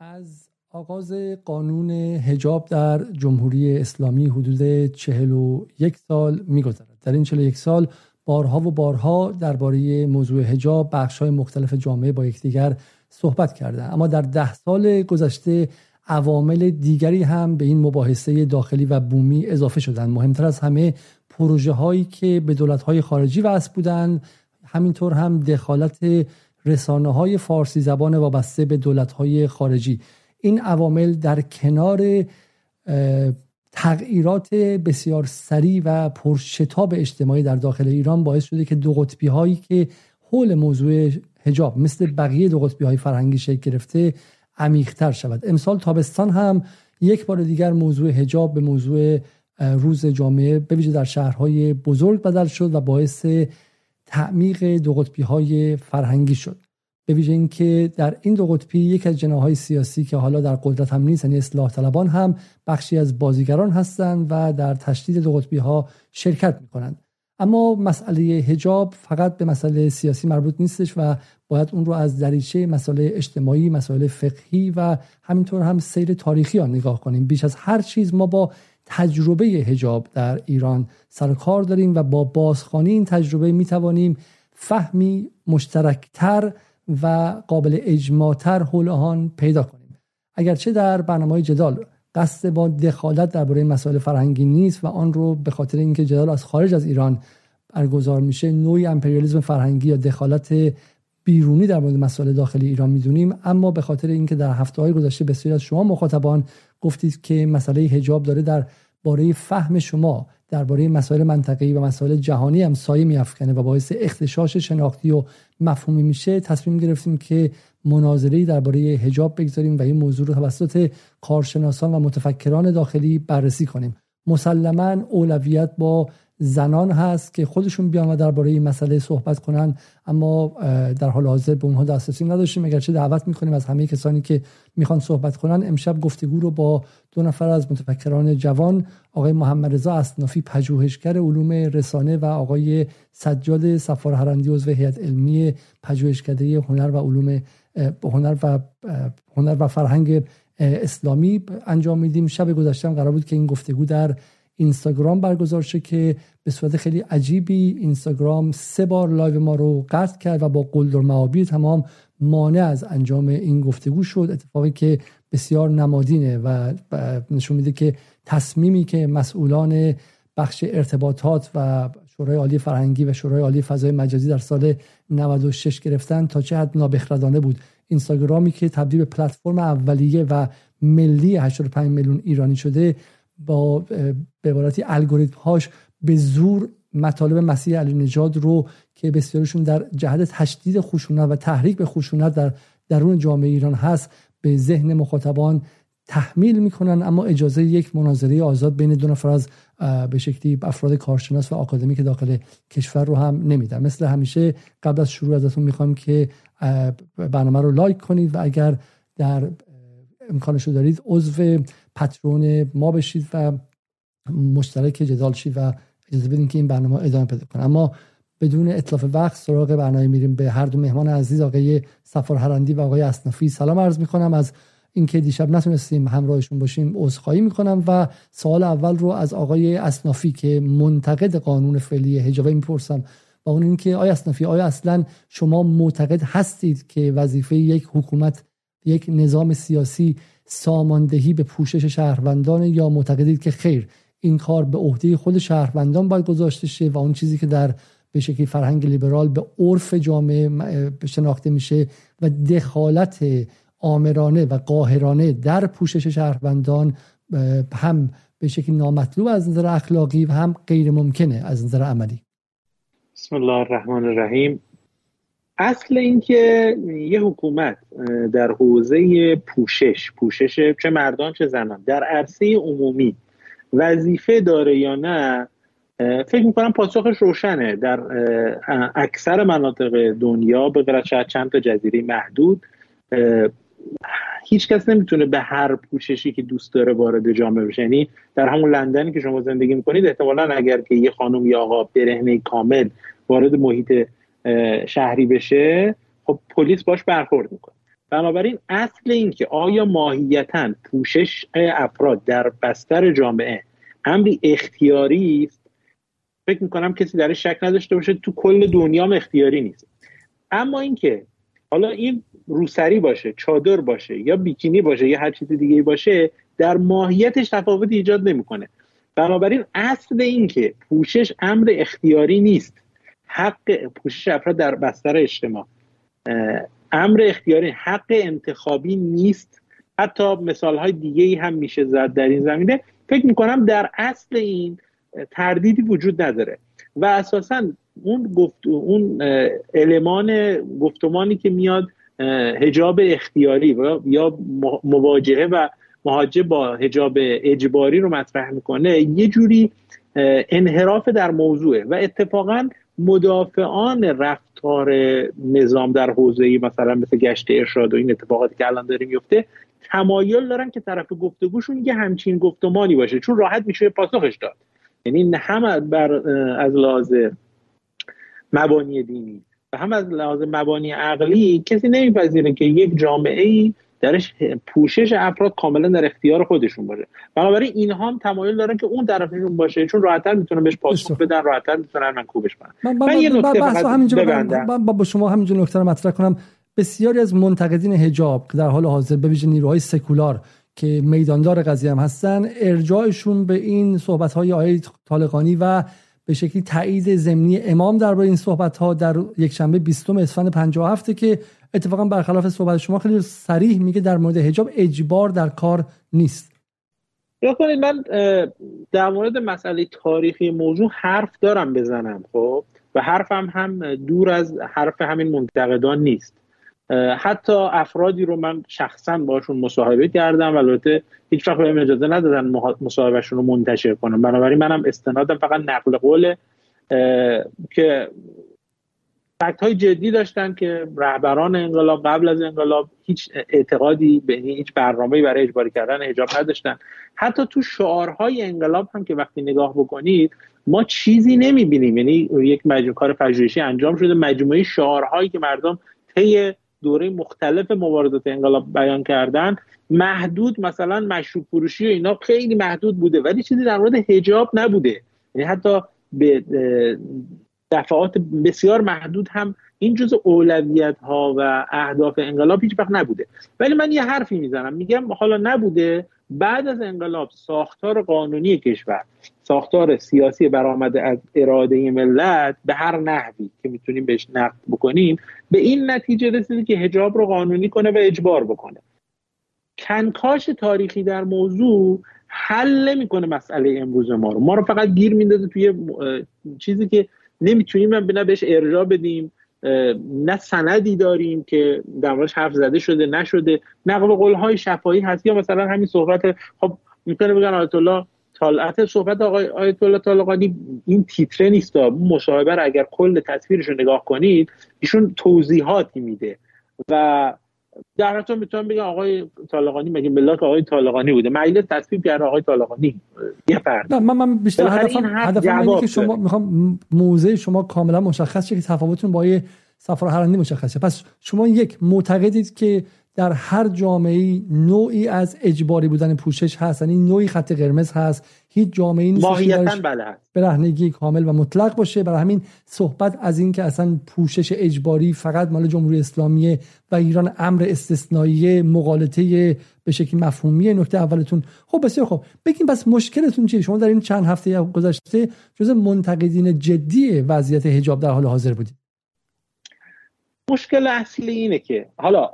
از آغاز قانون هجاب در جمهوری اسلامی حدود چهل و یک سال میگذرد. در این چهل و یک سال بارها و بارها درباره موضوع هجاب بخش های مختلف جامعه با یکدیگر صحبت کرده. اما در ده سال گذشته عوامل دیگری هم به این مباحثه داخلی و بومی اضافه شدند. مهمتر از همه پروژه هایی که به دولت های خارجی وصل بودند همینطور هم دخالت رسانه های فارسی زبان وابسته به دولت های خارجی. این عوامل در کنار تغییرات بسیار سریع و پرشتاب اجتماعی در داخل ایران باعث شده که دو قطبی هایی که حول موضوع هجاب مثل بقیه دو قطبی های فرهنگی شکل گرفته عمیقتر شود. امسال تابستان هم یک بار دیگر موضوع هجاب به موضوع روز جامعه به ویژه در شهرهای بزرگ بدل شد و باعث تعمیق دو قطبی های فرهنگی شد. به ویژه اینکه در این دو قطبی یک از جناهای سیاسی که حالا در قدرت هم نیست یعنی اصلاح طلبان هم بخشی از بازیگران هستند و در تشدید دو قطبی ها شرکت می کنند اما مسئله هجاب فقط به مسئله سیاسی مربوط نیستش و باید اون رو از دریچه مسئله اجتماعی مسائل فقهی و همینطور هم سیر تاریخی آن نگاه کنیم. بیش از هر چیز ما با تجربه هجاب در ایران سر کار داریم و با بازخوانی این تجربه می توانیم فهمی مشترکتر و قابل اجماعتر حول آن پیدا کنیم. اگرچه در برنامه جدال قصد با دخالت درباره مسائل فرهنگی نیست و آن رو به خاطر اینکه جدال از خارج از ایران برگزار میشه نوعی امپریالیسم فرهنگی یا دخالت بیرونی در مورد مسائل داخلی ایران می‌دونیم اما به خاطر اینکه در هفته های گذشته بسیاری از شما مخاطبان گفتید که مسئله حجاب داره در باره فهم شما درباره مسائل منطقه‌ای و مسائل جهانی هم سایه میافکنه و باعث اختشاش شناختی و مفهومی میشه. تصمیم گرفتیم که مناظری درباره حجاب بگذاریم و این موضوع رو توسط کارشناسان و متفکران داخلی بررسی کنیم. مسلما اولویت با زنان هست که خودشون بیان و درباره این مسئله صحبت کنن. اما در حال حاضر به اونها دسترسی نداشتیم. اگرچه دعوت می‌کنیم از همه کسانی که می‌خوان صحبت کنن امشب گفتگو رو با دو نفر از متفکران جوان آقای محمد رضا اسنافی پژوهشگر علوم رسانه و آقای سجاد صفار هرندی عضو هیئت علمی پژوهشکده هنر و علوم هنر و هنر و فرهنگ اسلامی انجام میدیم. شب گذشته قرار بود که این گفتگو در اینستاگرام برگزار شد که به صورت خیلی عجیبی اینستاگرام سه بار لایو ما رو قطع کرد و با قلدر مآبی تمام مانع از انجام این گفتگو شد. اتفاقی که بسیار نمادینه و نشون میده که تصمیمی که مسئولان بخش ارتباطات و شورای عالی فرهنگی و شورای عالی فضای مجازی در سال 96 گرفتن تا چه حد نابخردانه بود. اینستاگرامی که تبدیل به پلتفرم اولیه و ملی 85 میلیون ایرانی شده با به عبارتی الگوریتم هاش به زور مطالب مسیح علی نجاد رو که بسیارشون در جهت تشدید خشونت و تحریک به خشونت در درون جامعه ایران هست به ذهن مخاطبان تحمیل می‌کنن اما اجازه یک مناظره آزاد بین دو نفر از به شکلی افراد کارشناس و آکادمی که داخل کشور رو هم نمیدن. مثل همیشه قبل از شروع ازتون می‌خوام که برنامه رو لایک کنید و اگر در امکانش رو دارید. عضو پترون ما بشید و مشترک جدال شید و اجازه بدین که این برنامه ادامه پیدا کنه اما بدون اطلاف وقت سراغ برنامه میریم به هر دو مهمان عزیز آقای سفار هرندی و آقای اسنافی سلام عرض می‌کنم. از اینکه دیشب نتونستیم همراهشون باشیم عذرخواهی می‌کنم و سوال اول رو از آقای اسنافی که منتقد قانون فعلی حجاب می‌پرسم. و اون اینکه آیا اسنافی آیا اصلا شما معتقد هستید که وظیفه یک حکومت یک نظام سیاسی ساماندهی به پوشش شهروندان یا معتقدید که خیر این کار به عهده خود شهروندان باید گذاشته شه و اون چیزی که در به شکلی فرهنگ لیبرال به عرف جامعه شناخته میشه و دخالت آمرانه و قاهرانه در پوشش شهروندان هم به شکلی نامطلوب از نظر اخلاقی و هم غیر ممکنه از نظر عملی. بسم الله الرحمن الرحیم. اصل اینکه یه حکومت در حوزه پوشش پوشش چه مردان چه زنان در عرصه عمومی وظیفه داره یا نه فکر می‌کنم پاسخش روشنه. در اکثر مناطق دنیا به غیر شاید چند تا جزیره محدود هیچ کس نمی‌تونه به هر پوششی که دوست داره وارد جامعه بشه. یعنی در همون لندنی که شما زندگی می‌کنید احتمالا اگر که یه خانم یا آقا برهنه کامل وارد محیط شهری بشه خب پلیس باش برخورد می‌کنه. بنابراین اصل این که آیا ماهیتا پوشش افراد در بستر جامعه امری اختیاری است؟ فکر می‌کنم کسی در شک نداشته باشه تو کل دنیا اختیاری نیست. اما اینکه حالا این روسری باشه چادر باشه یا بیکینی باشه یا هر چیز دیگه باشه در ماهیتش تفاوت ایجاد نمی‌کنه. بنابراین اصل این که پوشش امر اختیاری نیست حق پوشش افراد در بستر اجتماع. امر اختیاری حق انتخابی نیست. حتی مثال های دیگه ای هم میشه زد در این زمینه. فکر می‌کنم در اصل این تردیدی وجود نداره. و اساسا اون گفت اون المان گفتمانی که میاد هجاب اختیاری یا مواجهه و مهاجه با هجاب اجباری رو مطرح می‌کنه یه جوری انحراف در موضوعه. و اتفاقا مدافعان رفتار نظام در حوزه مثلا مثل گشت ارشاد و این اتفاقاتی که الان داریم میفته تمایل دارن که طرف گفتگوشون یه همچین گفتمانی باشه چون راحت میشه پاسخش داد. یعنی هم بر از لحاظ مبانی دینی و هم از لحاظ مبانی عقلی کسی نمیپذیره که یک جامعه ای درش پوشش افراد کاملا در اختیار خودشون باشه. بنابراین اینها هم تمایل دارن که اون طرفشون باشه چون راحتتر می‌تونن بهش پاسخ بدن راحتتر می‌تونن من کوبش کنن. من, من, من یه نکته فقط با شما همینجا نکته رو مطرح کنم. بسیاری از منتقدین حجاب که در حال حاضر به ویژه نیروهای سکولار که میداندار قضیه هم هستن ارجاعشون به این صحبت های آیه طالقانی و به شکلی تایید ضمنی امام درباره این صحبت ها در یک شنبه 20 اسفند 57 که اتفاقا برخلاف صحبت شما خیلی صریح میگه در مورد حجاب اجبار در کار نیست. یا کنید من در مورد مسئله تاریخی موضوع حرف دارم بزنم خب؟ و حرفم هم دور از حرف همین منتقدان نیست. حتی افرادی رو من شخصا باشون مصاحبه کردم البته هیچ وقت بهم اجازه ندادن مصاحبهشون رو منتشر کنم. بنابراین منم استنادم فقط نقل قوله که فکت های جدی داشتن که رهبران انقلاب قبل از انقلاب هیچ اعتقادی به هیچ برنامه‌ای برای اجباری کردن حجاب نداشتن. حتی تو شعارهای انقلاب هم که وقتی نگاه بکنید ما چیزی نمی‌بینیم. یعنی یک مجموعه کار پژوهشی انجام شده مجموعه شعارهایی که مردم طی دوره مختلف مبارزات انقلاب بیان کردن محدود مثلا مشروب فروشی و اینا خیلی محدود بوده ولی چیزی در مورد حجاب نبوده. یعنی حتی به دفعات بسیار محدود هم این جزء اولویت ها و اهداف انقلاب هیچ وقت نبوده. ولی من یه حرفی می‌زنم. میگم حالا نبوده بعد از انقلاب ساختار قانونی کشور ساختار سیاسی برآمده از اراده ملت به هر نحوی که می‌تونیم بهش نقد بکنیم به این نتیجه رسیده که هجاب رو قانونی کنه و اجبار بکنه. کنکاش تاریخی در موضوع حل نمی‌کنه مسئله امروز ما رو. ما رو فقط گیر میندازه توی چیزی که نمی‌تونیم نه بهش ارجاع بدیم نه سندی داریم که در موردش حرف زده شده نشده نقل قول های شفاهی هست. یا مثلا همین صحبت خب می‌تونه بگن آیت الله طالعت صحبت آقای آیت الله طالقانی این تیتره نیست مصاحبه اگر کل تصویرش رو نگاه کنید ایشون توضیحاتی میده. و در حتی می‌تونم بگم آقای طالقانی مگه ملاک آقای طالقانی بوده؟ مجلس تصویب کرده آقای طالقانی. یه فرد. نه من من بیشتر هدفم هدفم اینه که شما می‌خوام موزه شما کاملا مشخص شه که تفاوتتون با یه سفر هرندی مشخصه پس شما یک معتقدید که در هر جامعه نوعی از اجباری بودن پوشش هست. یعنی نوعی خط قرمز هست. هیچ جامعه نیست ماهیتا بله برهنگی کامل و مطلق باشه. برای همین صحبت از این که اصلا پوشش اجباری فقط مال جمهوری اسلامی و ایران امر استثنایی مقالطه به شکلی مفهومی نکته اولتون. خب بسیار خب بگیم بس مشکلتون چیه؟ شما در این چند هفته گذشته جز منتقدین جدی وضعیت حجاب در حال حاضر بودید. مشکل اصلی اینه که حالا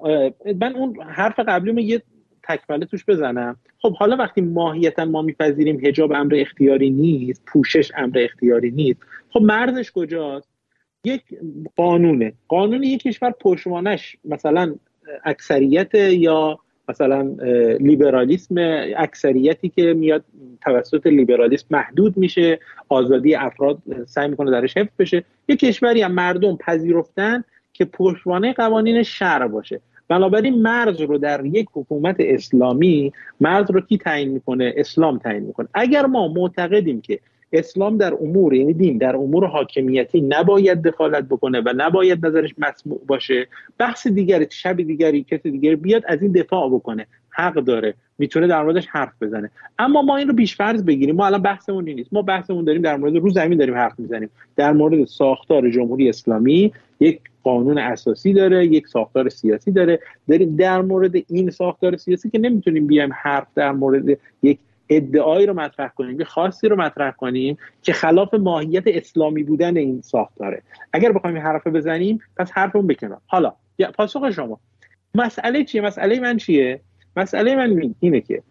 من اون حرف قبلی یه تکمله توش بزنم. خب حالا وقتی ماهیتا ما میپذیریم هجاب امر اختیاری نیست پوشش امر اختیاری نیست خب مرزش کجاست؟ یک قانونه. قانون یک کشور پشمانش مثلا اکثریت یا مثلا لیبرالیسم اکثریتی که میاد توسط لیبرالیسم محدود میشه آزادی افراد سعی می‌کنه درش حفظ بشه. یک کشوری هم مردم پذیرفتن که پشتوانه قوانین شرع باشه. بنابراین مرز رو در یک حکومت اسلامی مرز رو کی تعیین می‌کنه؟ اسلام تعیین می‌کنه. اگر ما معتقدیم که اسلام در امور یعنی دین در امور حاکمیتی نباید دخالت بکنه و نباید نظرش مسموع باشه بحث دیگری شب دیگری کسی دیگری بیاد از این دفاع بکنه. حق داره. می‌تونه در موردش حرف بزنه. اما ما این رو بیشفرض بگیریم. ما الان بحثمون نیست. ما بحثمون داریم در مورد رو زمین داریم حرف می‌زنیم. در مورد ساختار جمهوری اسلامی یک قانون اساسی داره یک ساختار سیاسی داره. داریم در مورد این ساختار سیاسی که نمی‌تونیم بیایم حرف در مورد یک ادعایی رو مطرح کنیم یه خاصی رو مطرح کنیم که خلاف ماهیت اسلامی بودن این ساختاره. اگر بخوایم حرف بزنیم پس حرفمون بکنم حالا پاسخ شما. مسئله چیه؟ مسئله من چیه؟ مسئله من اینه که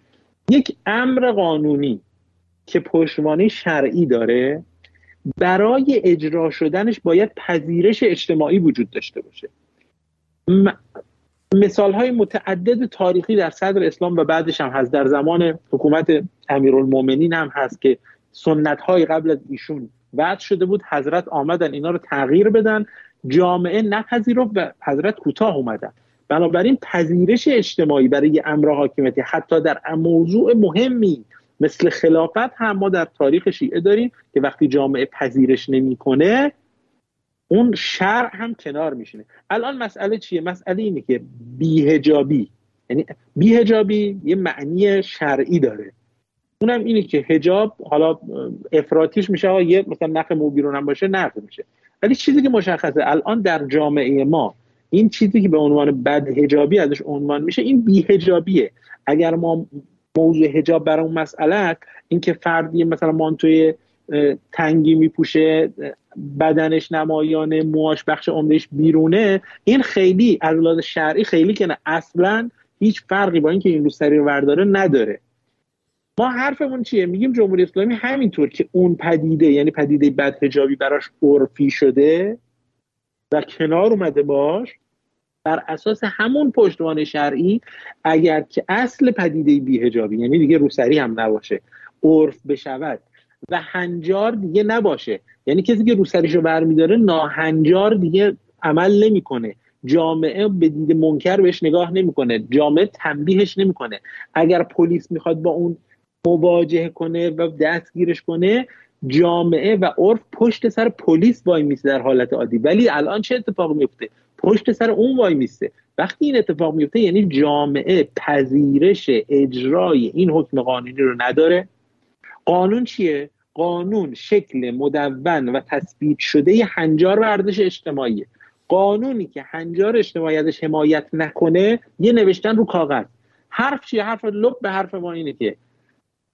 یک امر قانونی که پشتوانه شرعی داره برای اجرا شدنش باید پذیرش اجتماعی وجود داشته باشه. مثال های متعدد تاریخی در صدر اسلام و بعدش هم هست. در زمان حکومت امیرالمومنین هم هست که سنت های قبل از ایشون بعد شده بود. حضرت آمدن اینا رو تغییر بدن. جامعه نپذیرفت و حضرت کوتاه اومدن. بنابراین پذیرش اجتماعی برای امر حاکمیتی حتی در موضوع مهمی مثل خلافت هم ما در تاریخ شیعه داریم که وقتی جامعه پذیرش نمی‌کنه اون شرع هم کنار میشینه. الان مسئله چیه؟ مسئله اینه که بیهجابی یعنی بیهجابی یه معنی شرعی داره. اونم اینه که هجاب حالا افراتیش میشه یه مثلا نخ مو بیرون هم باشه نقد میشه. ولی چیزی که مشخصه الان در جامعه ما این چیزی که به عنوان بد هجابی ازش عنوان میشه این بیهجابیه اگر ما موضوع هجاب برای اون مسئله اینکه فردی مثلا مانتوی تنگی میپوشه بدنش نمایانه موهاش بخش عمدهش بیرونه این خیلی از لحاظ شرعی خیلی که نه اصلا هیچ فرقی با اینکه این روسری رو ورداره نداره. ما حرفمون چیه؟ میگیم جمهوری اسلامی همینطور که اون پدیده یعنی پدیده بدهجابی براش عرفی شده و کنار اومده باش بر اساس همون پشتوانه شرعی اگر که اصل پدیده بیهجابی یعنی دیگه روسری هم نباشه عرف بشود و هنجار دیگه نباشه. یعنی کسی که روسریشو برمیداره ناهنجار دیگه عمل نمی‌کنه. جامعه به دید منکر بهش نگاه نمی‌کنه. جامعه تنبیهش نمی‌کنه. اگر پلیس می‌خواد با اون مواجهه کنه و دستگیرش کنه جامعه و عرف پشت سر پلیس وای میسته در حالت عادی. ولی الان چه اتفاق میفته پشت سر اون وای میسته. وقتی این اتفاق میفته یعنی جامعه پذیرش اجرای این حکم قانونی رو نداره. قانون چیه؟ قانون شکل مدون و تثبیت شده هنجار و اجتماعی. قانونی که هنجار اجتماعی ازش حمایت نکنه یه نوشتن رو کاغذ. حرف چیه؟ حرف لب به حرف ما اینه که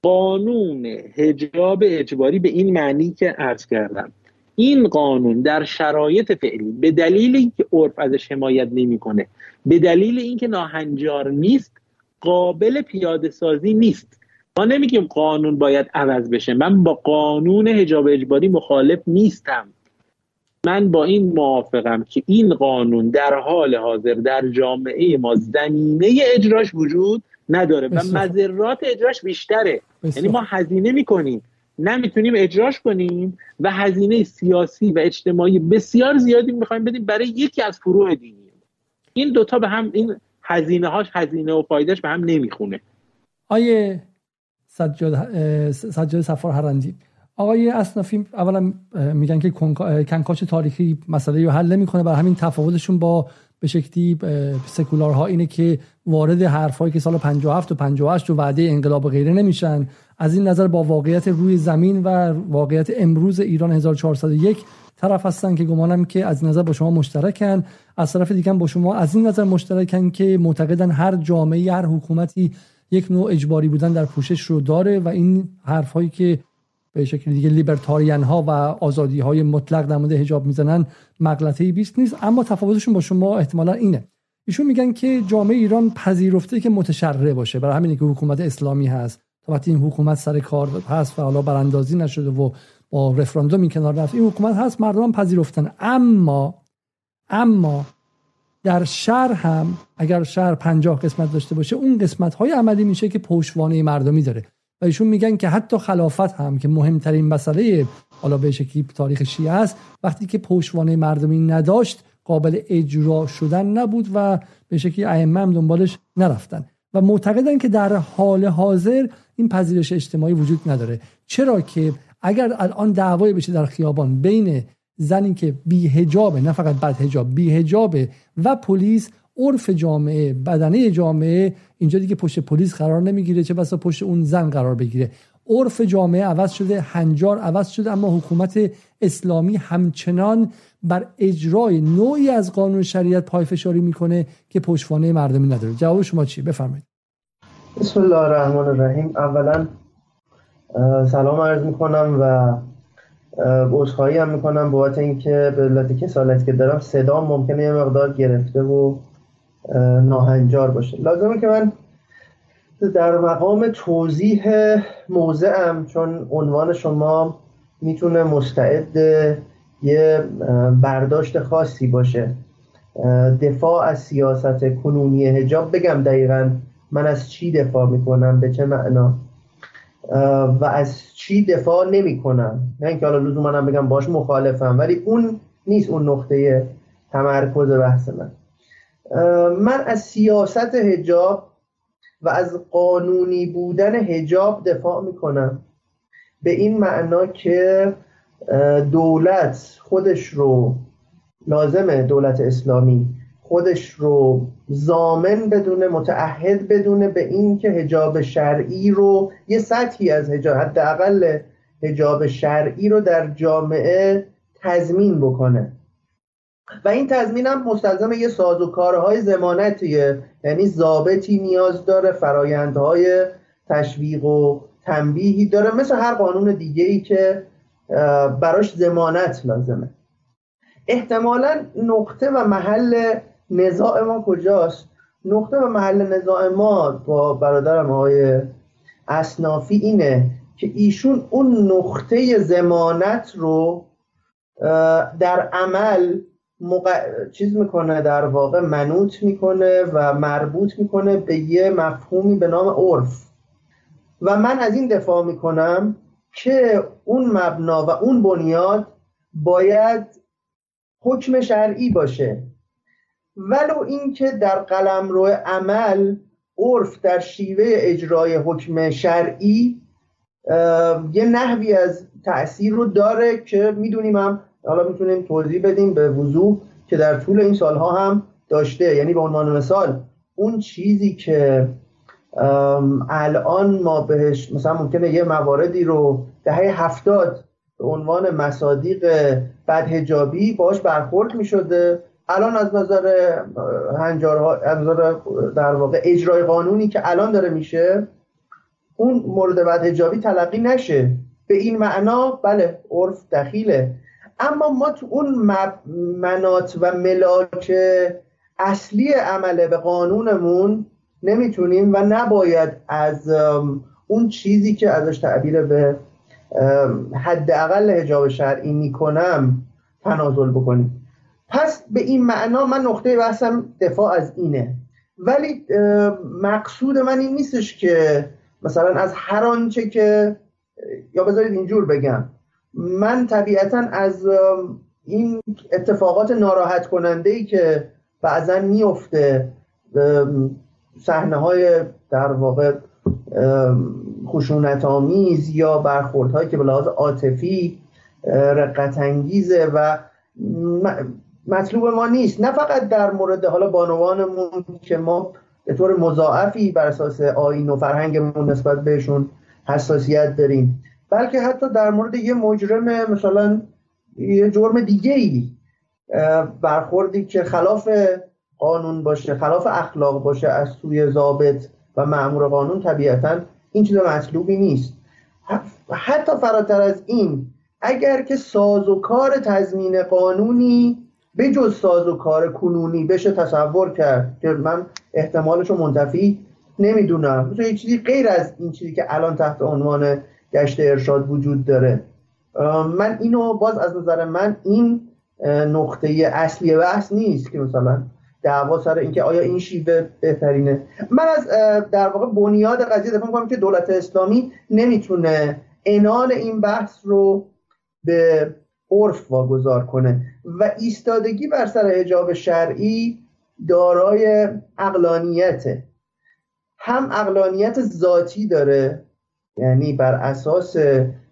قانون هجاب اجباری به این معنی که عرض کردم. این قانون در شرایط فعلی به دلیل اینکه عرف ازش حمایت نمی‌کنه به دلیل اینکه ناهنجار نیست قابل پیاده سازی نیست. ما نمیگیم قانون باید عوض بشه. من با قانون هجاب اجباری مخالف نیستم. من با این موافقم که این قانون در حال حاضر در جامعه ما زمینه اجراش وجود نداره و مذرات اجراش بیشتره. یعنی ما هزینه می‌کنیم. نمی‌تونیم اجراش کنیم و هزینه سیاسی و اجتماعی بسیار زیادی می‌خوایم بدیم برای یکی از فروع دینی این دوتا به هم این هزینه هاش هزینه و فایدهش به هم نمی‌خونه. آیه سجاد سجاد سفار هرندی آقای اسنافی اولا میگن که کنکاش تاریخی مسئله رو حل نمی‌کنه. بر همین تفاوتشون با به شکلی سکولارها اینه که وارد حرفهایی که سال 57 و 58 و وعده انقلاب غیره نمیشن. از این نظر با واقعیت روی زمین و واقعیت امروز ایران 1401 طرف هستن که گمانم که از نظر با شما مشترکن. از طرف دیگه با شما از این نظر مشترکن که معتقدن هر جامعه هر حکومتی یک نوع اجباری بودن در پوشش رو داره و این حرف هایی که به شکل دیگه لیبرتاریان ها و آزادی های مطلق در مورد حجاب می‌زنن مغلطه بیست نیست اما تفاوتشون با شما احتمالا اینه. ایشون میگن که جامعه ایران پذیرفته که متشرع باشه. برای همینه که حکومت اسلامی هست. تا وقتی این حکومت سر کار هست و حالا براندازی نشده و با رفراندوم این کنار رفت. این حکومت هست مردم پذیرفتن. اما اما در شهر هم اگر شهر پنجاه قسمت داشته باشه اون قسمت های عملی میشه که پشتوانه مردمی داره. و ایشون میگن که حتی خلافت هم که مهمترین مسئله حالا به شکلی تاریخ شیعه است وقتی که پشتوانه مردمی نداشت قابل اجرا شدن نبود و به شکلی ائمه هم دنبالش نرفتن. و معتقدن که در حال حاضر این پذیرش اجتماعی وجود نداره. چرا که اگر الان دعوای بشه در خیابان بین زنی که بی هجابه نه فقط بد هجاب بی هجابه و پلیس عرف جامعه بدنه جامعه اینجا دیگه پشت پلیس قرار نمی‌گیره چه بسا پشت اون زن قرار بگیره. عرف جامعه عوض شده هنجار عوض شده اما حکومت اسلامی همچنان بر اجرای نوعی از قانون شریعت پایفشاری می‌کنه که پشتوانه مردمی نداره. جواب شما چی بفرمایید. بسم الله الرحمن الرحیم اولا سلام عرض می‌کنم و عذرخواهی هم می‌کنم بابت اینکه به علت کسالتی که دارم صدا ممکنه یه مقدار گرفته و ناهنجار باشه. لازمه که من در مقام توضیح موضعم چون عنوان شما می‌تونه مستعد یه برداشت خاصی باشه. دفاع از سیاست کنونی هجاب بگم دقیقا من از چی دفاع می‌کنم به چه معنا؟ و از چی دفاع نمی کنم نه اینکه حالا لزوما هم بگم باش مخالفم ولی اون نیست اون نقطه تمرکز بحث من. من از سیاست هجاب و از قانونی بودن هجاب دفاع می‌کنم. به این معنا که دولت خودش رو لازمه دولت اسلامی خودش رو زامن بدونه متعهد بدونه به این که هجاب شرعی رو یه سطحی از هجاب حداقل هجاب شرعی رو در جامعه تضمین بکنه. و این تضمین هم مستلزم یه سازوکارهای زمانتیه یعنی ضابطی نیاز داره فرایندهای تشویق و تنبیهی داره مثل هر قانون دیگه ای که براش زمانت لازمه. احتمالا نقطه و محل نزاع ما کجاست؟ نقطه و محل نزاع ما با برادرم آقای اسنافی اینه که ایشون اون نقطه زمانت رو در عمل چیز می‌کنه در واقع منوط می‌کنه و مربوط می‌کنه به یه مفهومی به نام عرف. و من از این دفاع می‌کنم که اون مبنا و اون بنیاد باید حکم شرعی باشه. ولو اینکه در قلمرو عمل عرف در شیوه اجرای حکم شرعی یه نحوی از تاثیر رو داره که می‌دونیم هم حالا می‌تونیم توضیح بدیم به وضوح که در طول این سالها هم داشته. یعنی به عنوان مثال اون چیزی که الان ما بهش مثلا ممکنه یه مواردی رو دهه هفتاد به عنوان مصادیق بدهجابی باش برخورد می شده الان از نظر هنجارها از نظر در واقع اجرای قانونی که الان داره میشه اون مورد بدهجابی تلقی نشه. به این معنا بله عرف دخیله. اما ما تو اون منات و ملاک اصلی عمله به قانونمون نمی‌تونیم و نباید از اون چیزی که ازش تعبیر به حداقل حجاب شرعی می‌کنم تنازل بکنیم. پس به این معنا من نقطه بحثم دفاع از اینه. ولی مقصود من این نیستش که مثلا از هر آنچه که یا بذارید اینجور بگم. من طبیعتا از این اتفاقات ناراحت کننده ای که بعضا میفته صحنه های در واقع خشونت آمیز یا برخوردهایی که به لحاظ عاطفی رقت انگیزه و مطلوب ما نیست. نه فقط در مورد حالا بانوانمون که ما به طور مضاعفی بر اساس آین و فرهنگمون نسبت بهشون حساسیت داریم. بلکه حتی در مورد یه مجرم مثلا یه جرم دیگه ای برخوردی که خلاف قانون باشه خلاف اخلاق باشه از سوی ضابط و معمور قانون طبیعتا این چیز مطلوبی نیست. حتی فراتر از این اگر که ساز و کار تضمین قانونی به جز ساز و کار کنونی بشه تصور کرد که من احتمالش رو منتفی نمی‌دونم. مثل یه چیزی غیر از این چیزی که الان تحت عنوان گشت ارشاد وجود داره. من اینو باز از نظر من این نقطه اصلی بحث نیست که مثلا دعوا سر اینکه آیا این شیوه بهترینه. من از در واقع بنیاد قضیه دفاع می‌کنم که دولت اسلامی نمی‌تونه انان این بحث رو به عرف واگذار کنه و ایستادگی بر سر حجاب شرعی دارای اقلانیته هم اقلانیت ذاتی داره یعنی بر اساس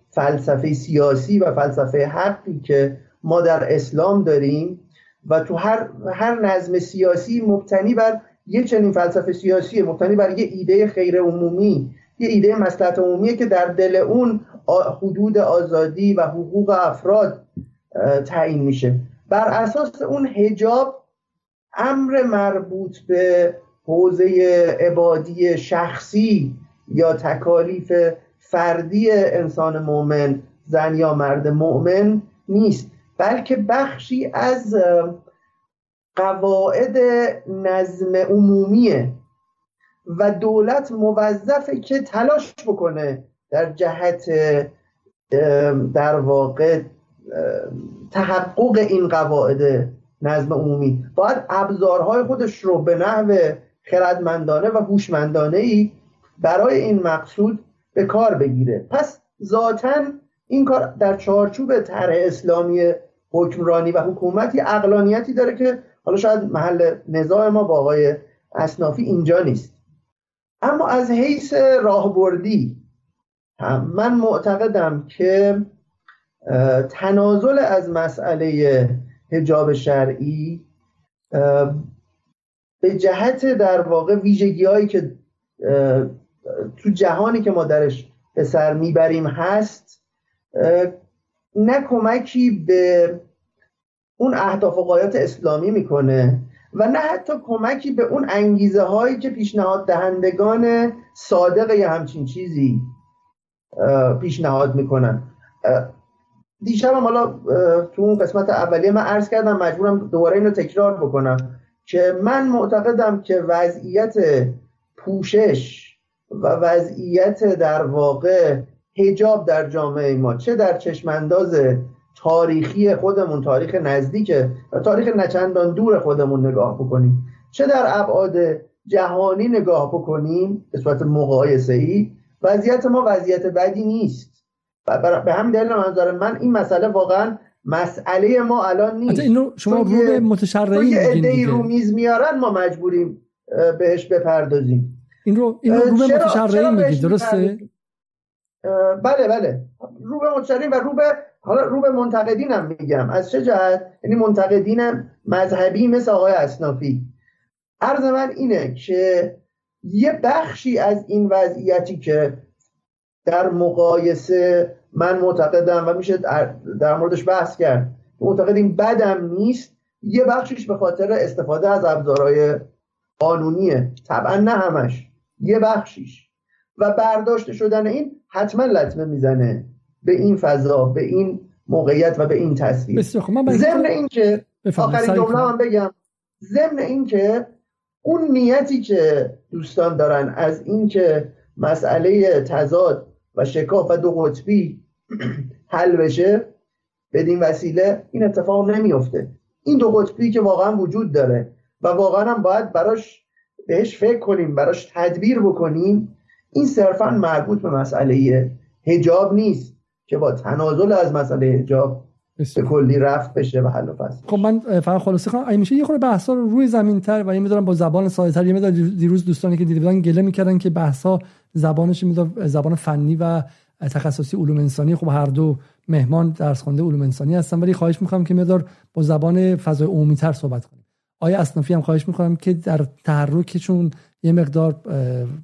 فلسفه سیاسی و فلسفه حقی که ما در اسلام داریم و تو هر, هر نظم سیاسی مبتنی بر یه چنین فلسفه سیاسی مبتنی بر یه ایده خیر عمومی یه ایده مسلحت عمومیه که در دل اون حدود آزادی و حقوق افراد تعیین میشه. بر اساس اون هجاب امر مربوط به حوزه عبادی شخصی یا تکالیف فردی انسان مؤمن زن یا مرد مؤمن نیست بلکه بخشی از قواعد نظم عمومیه و دولت موظفه که تلاش بکنه در جهت در واقع تحقق این قواعد نظم عمومی. باید ابزارهای خودش رو به نحو خردمندانه و هوشمندانه ای برای این مقصود به کار بگیره. پس ذاتا این کار در چارچوب طرح اسلامی حکمرانی و حکومتی اقلانیتی داره که حالا شاید محل نزاع ما با آقای اسنافی اینجا نیست. اما از حیث راهبردی من معتقدم که تنازل از مسئله هجاب شرعی به جهت در واقع ویژگی هایی که تو جهانی که ما درش به سر می‌بریم هست نه کمکی به اون اهداف و قایات اسلامی می‌کنه و نه حتی کمکی به اون انگیزه هایی که پیشنهاد دهندگان صادق یا همچین چیزی پیشنهاد می‌کنن. دیشب هم حالا تو اون قسمت اولیه من عرض کردم مجبورم دوباره اینو تکرار بکنم که من معتقدم که وضعیت پوشش و وضعیت در واقع هجاب در جامعه ما چه در چشمانداز تاریخی خودمون تاریخ نزدیک و تاریخ نچندان دور خودمون نگاه بکنیم؟ چه در ابعاد جهانی نگاه بکنیم؟ به صورت مقایسه ای وضعیت ما وضعیت بدی نیست. و به همین دلیل منظر من این مسئله واقعا مسئله ما الان نیست. اینو شما رو به متشرعین یه رو میز میارن ما مجبوریم بهش بپردازیم. این رو این رو, به متشرعین میگید درسته؟ بله بله. رو به متشرعین و رو به حالا رو به منتقدین هم میگم. از چه جهت؟ یعنی منتقدین مذهبی مثل آقای اسنافی عرض من اینه که یه بخشی از این وضعیتی که در مقایسه من معتقدم و میشه در موردش بحث کرد معتقد این بدم نیست یه بخشیش به خاطر استفاده از ابزارهای قانونیه. طبعا نه همش. یه بخشیش. و برداشته شدن این حتما لطمه می‌زنه به این فضا به این موقعیت و به این تصویر. ضمن اینکه آخرین جمله هم بگم. ضمن اینکه اون نیتی که دوستان دارن از اینکه مسئله تضاد و شکاف و دو قطبی حل بشه بدین وسیله این اتفاق نمیفته این دو قطبی که واقعا وجود داره و واقعا هم باید براش بهش فکر کنیم براش تدبیر بکنیم این صرفا مربوط به مسئله هجاب نیست که با تنازل از مسئله هجاب به کلی رفت بشه و حل و فصل. خب من فقط خلاصه کنم میشه یه خورده بحثا رو روی زمین تر و یه می‌دونم با زبان ساده تر یه می‌دونم دیروز دوستانی که دیده بودن گله می‌کردن که بحثا زبانش زبان فنی و تخصصی علوم انسانی. خب هر دو مهمان درس خونده علوم انسانی هستن ولی خواهش می‌کنم که مدار با زبان فضای عمومی تر صحبت کنیم. آیا اسنافی هم خواهش می‌کنم که در تحرکشون یه مقدار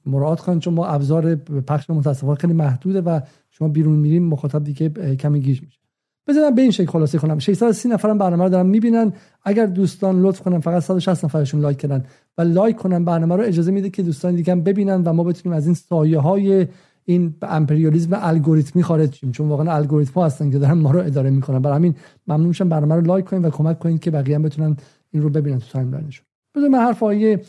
مراعات کنید چون ما ابزار پخش متاسفانه خیلی محدوده و شما بیرون میریم مخاطب دیگه کمی گیج میشه. بذارم به این شکل خلاصه کنم. 630 نفرم برنامه رو دارن می‌بینن. اگر دوستان لطف کنن فقط 160 نفرشون لایک کردن و لایک کنن برنامه رو اجازه میده که دوستان دیگه هم ببینن و ما بتونیم از این سایه های این امپریالیسم الگوریتمی خارج شیم. چون واقعا الگوریتم هستن که دارن ما رو اداره می‌کنن. برای همین ممنون میشم برنامه رو لایک کنین و کمک کنین که بقیه هم بتونن این رو ببینن تو timeline شون بذار من حرف های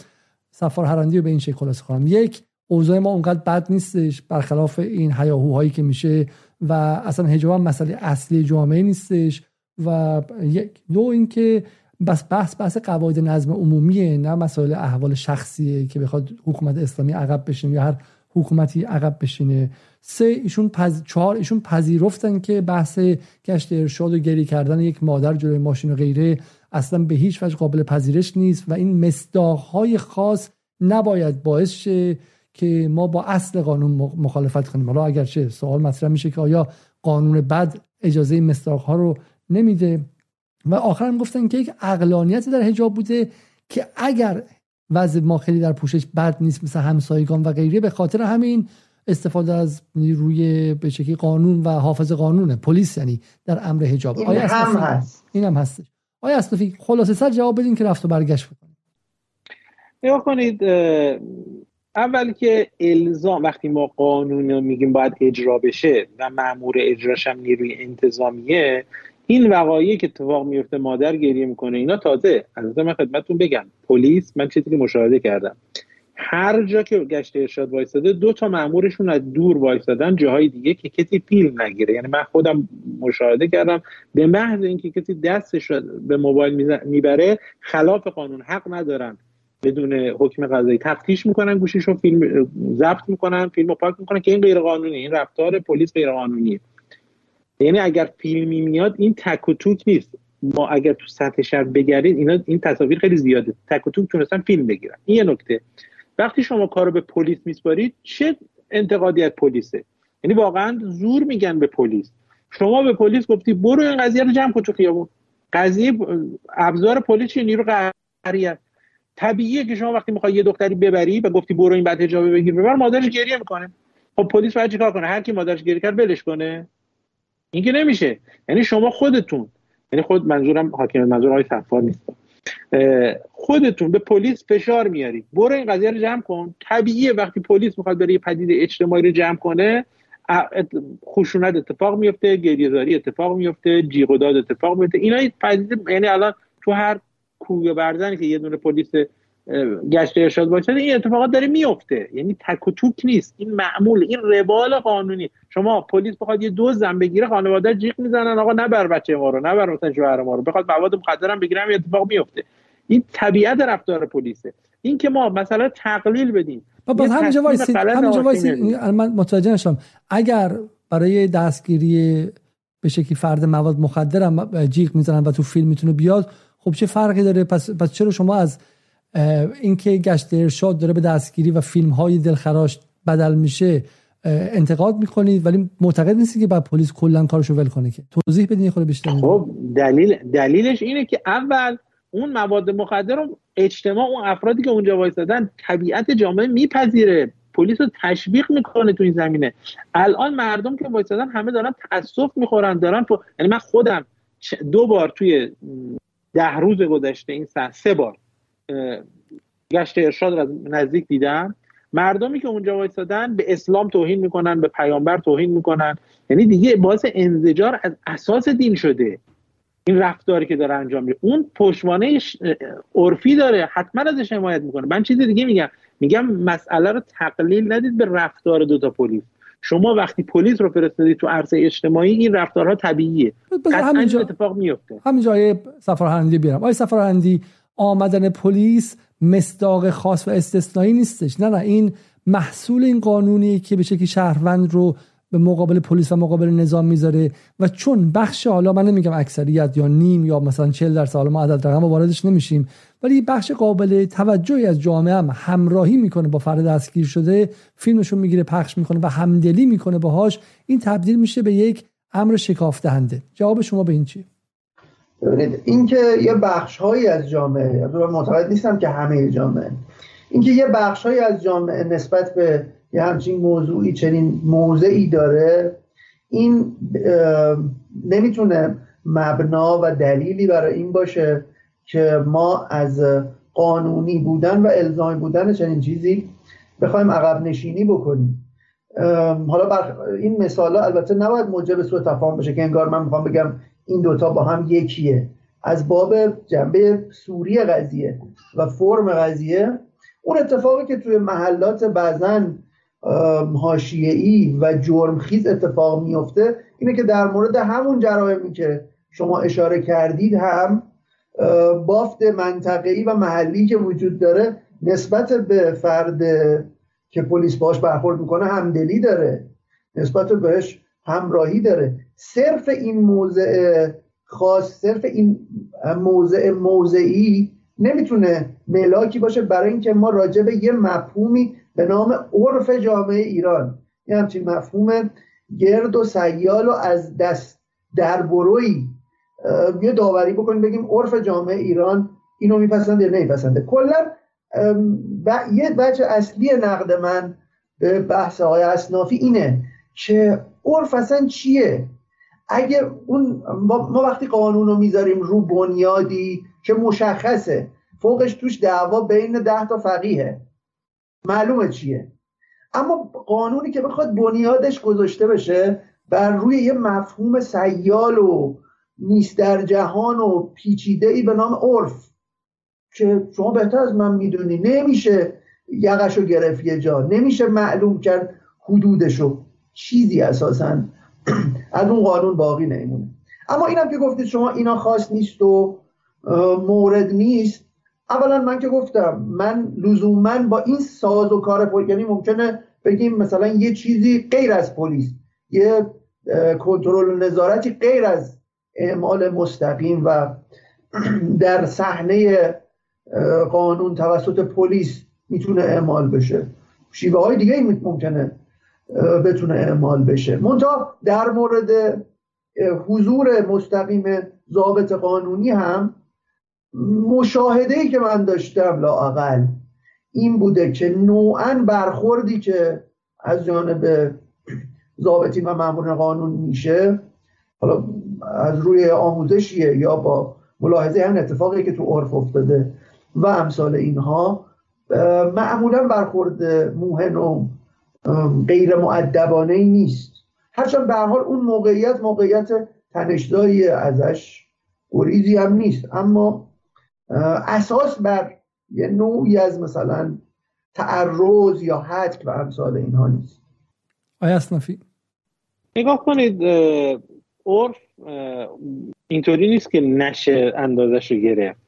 صفار هرندی رو به این شکل خلاصه کنم. یک اوضاع ما اونقدر بد نیستش برخلاف این هیاهوهایی که میشه و اصلا حجاب مسئله اصلی جامعه نیستش و یک دو اینکه بس بحث بحث قواعد نظم عمومیه نه مسائل احوال شخصیه که بخواد حکومت اسلامی عقب بشین یا هر حکومتی عقب بشینه. سه ایشون پز... چهار ایشون پذیرفتن که بحث گشت ارشاد و گری کردن یک مادر جلوی ماشین و غیره اصلا به هیچ وجه قابل پذیرش نیست و این مصداقهای خاص نباید باعث شه که ما با اصل قانون مخالفت کنیم. حالا اگرچه سوال مطرح میشه که آیا قانون بد اجازه مستاق ها رو نمیده؟ و آخر هم گفتن که یک اقلانیت در حجاب بوده که اگر وضع ما خیلی در پوشش بد نیست مثل همسایگان و غیره به خاطر همین استفاده از روی به شکلی قانون و حافظ قانون پلیس یعنی در امر حجاب. این هم هست. این هم هستش. آیا اصطفی خلاصه سر جواب بدین که رفت و برگشت بکنید نگاه کنید اول که الزام وقتی ما قانون رو میگیم باید اجرا بشه و مامور اجراش هم نیروی انتظامیه این وقایعی که اتفاق میفته مادر گریه می‌کنه اینا تازه از من خدمتتون بگم. پلیس من چیزی که مشاهده کردم. هر جا که گشت ارشاد وایستاده دو تا مامورشون از دور وایستادن جاهای دیگه که کسی فیلم نگیره. یعنی من خودم مشاهده کردم به محض اینکه کسی دستش به موبایل می‌بره خلاف قانون حق ندارن. بدون حکم قضایی تفتیش می‌کنن گوشیشو فیلم ضبط می‌کنن فیلمو پاک می‌کنن که این غیر قانونی این رفتار پلیس غیر قانونیه یعنی اگر فیلمی میاد این تک و توک نیست. ما اگر تو سطح شهر بگردید اینا این تصاویر خیلی زیاده. تک و توک تونستن فیلم بگیرن. این یه نکته. وقتی شما کارو به پلیس میسپارید چه انتقادی از پلیسه؟ یعنی واقعا زور میگن به پلیس. شما به پلیس گفتی برو این قضیه رو جمع کن تو خیابون. قضیه ابزار پلیس نیرو قهریه طبیعیه که شما وقتی می‌خوای یه دختری ببری و گفتی برو این بعد حجاب بگیر ببر مادرش گریه می‌کنه. خب پلیس باید چیکار کنه؟ هر کی مادرش گریه کرد ولش کنه. این که نمیشه. یعنی شما خودتون. یعنی خود منظورم حاکم منظور آقای صفار نیست. خودتون به پلیس فشار میارید. برو این قضیه رو جمع کن. طبیعیه وقتی پلیس می‌خواد بره پدید اجتماعی رو جمع کنه خشونت اتفاق میفته گریهزاری اتفاق میفته جیغ و داد اتفاق میفته. اینا پدید یعنی الان تو هر کوه برزنی که یه دونه پلیس گشت ارشاد باشه این اتفاقات داره میفته. یعنی تک و توک نیست. این معمول این روال قانونی. شما پلیس بخواد یه دو زن بگیره خانواده جیغ می‌زنن آقا نبر بچه ما رو نبر مثلا شوهر ما رو. بخواد مواد مخدر هم بگیرم یه اتفاق میفته. این طبیعت رفتار پلیسه. این که ما مثلا تقلیل بدیم. باز همینجا وایسید همینجا وایسید. من متوجه نشم اگر برای دستگیری به شکلی فرد مواد مخدر هم جیغ می‌زنن و تو فیلم می‌تونه بیاد خب چه فرقی داره؟ پس, پس چرا شما از اینکه گشت ارشاد داره به دستگیری و فیلم های دلخراش بدل میشه انتقاد می‌کنید ولی معتقد نیستی که بعد پلیس کلا کارشو ول کنه که؟ توضیح بدین خود بیشتر. خب دلیل دلیلش اینه که اول اون مواد مخدر رو اجتماع اون افرادی که اونجا وایسادن طبیعت جامعه میپذیره. پلیس رو تشویق می‌کنه تو این زمینه. الان مردم که وایسادن همه دارن تاسف می‌خورن دارن تو یعنی من خودم دو بار توی ده روز گذشته این سه بار گشت ارشاد رو نزدیک دیدم. مردمی که اونجا وایسادن به اسلام توهین می‌کنن به پیامبر توهین می‌کنن. یعنی دیگه باعث انزجار از اساس دین شده. این رفتاری که داره انجام میده. اون پشتوانه عرفی داره حتما ازش حمایت می‌کنه. من چیزی دیگه میگم. میگم مسئله رو تقلیل ندید به رفتار دوتا پلیس. شما وقتی پلیس رو فرستادید تو عرصه اجتماعی این رفتارها طبیعیه. همینجا اتفاق میفته همینجا آیه سفرهندی بیارم. آیه سفرهندی آمدن پلیس مصداق خاص و استثنایی نیستش. نه نه این محصول این قانونی که به شکلی شهروند رو به مقابل پلیس و مقابل نظام می‌ذاره و چون بخش حالا من نمیگم اکثریت یا نیم یا مثلا 40 درصد حالا ما عدد رقم واردش نمیشیم ولی بخش قابل توجهی از جامعه هم همراهی می‌کنه با فرد دستگیر شده فیلمشون می‌گیره پخش می‌کنه و همدلی می‌کنه باهاش این تبدیل میشه به یک امر شکاف دهنده جواب شما به این چی ببینید اینکه یه بخش هایی از جامعه معتقد نیستم که همه جامعه اینکه یه بخش از جامعه نسبت به یه همچین موضوعی چنین موضعی داره. این نمی‌تونه مبنا و دلیلی برای این باشه که ما از قانونی بودن و الزامی بودن چنین چیزی بخوایم عقب نشینی بکنیم. حالا بر این مثال ها البته نباید موجب سوء تفاهم بشه که انگار من می‌خوام بگم این دوتا با هم یکیه. از باب جنبه سوری قضیه و فرم قضیه اون اتفاقی که توی محلات بعضا حاشیه‌ای و جرمخیز اتفاق میفته اینه که در مورد همون جرائمی که شما اشاره کردید هم بافت منطقه‌ای و محلی که وجود داره نسبت به فرد که پلیس باش برخورد می‌کنه همدلی داره. نسبت بهش همراهی داره. صرف این موضع خاص صرف این موضع موضعی نمی‌تونه ملاکی باشه برای اینکه ما راجع به یه مفهومی به نام عرف جامعه ایران. یه همچین مفهوم گرد و سیال و از دست دربروی یه داوری بکنیم بگیم عرف جامعه ایران اینو میپسنده یا نمیپسنده کلا یه بچه اصلی نقد من به بحث های اصنافی اینه که عرف اصلا چیه؟ اگه اون ما وقتی قانون رو می‌ذاریم رو بنیادی که مشخصه فوقش توش دعوا بین ده تا فقیه معلومه چیه. اما قانونی که بخواد بنیادش گذاشته بشه بر روی یه مفهوم سیال و نیست در جهان و پیچیده ای به نام عرف که شما بهتر از من می‌دونی. نمیشه یقشو گرفت یه جا. نمیشه معلوم کرد حدودشو. چیزی اساسا از اون قانون باقی نمیمونه. اما اینم که گفتید شما اینا خاص نیست و مورد نیست. اولا من که گفتم من لزوما با این ساز و کار پلیس یعنی ممکنه بگیم مثلا یه چیزی غیر از پلیس یه کنترل نظارتی غیر از اعمال مستقیم و در صحنه قانون توسط پلیس می‌تونه اعمال بشه. شیوه های دیگه ممکنه بتونه اعمال بشه. منتها در مورد حضور مستقیم ضابط قانونی هم مشاهده ای که من داشتم لاقل این بوده که نوعا برخوردی که از جانب ضابطین و مامورین قانون میشه حالا از روی آموزشیه یا با ملاحظه هم اتفاقی که تو عرف افتاده و امثال اینها معمولا برخورد موهن و غیر معدبانه ای نیست. هرچند به حال اون موقعیت موقعیت تنشدایی ازش گریزی هم نیست. اما اساس بر یه نوعی از مثلا تعرض یا حتک و امثال اینها نیست. آیا اصنافی؟ نگاه کنید عرف اینطوری نیست که نشه اندازش رو گرفت.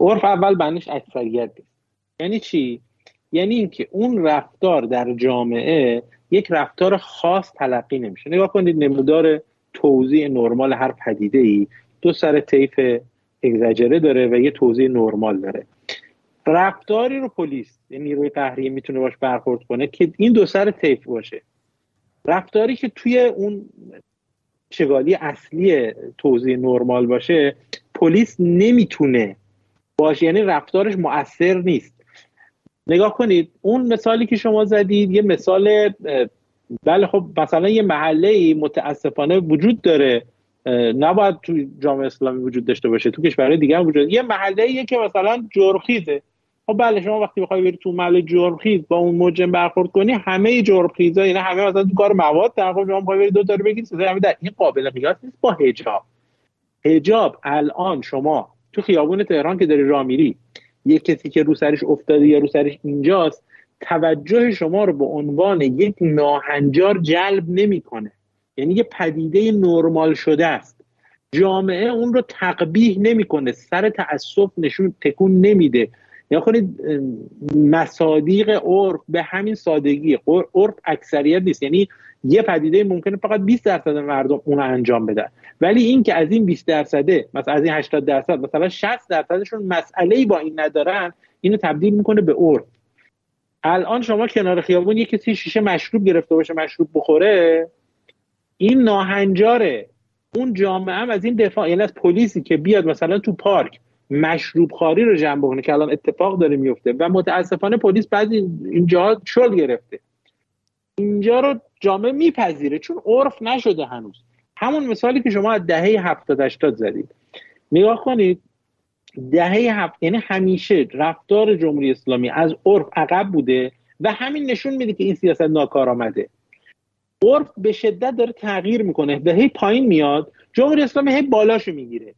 عرف اول بنش اکثریت یعنی چی؟ یعنی اینکه اون رفتار در جامعه یک رفتار خاص تلقی نمیشه. نگاه کنید نمودار توضیح نرمال هر پدیده ای دو سر طیف اگزاجره داره و یه توضیح نرمال داره. رفتاری رو پلیس نیروی قهریه می‌تونه باش برخورد کنه که این دو سر طیف باشه. رفتاری که توی اون چگالی اصلی توضیح نرمال باشه پلیس نمی‌تونه باشه. یعنی رفتارش مؤثر نیست. نگاه کنید اون مثالی که شما زدید یه مثال بله خب مثلا یه محله متاسفانه وجود داره. نباید تو جامعه اسلامی وجود داشته باشه تو کشورهای دیگه هم وجود یه محله ایه که مثلا جرخیزه خب بله شما وقتی بخوای بری تو محله جرخیز با اون مجرم برخورد کنی همه جرخیزا یعنی همه مثلا تو کار مواد در خب شما بخوای دو تا رو بگیری در این قابل قیاس نیست. با حجاب. حجاب الان شما تو خیابون تهران که داری راه میری یه کسی که رو سرش افتاده یا رو سرش اینجاست توجه شما رو به عنوان یک ناهنجار جلب نمی‌کنه. یعنی یه پدیده نرمال شده است. جامعه اون رو تقبیح نمی‌کنه سر تعصب نشون تکون نمیده. یا کنید مصادیق عرف به همین سادگی عرف اکثریت نیست. یعنی یه پدیده ممکنه فقط 20 درصد مردم اون انجام بدن. ولی این که از این 20 درصده مثلا از این 80 درصد مثلا 60 درصدشون مسئله با این ندارن اینو تبدیل می‌کنه به عرف. الان شما کنار خیابون یه کسی شیشه مشروب گرفته باشه مشروب بخوره این ناهنجاره. اون جامعه هم از این دفاع یعنی از پلیسی که بیاد مثلا تو پارک مشروب خاری رو جمع بکنه که الان اتفاق داره میفته و متاسفانه پلیس بعضی اینجا شل گرفته. اینجا رو جامعه میپذیره چون عرف نشده هنوز. همون مثالی که شما از دهه 70 80 زدید. نگاه کنید دهه هفت یعنی همیشه رفتار جمهوری اسلامی از عرف عقب بوده و همین نشون میده که این سیاست ناکارآمده عرف به شدت داره تغییر می‌کنه به هی پایین میاد جمهوری اسلامی هی بالاشو می‌گیره.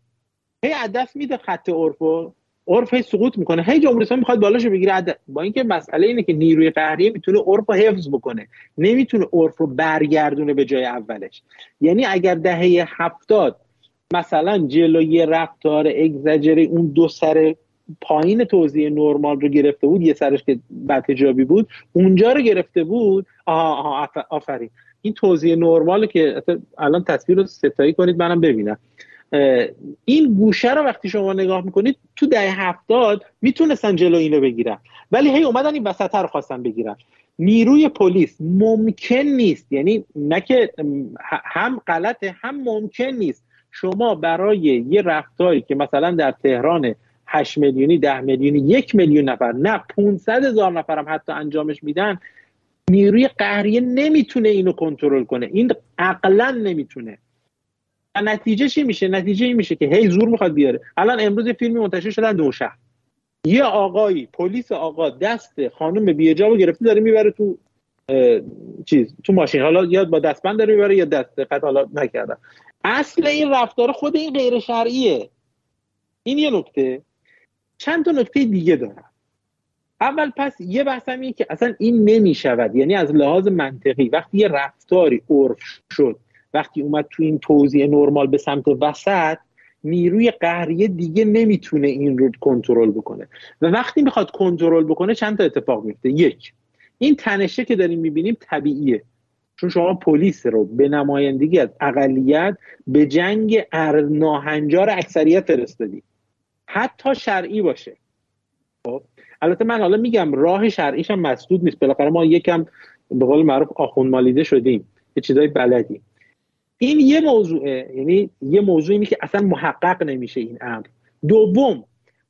هی دست میده خط عرفو عرف هی سقوط می‌کنه. هی جمهوری اسلامی می‌خواد بالاشو بگیره. با اینکه مسئله اینه که نیروی قهریه می‌تونه عرف رو حفظ بکنه نمی‌تونه عرف رو برگردونه به جای اولش. یعنی اگر دهه هفتاد مثلا جلوی رفتار اگزاجری اون دو سر پایین توضیح نرمال رو گرفته بود یه سرش که بدهجابی بود اونجا رو گرفته بود. آها آها آفرین. این توضیح نرمال که الان تصویر رو ستایی کنید منم ببینم. این گوشه رو وقتی شما نگاه می‌کنید تو دهه هفتاد می‌تونستن جلو اینو بگیرن. ولی هی اومدن این وسط رو خواستن بگیرن. نیروی پلیس ممکن نیست یعنی نه که هم غلطه هم ممکن نیست. شما برای یه رفتاری که مثلا در تهران 8 میلیونی 10 میلیونی یک میلیون نفر نه 500 هزار نفر هم حتی انجامش میدن نیروی قهریه نمی‌تونه اینو کنترل کنه. این عقلا نمی‌تونه. و نتیجه چی میشه؟ نتیجه این میشه که هی زور می‌خواد بیاره. الان امروز فیلمی منتشر شدن دو شهر. یه آقایی پلیس آقا دست خانم بیجابو گرفته داره می‌بره تو چیز تو ماشین. حالا یا با دستبند داره می‌بره یا دست قطع حالا نکردم. اصل این رفتار خود این غیر شرعیه. این یه نکته. چند تا نکته دیگه دارم. اول پس یه بحثم اینه که اصلا این نمی‌شود. یعنی از لحاظ منطقی وقتی یه رفتاری عرف شد وقتی اومد تو این توضیح نرمال به سمت وسط نیروی قهریه دیگه نمی‌تونه این رو کنترل بکنه. و وقتی می‌خواد کنترل بکنه چند تا اتفاق میفته یک این تنشه که داریم می‌بینیم طبیعیه. چون شما پلیس رو به نمایندگی از اقلیت به جنگ ناهنجار اکثریت فرستادی. حتی شرعی باشه. خب البته من حالا میگم راه شرعیش هم مسدود نیست. بالاخره ما یکم به قول معروف آخون مالیده شدیم. یه چیزای بلدیم. این یه موضوعه یعنی یه موضوعی که اصلا محقق نمیشه این امر. دوم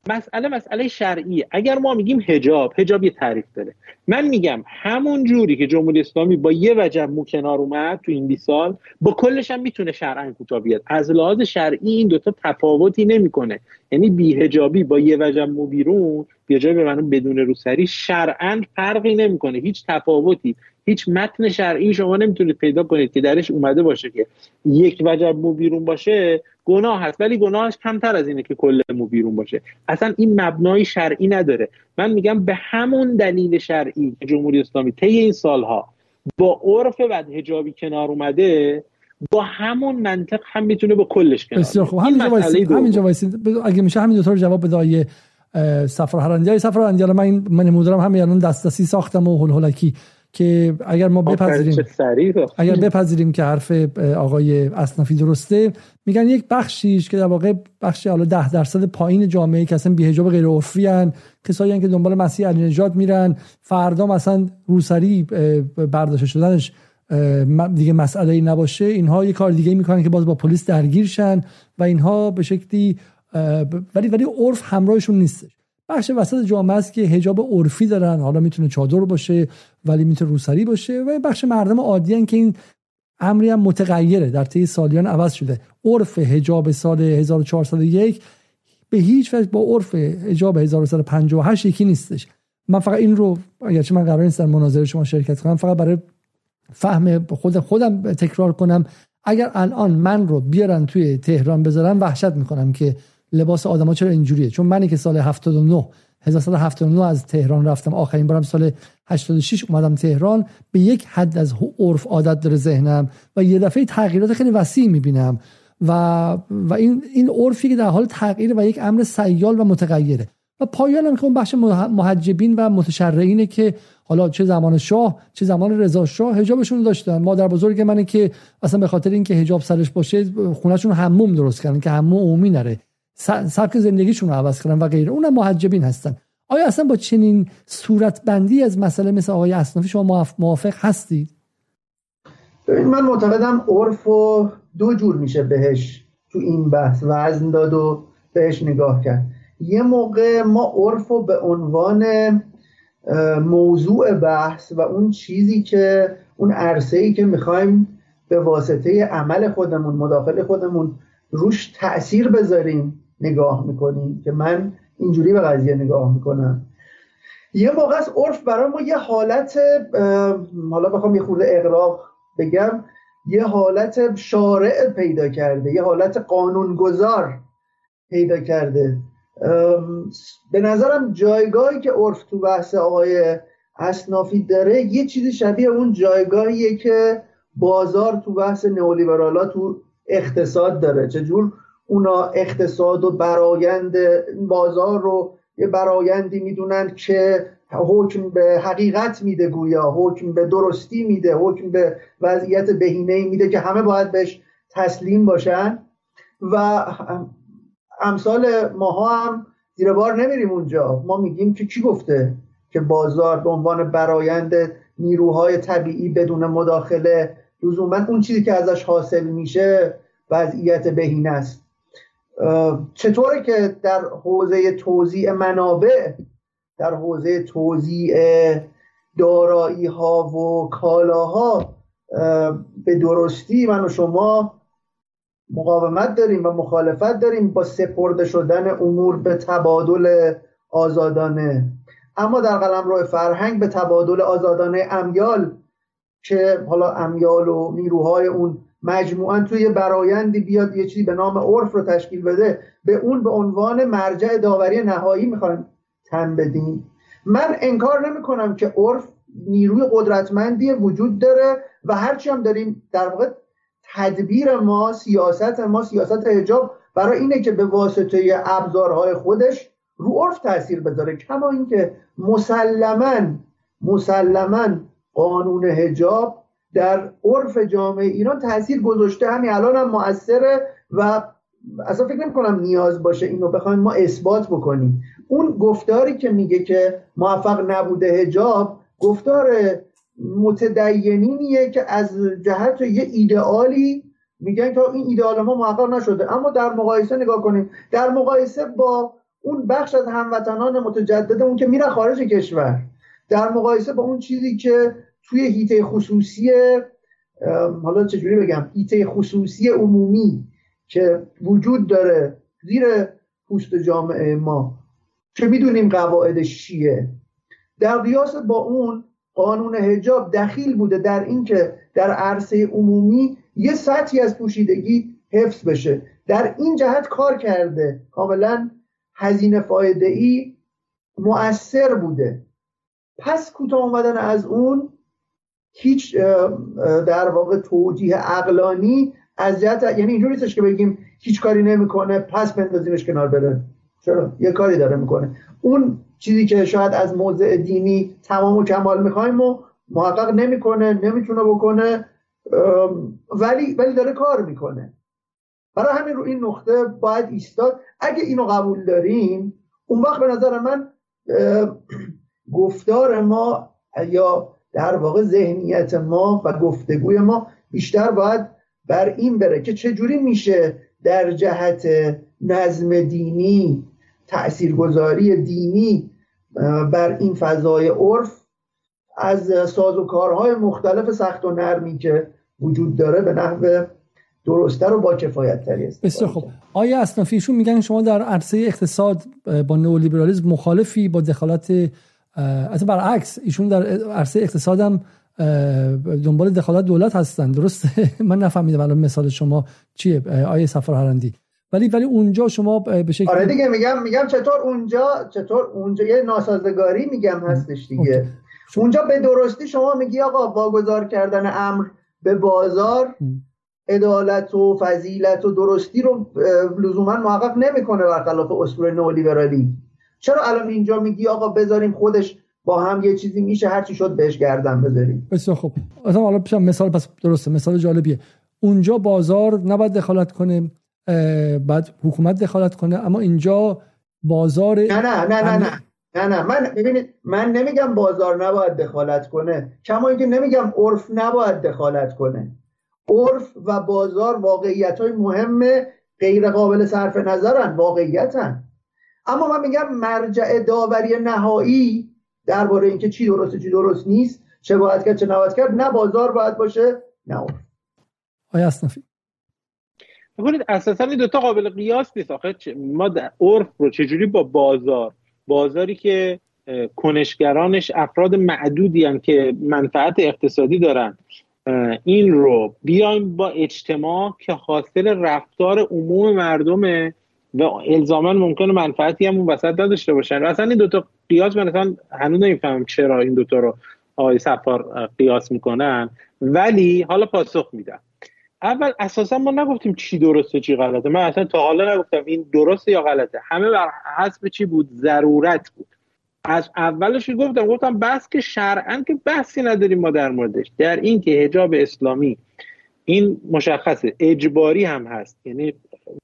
مسئله مسئله شرعیه. اگر ما میگیم هجاب هجاب یه تعریف داره. من میگم همون جوری که جمهوری اسلامی با یه وجب مو کنار اومد تو این 20 سال با کلش هم می‌تونه شرعا کوتاه بیاد. از لحاظ شرعی این دوتا تفاوتی نمی‌کنه. یعنی بیهجابی با یه وجب مو بیرون بیهجابی به من بدون روسری شرعا فرقی نمی‌کنه. هیچ تفاوتی هیچ متن شرعی شما نمی‌تونید پیدا کنید که درش اومده باشه که یک وجب مو بیرون باشه گناه هست. ولی گناهش کمتر از اینه که کل مو بیرون باشه. اصلا این مبنای شرعی نداره. من میگم به همون دلیل شرعی که جمهوری اسلامی طی این سالها با عرف بد هجابی کنار اومده با همون منطق هم می‌تونه با کلش کنار بسیار خوب. همینجا وایسید همینجا وایسید. اگه میشه همین دو تا جواب بده سفر هرندی سفر هرندی من من نمودارم همین الان دسترسی ساختم و هول هولکی که اگر ما بپذیریم اگر بپذیریم که حرف آقای اصنافی درسته میگن یک بخشیش که در واقع بخش حالا ده درصد پایین جامعه که اصلا بیهجاب غیر عرفی ان کسایی که دنبال مسیح علی نجات میرن فردا مثلا روسری برداشته شدنش دیگه مسئله ای نباشه. اینها یه کار دیگه می‌کنن که باز با پلیس درگیر شن و اینها به شکلی ولی ولی عرف همراهشون نیستش. بخش وسط جامعه است که حجاب عرفی دارن. حالا می‌تونه چادر باشه ولی می‌تونه روسری باشه و بخش مردم عادی که این امری هم متغیره. در طی سالیان عوض شده. عرف حجاب سال 1401 به هیچ وجه با عرف حجاب 1358 یکی نیستش. من فقط این رو اگرچه من قرار نیست در مناظره شما شرکت کنم فقط برای فهم خود خودم تکرار کنم. اگر الان من رو بیارن توی تهران بذارن وحشت می‌کنم که لباس آدما چرا اینجوریه؟ چون منی که سال 79 1979 از تهران رفتم. آخرین بارم سال 86 اومدم تهران. به یک حد از عرف عادت داره ذهنم و یه دفعه تغییرات خیلی وسیع می‌بینم. و و این این عرفی که در حال تغییر و یک امر سیال و متغیره. و پایانم که اون بخش محجبین و متشرعینه که حالا چه زمان شاه چه زمان رضا شاه حجابشون داشتن. مادر بزرگ منه که اصلا به خاطر اینکه حجاب سرش باشه خونهشون حموم درست کردن که حموم عمومی نره. سبک زندگیشون رو عوض کردن و غیره. اونم محجبین هستن. آیا اصلا با چنین صورت بندی از مسئله مثل آقای اصنافی شما موافق هستید من معتقدم عرف و دو جور میشه بهش تو این بحث وزن داد و بهش نگاه کرد. یه موقع ما عرف رو به عنوان موضوع بحث و اون چیزی که اون عرصه ای که می‌خوایم به واسطه عمل خودمون مداخل خودمون روش تاثیر بذاریم. نگاه می‌کنیم که من اینجوری به قضیه نگاه می‌کنم. یه موقع از عرف برای ما یه حالت حالا بخوام یه خورده اقراق بگم یه حالت شارع پیدا کرده یه حالت قانونگذار پیدا کرده. به نظرم جایگاهی که عرف تو بحث آقای اصنافی داره یه چیزی شبیه اون جایگاهیه که بازار تو بحث نئولیبرالا تو اقتصاد داره. چجور؟ اونا اقتصاد و برایند بازار رو یه برایندی می‌دونن که حکم به حقیقت میده گویا حکم به درستی میده حکم به وضعیت بهینه میده که همه باید بهش تسلیم باشن. و امثال ماها هم زیر بار نمیریم اونجا. ما میگیم که کی گفته که بازار به عنوان برایند نیروهای طبیعی بدون مداخله لزوما اون چیزی که ازش حاصل میشه وضعیت بهینه است. چطوره که در حوزه توزیع منابع در حوزه توزیع دارایی ها و کالاها به درستی من و شما مقاومت داریم و مخالفت داریم با سپرده شدن امور به تبادل آزادانه. اما در قلم روی فرهنگ به تبادل آزادانه امیال که حالا امیال و نیروهای اون مجموعا توی برایندی بیاد یه چیزی به نام عرف رو تشکیل بده به اون به عنوان مرجع داوری نهایی می‌خوایم تن بدیم. من انکار نمی کنم که عرف نیروی قدرتمندی وجود داره و هرچی هم داریم در واقع تدبیر ما سیاست ما سیاست حجاب برای اینه که به واسطه ابزارهای خودش رو عرف تاثیر بذاره. کما اینکه مسلما مسلما قانون حجاب در عرف جامعه ایران تاثیر گذاشته. همین الان هم مؤثره و اصلا فکر نمی کنم نیاز باشه اینو بخوایم ما اثبات بکنیم. اون گفتاری که میگه که موفق نبوده هجاب گفتار متدینینیه که از جهت یه ایدئالی میگن که این ایدئال ما محقق نشده. اما در مقایسه نگاه کنیم در مقایسه با اون بخش از هموطنان متجدد اون که میره خارج کشور در مقایسه با اون چیزی که توی هیته خصوصی حالا چجوری بگم هیته خصوصی عمومی که وجود داره زیر پوست جامعه ما که می‌دونیم قواعدش چیه. در قیاس با اون قانون هجاب دخیل بوده در اینکه در عرصه عمومی یه سطحی از پوشیدگی حفظ بشه. در این جهت کار کرده. کاملا هزینه فایده ای مؤثر بوده. پس کوتاه اومدن از اون هیچ در واقع توجیه عقلانی از جهت یعنی اینجوری نیستش که بگیم هیچ کاری نمی‌کنه پس بندازیمش کنار بره. چرا؟ یه کاری داره می‌کنه. اون چیزی که شاید از موضع دینی تمام و کمال می‌خوایم و محقق نمی‌کنه نمی‌تونه بکنه ولی ولی داره کار می‌کنه. برای همین رو این نقطه باید ایستاد. اگه اینو قبول داریم اون وقت به نظر من گفتار ما یا در واقع ذهنیت ما و گفتگوی ما بیشتر باید بر این بره که چجوری میشه در جهت نظم دینی تاثیرگذاری دینی بر این فضای عرف از ساز و کارهای مختلف سخت و نرمی که وجود داره به نحو درستتر و با کفایت تری است بسیار خوب. آیا اصنافیشون میگن شما در عرصه اقتصاد با نئولیبرالیسم مخالفی با دخالت اصلا برعکس ایشون در عرصه اقتصاد هم دنبال دخالت دولت هستن درسته؟ من نفهمیدم الان مثال شما چیه آیه سفر هرندی. ولی ولی اونجا شما به شکل آره دیگه میگم میگم چطور اونجا چطور اونجا یه ناسازگاری میگم هستش دیگه. اونجا به درستی شما میگی آقا واگذار کردن امر به بازار عدالت و فضیلت و درستی رو لزوما محقق نمی‌کنه برخلاف اصول نولیبرالی. چرا الان اینجا میگی آقا بذاریم خودش با هم یه چیزی میشه هر چی شد بهش گردن بذاریم؟ بسیار خوب. اصلا حالا پیشم مثال پس درسته مثال جالبیه. اونجا بازار نباید دخالت کنه بعد حکومت دخالت کنه اما اینجا بازار نه نه نه نه نه نه نه. من ببینید من نمیگم بازار نباید دخالت کنه. کما اینکه نمیگم عرف نباید دخالت کنه. عرف و بازار واقعیت های مهم غیر قابل صرف نظرن واقعیتن. اما من میگم مرجع داوری نهایی درباره اینکه چی درسته چی درست نیست چه باید کرد چه نباید کرد نه بازار باید باشه نه عرف آیا اصنافی بکنید اساسا این دوتا قابل قیاس نیست. آخه ما عرف رو چجوری با بازار بازاری که کنشگرانش افراد معدودی هم که منفعت اقتصادی دارن این رو بیایم با اجتماع که حاصل رفتار عموم مردمه و الزاما ممکنه منفعتی هم اون وسط نداشته باشن. و اصلا این دوتا قیاس من اصلا هنوز نمی‌فهمم چرا این دوتا رو آقای سفار قیاس می‌کنن. ولی حالا پاسخ میدم. اول اساسا ما نگفتیم چی درسته چی غلطه. من اصلا تا حالا نگفتم این درسته یا غلطه. همه بر حسب چی بود؟ ضرورت بود. از اولش گفتم گفتم بس که شرعا که بحثی نداریم ما در موردش. در این که حجاب اسلامی این مشخصه. اجباری هم هست. یعنی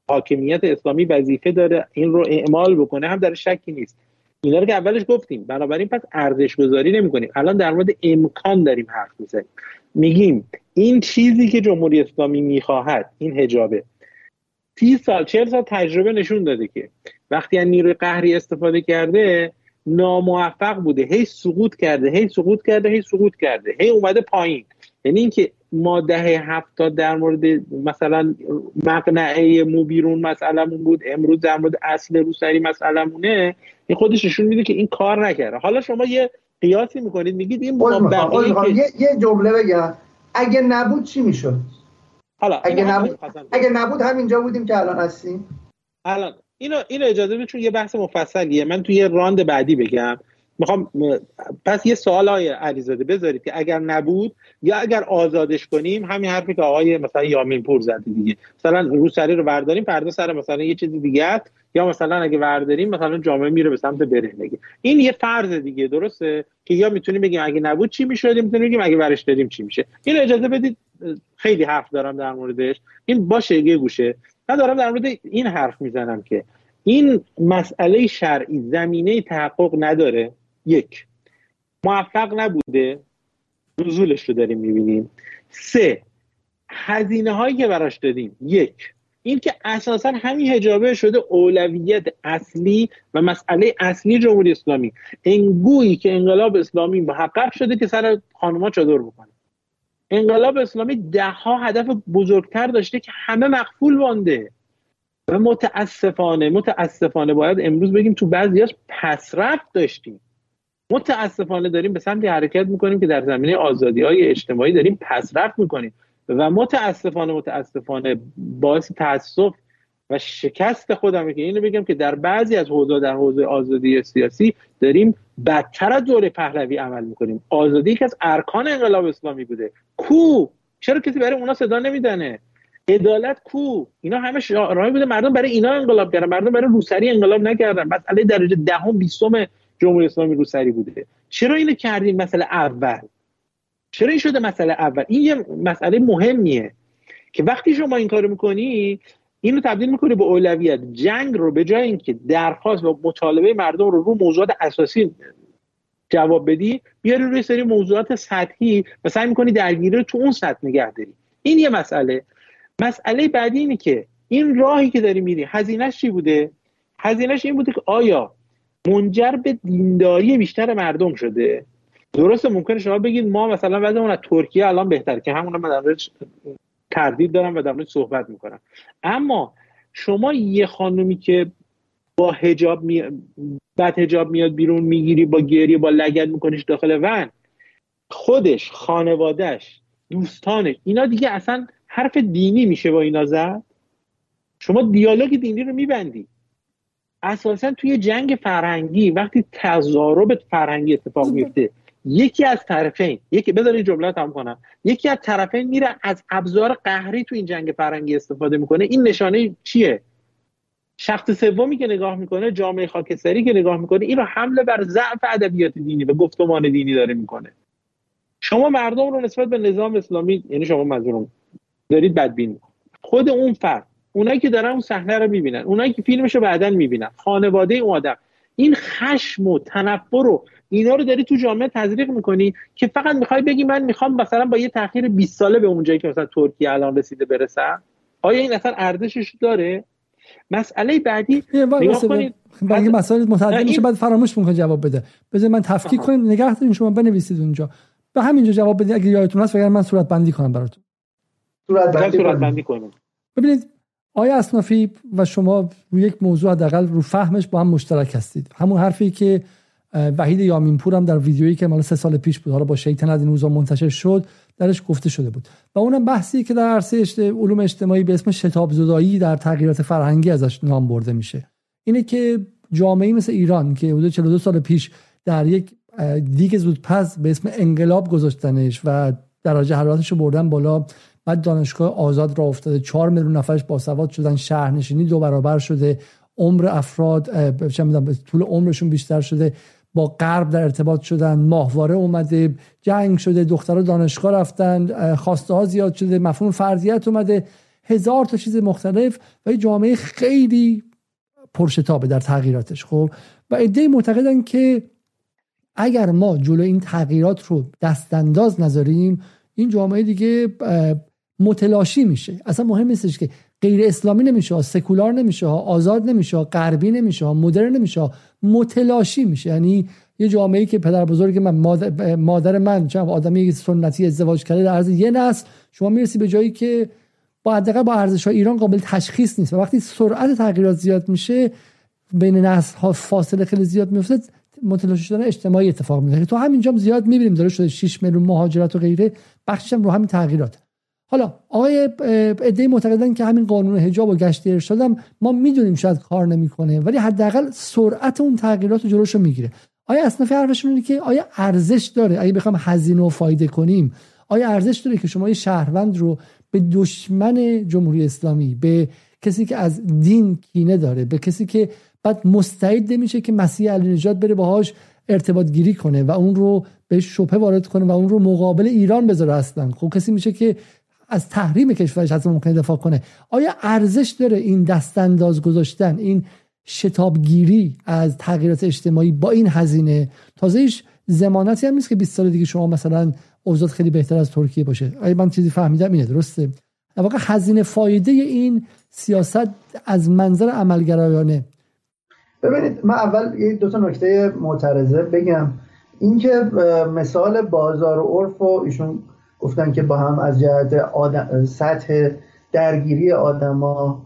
حاکمیت اسلامی وظیفه داره این رو اعمال بکنه هم در شکی نیست. اینا رو که اولش گفتیم. بنابراین پس ارزش گذاری نمی کنیم الان در مورد امکان داریم حرف می‌زنیم میگیم این چیزی که جمهوری اسلامی می‌خواهد این هجابه سی سال چهل سال تجربه نشون داده که وقتی از نیروی قهری استفاده کرده ناموفق بوده. هی سقوط کرده هی سقوط کرده هی سقوط کرده. هی اومده پایین. یعنی اینکه ما دهه هفتاد در مورد مثلا مقنعه مو بیرون مسئلهمون بود امروز در مورد اصل روسری مسئلهمونه این خودش نشون میده که این کار نکرده. حالا شما یه قیاسی می‌کنید میگید این که... یه, یه جمله بگم. اگه نبود چی می‌شد؟ حالا اگه نبود اگه نبود همینجا بودیم که الان هستیم. الان اینو اینو اجازه بدید چون یه بحث مفصلیه. من توی یه راند بعدی بگم. می‌خوام پس یه سوال های علیزاده بذارید که اگر نبود یا اگر آزادش کنیم همین حرفی که آقای مثلا یامین پور زده دیگه. مثلا روسری رو برداریم فردا سر مثلا یه چیز دیگه یا مثلا اگه برداریم مثلا جامعه میره به سمت برهنگی این یه فرض دیگه درسته؟ که یا می‌تونیم بگیم اگه نبود چی می‌شد می‌تونیم بگیم اگه برش داریم چی میشه. این اجازه بدید خیلی حرف دارم در موردش. این باشه یه گوشه. من دارم در مورد این حرف می‌زنم که این مسئله شرعی زمینه تحقق نداره. یک. موفق نبوده. نزولش رو داریم می‌بینیم. سه. هزینه هایی که براش دادیم. یک. این که اساسا همین هجابه شده اولویت اصلی و مسئله اصلی جمهوری اسلامی. انگویی که انقلاب اسلامی محقق شده که سر خانوما چادر بکنه. انقلاب اسلامی ده ها هدف بزرگتر داشته که همه مقفول بانده و متاسفانه متاسفانه باید امروز بگیم تو بعضیاش پسرفت داشتیم. متاسفانه داریم به سمتی حرکت می‌کنیم که در زمینه آزادی های اجتماعی داریم پسرفت می‌کنیم و متاسفانه متاسفانه باعث تاسف و شکست خودم که اینو بگم که در بعضی از حوزه در حوزه آزادی سیاسی داریم بدتر از دوره پهلوی عمل می‌کنیم. آزادی که از ارکان انقلاب اسلامی بوده. کو؟ چرا کسی برای اونا صدا نمیدنه عدالت کو؟ اینا همه شعارهایی بوده. مردم برای اینا انقلاب کردن. مردم برای روسری انقلاب نکردن. مسئله درجه دهم بیستم جمهوری اسلامی روسری بوده. چرا اینو کردیم مسئله اول؟ چرا این شده مسئله اول؟ این یه مسئله مهمیه که وقتی شما این کارو می‌کنی اینو تبدیل می‌کنی به اولویت. جنگ رو به جای اینکه درخواست و مطالبه مردم رو رو موضوعات اساسی جواب بدی بیاری روی سری موضوعات سطحی و سعی می‌کنی درگیری رو تو اون سطح نگه داری. این یه مسئله. مسئله بعدی اینه که این راهی که داری میری هزینهش چی بوده؟ هزینهش این بوده که آیا منجر به دینداری بیشتر مردم شده. درسته ممکنه شما بگید ما مثلا وضعمون از ترکیه الان بهتر که همون من در تردید دارم و در صحبت می‌کنم. اما شما یه خانومی که با هجاب می... بعد هجاب میاد بیرون می‌گیری با گریه با لگت میکنیش داخل ون خودش خانوادهش دوستانش اینا دیگه اصلا حرف دینی میشه با اینا زد؟ شما دیالوگ دینی رو میبندی. اساسا توی جنگ فرهنگی وقتی تضارب فرهنگی اتفاق میفته یکی از طرفین یکی بذار این جمله تمام کنم. یکی از طرفین میره از ابزار قهری تو این جنگ فرهنگی استفاده می‌کنه. این نشانه چیه؟ شخص سومی که نگاه می‌کنه جامعه خاکستری که نگاه می‌کنه این رو حمله بر ضعف ادبیات دینی و گفتمان دینی داره می‌کنه. شما مردم رو نسبت به نظام اسلامی یعنی شما منظورم دارید بدبین. خود اون فرد اونایی که دارن اون صحنه رو می‌بینن اونایی که فیلمش رو بعدا می‌بینن خانواده اون آدم. این خشم و تنفر و اینا رو داری تو جامعه تزریق می‌کنی که فقط می‌خوای بگی من می‌خوام مثلا با یه تاخیر 20 ساله به اونجایی که مثلا ترکیه الان رسیده برسم؟ آیا این اصلا ارزشش داره؟ مسئله بعدی نگاه کنید. برای مسائل متعدد میشه بعد فراموش می‌کنه جواب بده. بذار من تفکیک کنیم نگه دارین شما بنویسید اونجا. به همینجا جواب بدید اگه یادتون هست من صورت بندی کنم براتون. صورت بندی کنیم. ببینید آیا اصنافی و شما روی یک موضوع حداقل رو فهمش با هم مشترک هستید؟ همون حرفی که وحید یامینپور هم در ویدیویی که مال سه سال پیش بود حالا با شیطان از این روزا منتشر شد درش گفته شده بود. و اونم بحثی که در عرصه علوم اجتماعی به اسم شتاب زدایی در تغییرات فرهنگی ازش نام برده میشه. اینه که جامعه مثل ایران که حدود 42 سال پیش در یک دیگ زودپس به اسم انقلاب گذاشتنش و درجه حرارتش رو بردن بالا بعد دانشگاه آزاد را افتاده. چهار میلیون نفرش باسواد شدن. شهرنشینی دو برابر شده. عمر افراد طول عمرشون بیشتر شده. با غرب در ارتباط شدن. ماهواره اومده. جنگ شده. دخترها دانشگاه رفتن. خواسته ها زیاد شده. مفهوم فردیت اومده. هزار تا چیز مختلف و جامعه خیلی پرشتابه در تغییراتش خب؟ و ایده معتقدن که اگر ما جلو این تغییرات رو دستانداز نذاریم این جامعه دیگه متلاشی میشه. اصلا مهم نیستش که غیر اسلامی نمیشه سکولار نمیشه آزاد نمیشه غربی نمیشه مدرن نمیشه متلاشی میشه. یعنی یه جامعه که پدر بزرگ من مادر, من چند آدمی سنتی ازدواج کرده در عرض یه نسل شما می‌رسی به جایی که با حداقل با ارزش های ایران قابل تشخیص نیست. و وقتی سرعت تغییرات زیاد میشه بین نسل ها فاصله خیلی زیاد میفته متلاشی شدن اجتماعی اتفاق میفته تو همینجا زیاد می‌بینیم داره شده 6 میلیون مهاجرت و غیره بخشش هم رو همین تغییرات. حالا آقای ایده معتقدن که همین قانون حجاب و گشت ارشاد ما می‌دونیم شاید کار نمی‌کنه ولی حداقل سرعت اون تغییرات رو جلوشو می‌گیره. آیا اصناف حرفشون اینه که آیا ارزش داره؟ اگه بخوام هزینه و فایده کنیم آیا ارزش داره که شما یه شهروند رو به دشمن جمهوری اسلامی به کسی که از دین کینه داره به کسی که بعد مستعد نمیشه که مسیح علی نجات بره باهاش ارتباط گیری کنه و اون رو به شبهه وارد کنه و اون رو مقابل ایران بذاره اصلا؟ خب کسی میشه که از تحریم کشورش از ممکن دفاع کنه. آیا ارزش داره این دستانداز گذاشتن این شتابگیری از تغییرات اجتماعی با این هزینه؟ تازهش زمانتی هم نیست که 20 سال دیگه شما مثلا اوضاع خیلی بهتر از ترکیه باشه. آیا من چیزی فهمیدم؟ اینه درسته. واقع هزینه فایده این سیاست از منظر عملگرایانه. ببینید من اول دو تا نکته معترضه بگم. اینکه مثال بازار و عرف و ایشون گفتن که با هم از جهت آدم، سطح درگیری آدما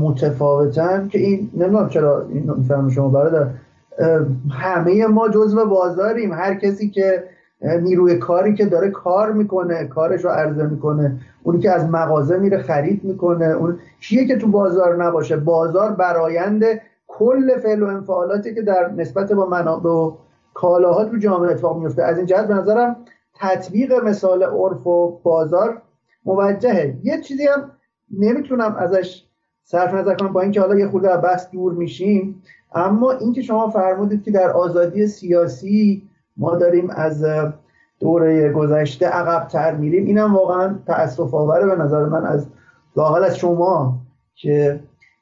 متفاوتن که این نمی‌دونم چرا این میفهم شما برادر همه ما جزو بازاریم. هر کسی که نیروی کاری که داره کار می‌کنه کارش رو عرضه می‌کنه اونی که از مغازه میره خرید می‌کنه اون کیه که تو بازار نباشه؟ بازار برایند کل فعل و انفعالاتی که در نسبت با منابع و کالاها تو جامعه اتفاق میفته از این جهت به نظرم تطبیق مثال عرف و بازار موجهه. یه چیزی هم نمی‌تونم ازش صرف نظر کنم با اینکه حالا یه خورده بحث دور میشیم. اما اینکه شما فرمودید که در آزادی سیاسی ما داریم از دوره گذشته عقبتر میریم اینم واقعا تاسف آوره به نظر من از لاحال از شما که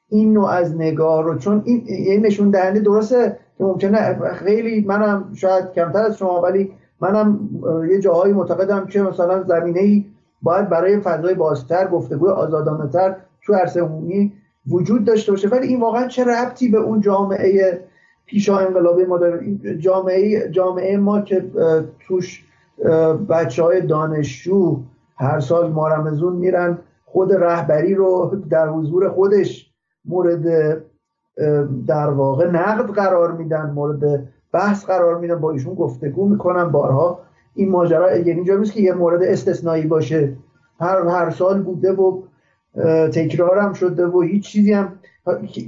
این نوع از نگاه رو چون این نشون دهنده درسته که ممکنه خیلی منم شاید کمتر از شما ولی منم یه جاهایی معتقدم که مثلا زمینه ای باید برای فضای بازتر گفتگوی آزادانه تر تو عرصه عمومی وجود داشته باشه. ولی این واقعا چه ربطی به اون جامعه پیشا انقلابی ما داره؟ جامعه جامعه ما که توش بچه های دانشجو هر سال مارمزون میرن خود رهبری رو در حضور خودش مورد در واقع نقد قرار میدن مورد بحث قرار میدن با ایشون گفتگو می‌کنن بارها. این ماجرا یعنی جا که یه مورد استثنایی باشه. هر هر سال بوده و تکرارم شده و هیچ چیزی هم.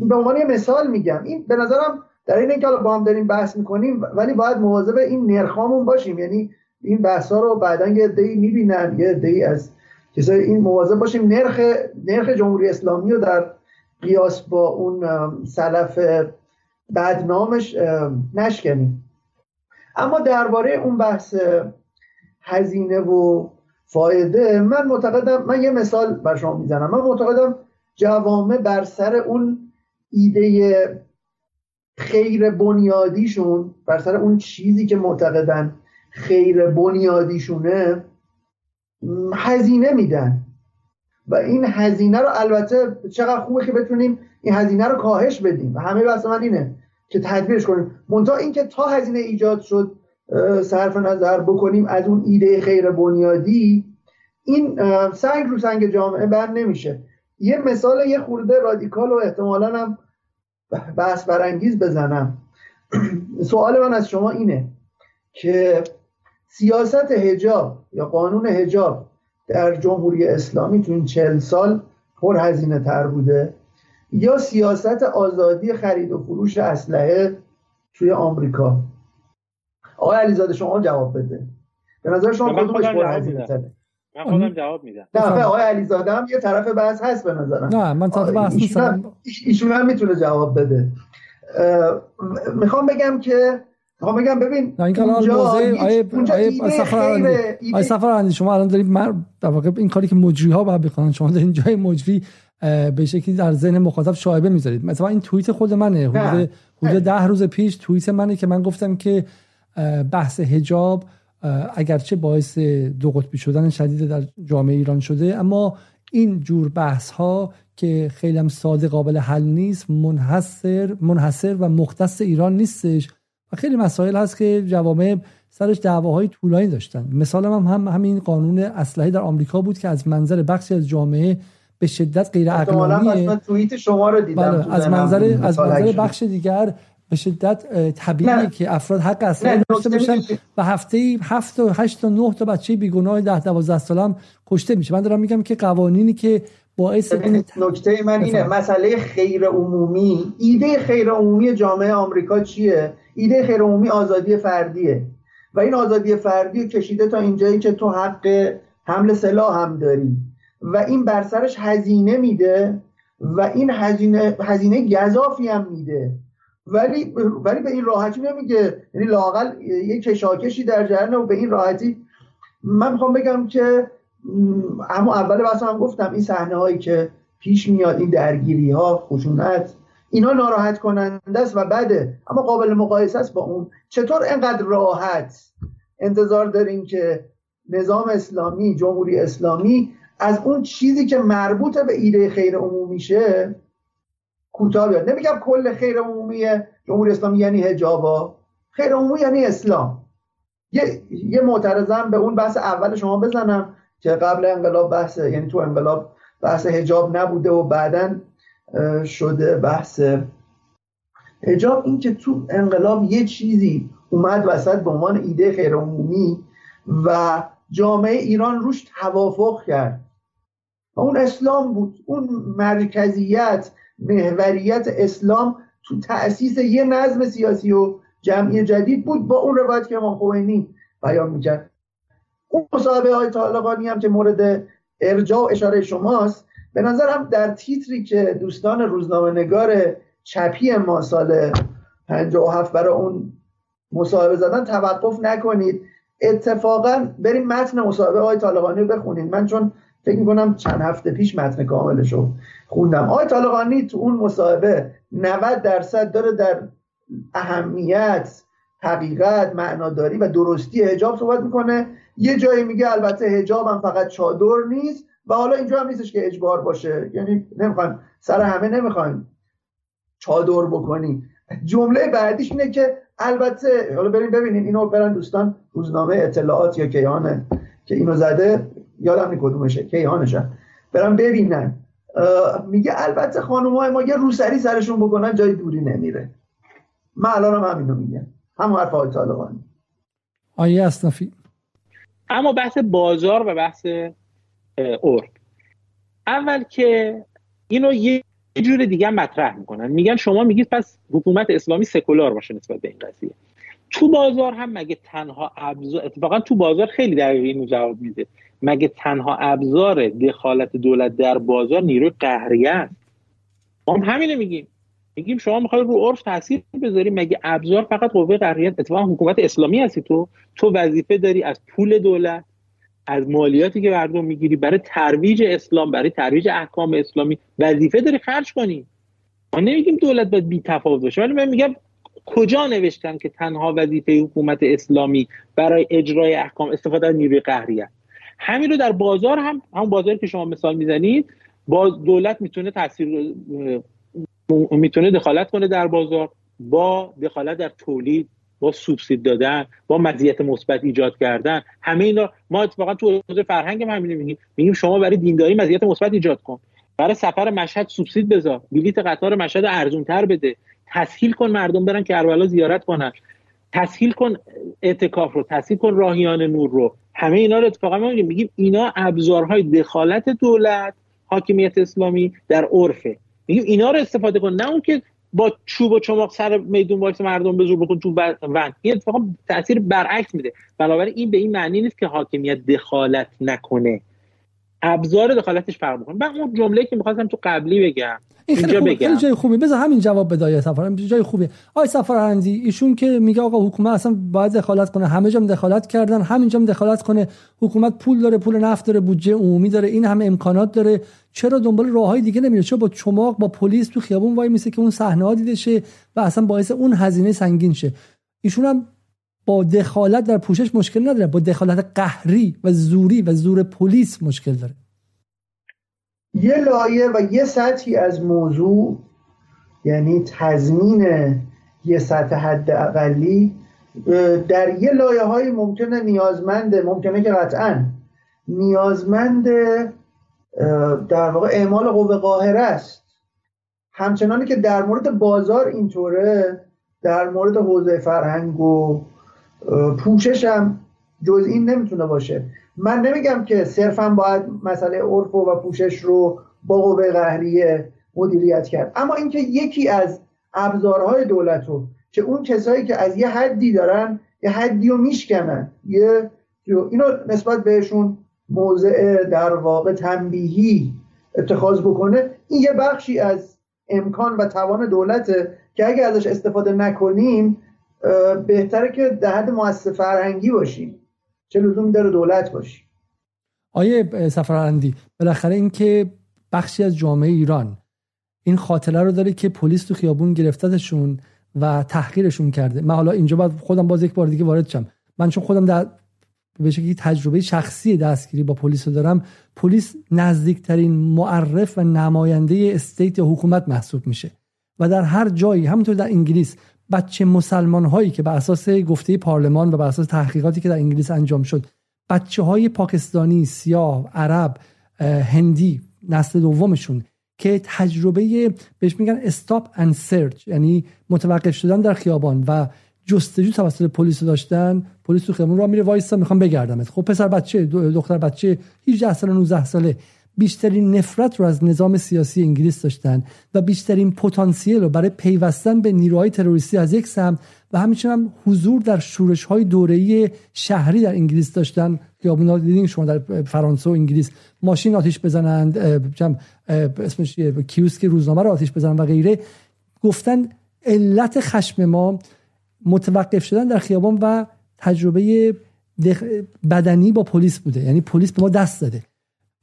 به عنوان یه مثال میگم. این به نظرم در این اینکه با هم داریم بحث می‌کنیم ولی باید مواظب این نرخامون باشیم. یعنی این بحث ها رو بعدا یه عده‌ای می‌بینن یه عده‌ای از کسای این مواظب باشیم نرخ نرخ جمهوری اسلامی رو در قیاس با اون سلف بدنامش نشکنیم اما درباره اون بحث هزینه و فایده من معتقدم من یه مثال بر شما می‌زنم. من معتقدم جوامع بر سر اون ایده خیر بنیادیشون بر سر اون چیزی که معتقدن خیر بنیادیشونه هزینه میدن. و این هزینه رو البته چقدر خوبه که بتونیم این هزینه رو کاهش بدیم. و همه بحث من اینه که تدبیرش کنیم. منتها اینکه تا هزینه ایجاد شد صرف نظر بکنیم از اون ایده خیر بنیادی این سنگ رو سنگ جامعه بر نمیشه. یه مثال یه خورده رادیکال و احتمالا هم بحث برانگیز بزنم. سوال من از شما اینه که سیاست هجاب یا قانون هجاب در جمهوری اسلامی تو این چل سال پر هزینه تر بوده. یا سیاست آزادی خرید و فروش اسلحه توی آمریکا. آقای علیزاده شما جواب بده. به نظر شما کدومش پر هزینه تره؟ من خودم جواب میدم. نه آقای علیزاده هم یه طرف بحث هست به نظرم. نه من طرف بحث نیستم. ایشون هم می‌تونه جواب بده. می‌خوام بگم که می‌خوام بگم ببین این اونجا آیه سفر شما الان دارید من در واقع این کاری که مجری ها باید بکنن شما دارین جای مجری به شکلی در ذهن مخاطب شایبه می‌ذارید. مثلا این توییت خود منه. حدود حدود ده روز پیش توییت منه که من گفتم که بحث حجاب اگرچه باعث دو قطبی شدن شدید در جامعه ایران شده اما این جور بحث ها که خیلی هم ساده قابل حل نیست منحصر منحصر و مختص ایران نیستش. و خیلی مسائل هست که جوامع سرش دعواهای طولانی داشتن. مثال هم, هم همین قانون اسلحه در آمریکا بود که از منظر بخشی از جامعه به شدت غیر اقلانیه توییت شما رو دیدم بله، از منظر از منظر بخش دیگر به شدت طبیعی که افراد حق اسلحه داشته باشن. و هفته ای هفت و هشت و نه تا بچه بیگناه ده دوازده سالم کشته میشه. من دارم میگم که قوانینی که باعث نکته من اینه مسئله خیر عمومی. ایده خیر عمومی جامعه آمریکا چیه؟ ایده خیر عمومی آزادی فردیه. و این آزادی فردی کشیده تا اینجایی که تو حق حمل سلاح هم داری. و این بر سرش هزینه میده و این هزینه هزینه گذافی هم میده. ولی ولی به این راحتی نمیگه. یعنی لاقل یه کشاکشی در جریانه و به این راحتی. من می‌خوام بگم که اما اول بحث هم گفتم این صحنه هایی که پیش میاد این درگیری ها خشونت اینا ناراحت کننده است و بده. اما قابل مقایسه است با اون. چطور انقدر راحت انتظار داریم که نظام اسلامی جمهوری اسلامی از اون چیزی که مربوط به ایده خیر عمومیشه کوتاه بیاد. نمیگم کل خیر عمومی جمهوری اسلامی یعنی حجابا خیر عمومی یعنی اسلام. یه, یه معترضم به اون بحث اول شما بزنم که قبل انقلاب بحث یعنی تو انقلاب بحث حجاب نبوده و بعدا شده بحث حجاب. این که تو انقلاب یه چیزی اومد وسط به عنوان ایده خیر عمومی و جامعه ایران روش توافق کرد. و اون اسلام بود. اون مرکزیت محوریت اسلام تو تأسیس یه نظم سیاسی و جمعی جدید بود با اون روایت که امام خمینی بیان می‌کرد. اون مصاحبه های طالقانی هم که مورد ارجاع و اشاره شماست به نظرم در تیتری که دوستان روزنامه نگار چپی ما سال 57 برای اون مصاحبه زدن توقف نکنید. اتفاقا بریم متن مصاحبه های طالقانی رو بخونید. من چون فکر می‌کنم چند هفته پیش متن کاملش رو خوندم. آقای طالقانی تو اون مصاحبه 90 درصد داره در اهمیت حقیقت معناداری و درستی حجاب صحبت می‌کنه. یه جایی میگه البته حجاب هم فقط چادر نیست و حالا اینجا هم نیستش که اجبار باشه. یعنی نمی‌خوایم سر همه نمی‌خوایم چادر بکنی جمله بعدیش اینه که البته حالا بریم ببینیم اینو برن دوستان روزنامه اطلاعات یا کیهانه که اینو زده. یادم نی کدومشه. کیهانشه. برن ببینن میگه البته خانم ما یه روسری سرشون بکنن جای دوری نمیره. من الان هم همینو میگم. هم حرف های طالبانی آیه اصنافی اما بحث بازار و بحث ارد اول که اینو یه جور دیگه مطرح می‌کنن. میگن شما میگید پس حکومت اسلامی سکولار باشه نسبت به این قضیه. تو بازار هم مگه تنها ابزار اتفاقا تو بازار خیلی دقیق اینو جواب میده. مگه تنها ابزار دخالت دولت در بازار نیروی قهریه است؟ ما هم همینه میگیم. میگیم شما می‌خوای رو عرف تاثیر بذاری مگه ابزار فقط قوه قهریه اتفاقا حکومت اسلامی هستی تو. تو وظیفه داری از پول دولت از مالیاتی که مردم می‌گیری برای ترویج اسلام برای ترویج احکام اسلامی وظیفه داری خرج کنی. ما نمیگیم دولت باید بی تفاوت باشه ولی من میگم کجا نوشتن که تنها وظیفه حکومت اسلامی برای اجرای احکام استفاده از نیروی قهریه؟ همین رو در بازار هم همون بازاری که شما مثال می‌زنید با دولت می‌تونه تاثیر می‌تونه دخالت کنه در بازار با دخالت در تولید با سوبسید دادن با مزیت مثبت ایجاد کردن. همه اینا ما اتفاقا تو حوزه فرهنگ هم همین میگیم. میگیم شما برای دینداری مزیت مثبت ایجاد کن. برای سفر مشهد سوبسید بذار. بلیت قطار مشهد ارزون تر بده. تسهیل کن مردم برن کربلا زیارت کنن. تسهیل کن اعتکاف رو. تسهیل کن راهیان نور رو. همه اینا رو اتفاقا ما میگیم اینا ابزارهای دخالت دولت حاکمیت اسلامی در عرفه. میگیم اینا رو استفاده کن نه اون که با چوب و چماق سر میدون وایسی مردم به زور بکن تو ون. این اتفاقا تاثیر برعکس میده. بنابراین این به این معنی نیست که حاکمیت دخالت نکنه. ابزار دخالتش فرق می‌کنه. من اون جمله که می‌خواستم تو قبلی بگم این خیلی, خوب، خیلی جای خوبی. بذار همین جواب بده آیه سفر. جای خوبی. آیه سفرهندی ایشون که میگه آقا حکومت اصلا باید دخالت کنه. همه جام دخالت کردن همین جام دخالت کنه. حکومت پول داره پول نفت داره بودجه عمومی داره این همه امکانات داره. چرا دنبال راههای دیگه نمیره؟ چرا با چماق با پلیس تو خیابون وای میسه که اون صحنه ها دیده شه و اصلا باعث اون هزینه سنگین شه؟ ایشون هم با دخالت در پوشش مشکل نداره با دخالت قهری و زوری و زور پلیس مشکل داره. یه لایه و یه سطحی از موضوع یعنی تضمین یه سطح حد اقلی در یه لایه های ممکنه نیازمنده ممکنه که قطعا نیازمند در واقع اعمال قوه قاهره است. همچنانی که در مورد بازار اینطوره در مورد حوزه فرهنگ و پوشش هم جز این نمی‌تونه باشه. من نمیگم که صرفا باید مسئله عرف و پوشش رو با قوه قهریه مدیریت کرد. اما اینکه یکی از ابزارهای دولت رو که اون کسایی که از یه حدی دارن یه حدی رو میشکنن یه اینو نسبت بهشون موضع در واقع تنبیهی اتخاذ بکنه این یه بخشی از امکان و توان دولته که اگه ازش استفاده نکنیم بهتره که در حد مؤسسه فرهنگی باشیم چه لزومی داره دولت باشی آیه سفرندی بالاخره اینکه بخشی از جامعه ایران این خاطره رو داره که پلیس تو خیابون گرفتتشون و تحقیرشون کرده. من حالا اینجا باید خودم باز یک بار دیگه وارد شم. من چون خودم در به شکلی تجربه شخصی دستگیری با پلیس رو دارم پلیس نزدیکترین معرف و نماینده استیت یا حکومت محسوب میشه. و در هر جایی همونطور در انگلیس بچه مسلمان هایی که بر اساس گفته پارلمان و بر اساس تحقیقاتی که در انگلیس انجام شد بچه های پاکستانی سیاه عرب هندی نسل دومشون که تجربه بهش میگن stop and search یعنی متوقف شدن در خیابان و جستجو توسط پلیس داشتن پلیس تو خیابون راه میره وایسا می‌خوام بگردمت. خب پسر بچه دختر بچه 18 ساله 19 ساله. بیشترین نفرت رو از نظام سیاسی انگلیس داشتن و بیشترین پتانسیل رو برای پیوستن به نیروهای تروریستی از یک سمت و همچنین هم حضور در شورش های دوره‌ای شهری در انگلیس داشتن. خیابونا دیدین؟ شما در فرانسه و انگلیس ماشین آتیش بزنند اسمش کیوسک روزنامه رو آتیش بزنن و غیره. گفتن علت خشم ما متوقف شدن در خیابان و تجربه بدنی با پلیس بوده. یعنی پلیس به ما دست داده.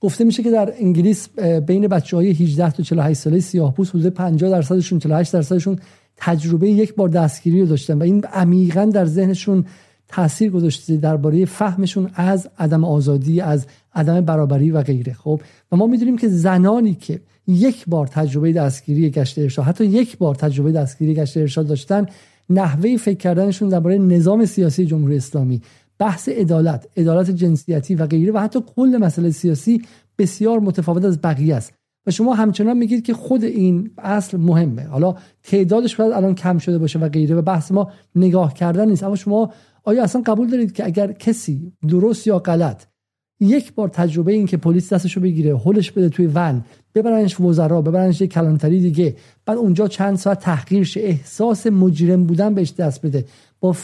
گفته میشه که در انگلیس بین بچه های 18 تا 48 ساله سیاه پوست حدود 50 درصدشون 48 درصدشون تجربه یک بار دستگیری رو داشتن و این عمیقا در ذهنشون تاثیر گذاشته درباره فهمشون از عدم آزادی از عدم برابری و غیره. خب و ما می‌دونیم که زنانی که یک بار تجربه دستگیری گشت ارشاد حتی یک بار تجربه دستگیری گشت ارشاد داشتن نحوه فکر کردنشون درباره نظام سیاسی جمهوری اسلامی بحث عدالت عدالت جنسیتی و غیره و حتی کل مسئله سیاسی بسیار متفاوت از بقیه است. و شما همچنان میگید که خود این اصل مهمه. حالا تعدادش باید الان کم شده باشه و غیره و بحث ما نگاه کردن نیست. اما شما آیا اصلا قبول دارید که اگر کسی درست یا غلط یک بار تجربه این که پلیس دستشو بگیره هلش بده توی ون ببرنش وزرا ببرنش یک کلانتری دیگه بعد اونجا چند ساعت تحقیر شه احساس مجرم بودن بهش دست بده. با,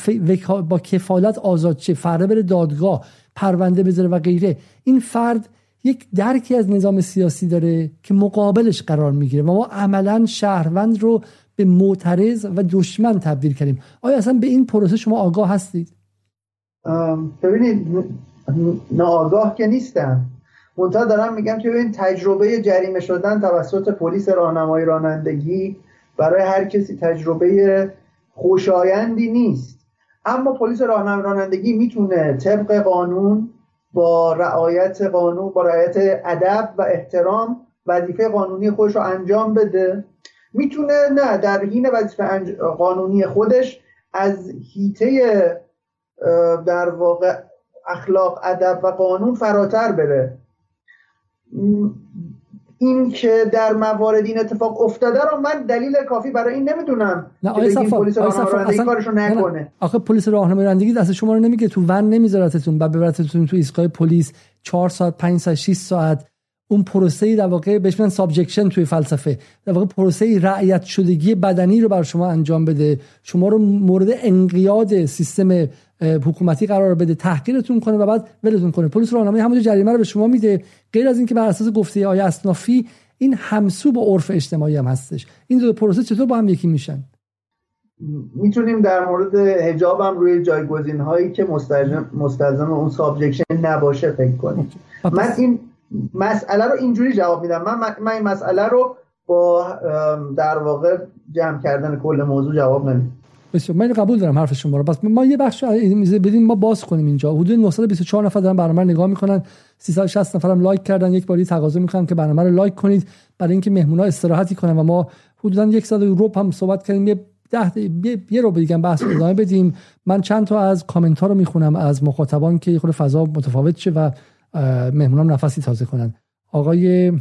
با کفالت آزاد چه فرده بره دادگاه پرونده بذاره و غیره. این فرد یک درکی از نظام سیاسی داره که مقابلش قرار می‌گیره و ما عملا شهروند رو به معترض و دشمن تبدیل کردیم. آیا اصلا به این پروسه شما آگاه هستید؟ ببینید ناآگاه که نیستم. منتها دارم میگم که ببین تجربه جریمه شدن توسط پلیس راهنمایی رانندگی برای هر کسی تجربه خوشایندی نیست. اما پلیس راهنمایی رانندگی می‌تونه طبق قانون با رعایت قانون با رعایت ادب و احترام وظیفه قانونی خودش رو انجام بده. می‌تونه نه در حین وظیفه قانونی خودش از هیته در واقع اخلاق ادب و قانون فراتر بره. این که در موارد این اتفاق افتاده رو من دلیل کافی برای این نمی‌دونم نه آقای صفار پلیس راهنمایی کارشو نکنه. آخه پلیس راهنمایی رانندگی دست شما رو نمیگیره تو ون نمیذارتتون بعد ببرتتون تو ایستگاه پلیس 4 ساعت 5 ساعت 6 ساعت اون پروسه در واقع بهش میگن subjection توی فلسفه. در واقع پروسه رعیت شدگی بدنی رو بر شما انجام بده. شما رو مورد انقیاد سیستم حکومتی قرار بده. تحقیرتون کنه و بعد ولتون کنه. پلیس راهنمایی همونجا جریمه رو به شما میده. غیر از اینکه بر اساس گفته آقای اصنافی این همسو با عرف اجتماعی هم هستش. این دو پروسه چطور با هم یکی میشن؟ می‌تونیم در مورد حجاب هم روی جایگزین هایی که مستلزم اون subjection نباشه فکر کنیم. من این مسئله رو اینجوری جواب میدم. من من این مسئله رو با در واقع جمع کردن کل موضوع جواب نمیدم. بسیار. من قبول دارم حرف شما رو. بس ما یه بخش بدیم ما باز کنیم اینجا. حدود 924 نفر دارن برنامه نگاه می‌کنن. 360 نفرم لایک کردن. یک باری تقاضا می‌کنم که برنامه رو لایک کنید. برای اینکه مهمونا استراحتی کنن و ما حدودا یک ساعت رو هم صحبت کردیم. یه ده یه رو دیگه بحث ادامه بدیم. من چند تا از کامنت ها رو می‌خونم از مخاطبان که خود فضا متفاوت شه و مهمونان نفسی تازه کنن. آقای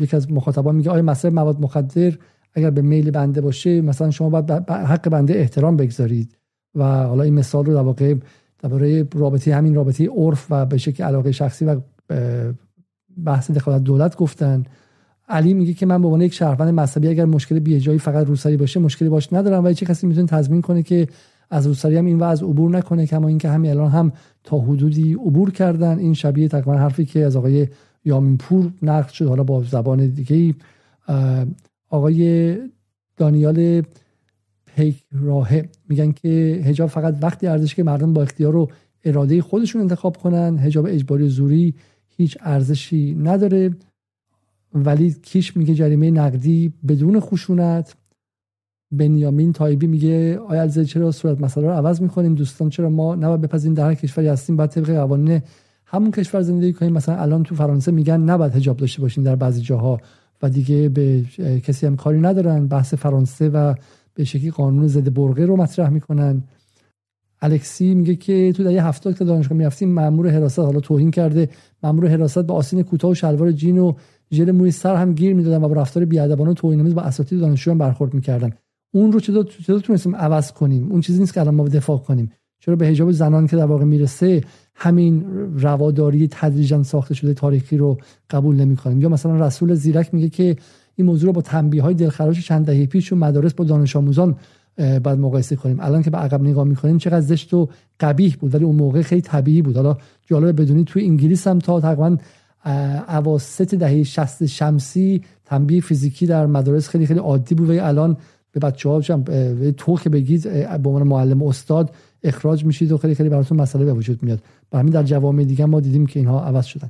یکی از مخاطبان میگه آیا مسئله مواد مخدر اگر به میل بنده باشه مثلا شما باید حق بنده احترام بگذارید. و حالا این مثال رو در واقع درباره رابطه همین رابطه عرف و به شکل علاقه شخصی و بحث دخالت دولت گفتن. علی میگه که من به عنوان یک شهروند مذهبی اگر مشکل بیجایی فقط روسری باشه مشکلی باش ندارم. و چه کسی می‌تونه تضمین کنه که از روسری هم این وضع عبور نکنه کما اینکه همین الان هم تا حدودی عبور کردن این شبیه تقریبا حرفی که از آقای یامین پور نقد شد. حالا با زبان دیگه آقای دانیال پیک راهه میگن که هجاب فقط وقتی ارزش که مردم با اختیار و اراده خودشون انتخاب کنن هجاب اجباری زوری هیچ ارزشی نداره. ولی کیش میگه جریمه نقدی بدون خشونت. بنیامین تایبی میگه آیا الزه چرا صورت مسئله رو عوض می‌کنیم؟ دوستان چرا ما نباید بپذیریم در هر کشوری هستیم؟ باید طبق قوانین همون کشور زندگی کنیم. مثلا الان تو فرانسه میگن نباید حجاب داشته باشیم در بعضی جاها و دیگه به کسی هم کاری ندارن. بحث فرانسه و به شکلی قانون ضد برقه رو مطرح می‌کنن. الکسی میگه که تو یه هفته که دانشگاه می‌رفتیم مامور حراست حالا توهین کرده. مامور حراست با آسین کوتاه و شلوار جین و ژل موی سر هم گیر می‌دادن و با رفتار بیادبانه و توهین‌آمیز با اساتید دانشجویان برخورد می‌کردن. اون رو چطور چطور تونستیم عوض کنیم؟ اون چیزی نیست که الان ما دفاع کنیم. چرا به حجاب زنان که در واقع می‌رسه همین رواداری تدریجا ساخته شده تاریخی رو قبول نمی کنیم یا مثلا رسول زیرک میگه که این موضوع رو با تنبیه های دلخراش چند دهه پیش و مدارس با دانش آموزان بعد مقایسه کنیم. الان که به عقب نگاه می‌کنیم چقدر زشت و قبیح بود ولی اون موقع خیلی طبیعی بود. حالا جالب بدونی توی انگلیس هم تا تقریبا اواسط دهه 60 شمسی تنبیه فیزیکی در مدارس خیلی خیلی عادی بود و الان به بچه ها تو که بگید به عنوان معلم استاد اخراج میشید و خیلی خیلی براتون مسئله به وجود میاد. و همین در جوامع دیگه ما دیدیم که اینها عوض شدن.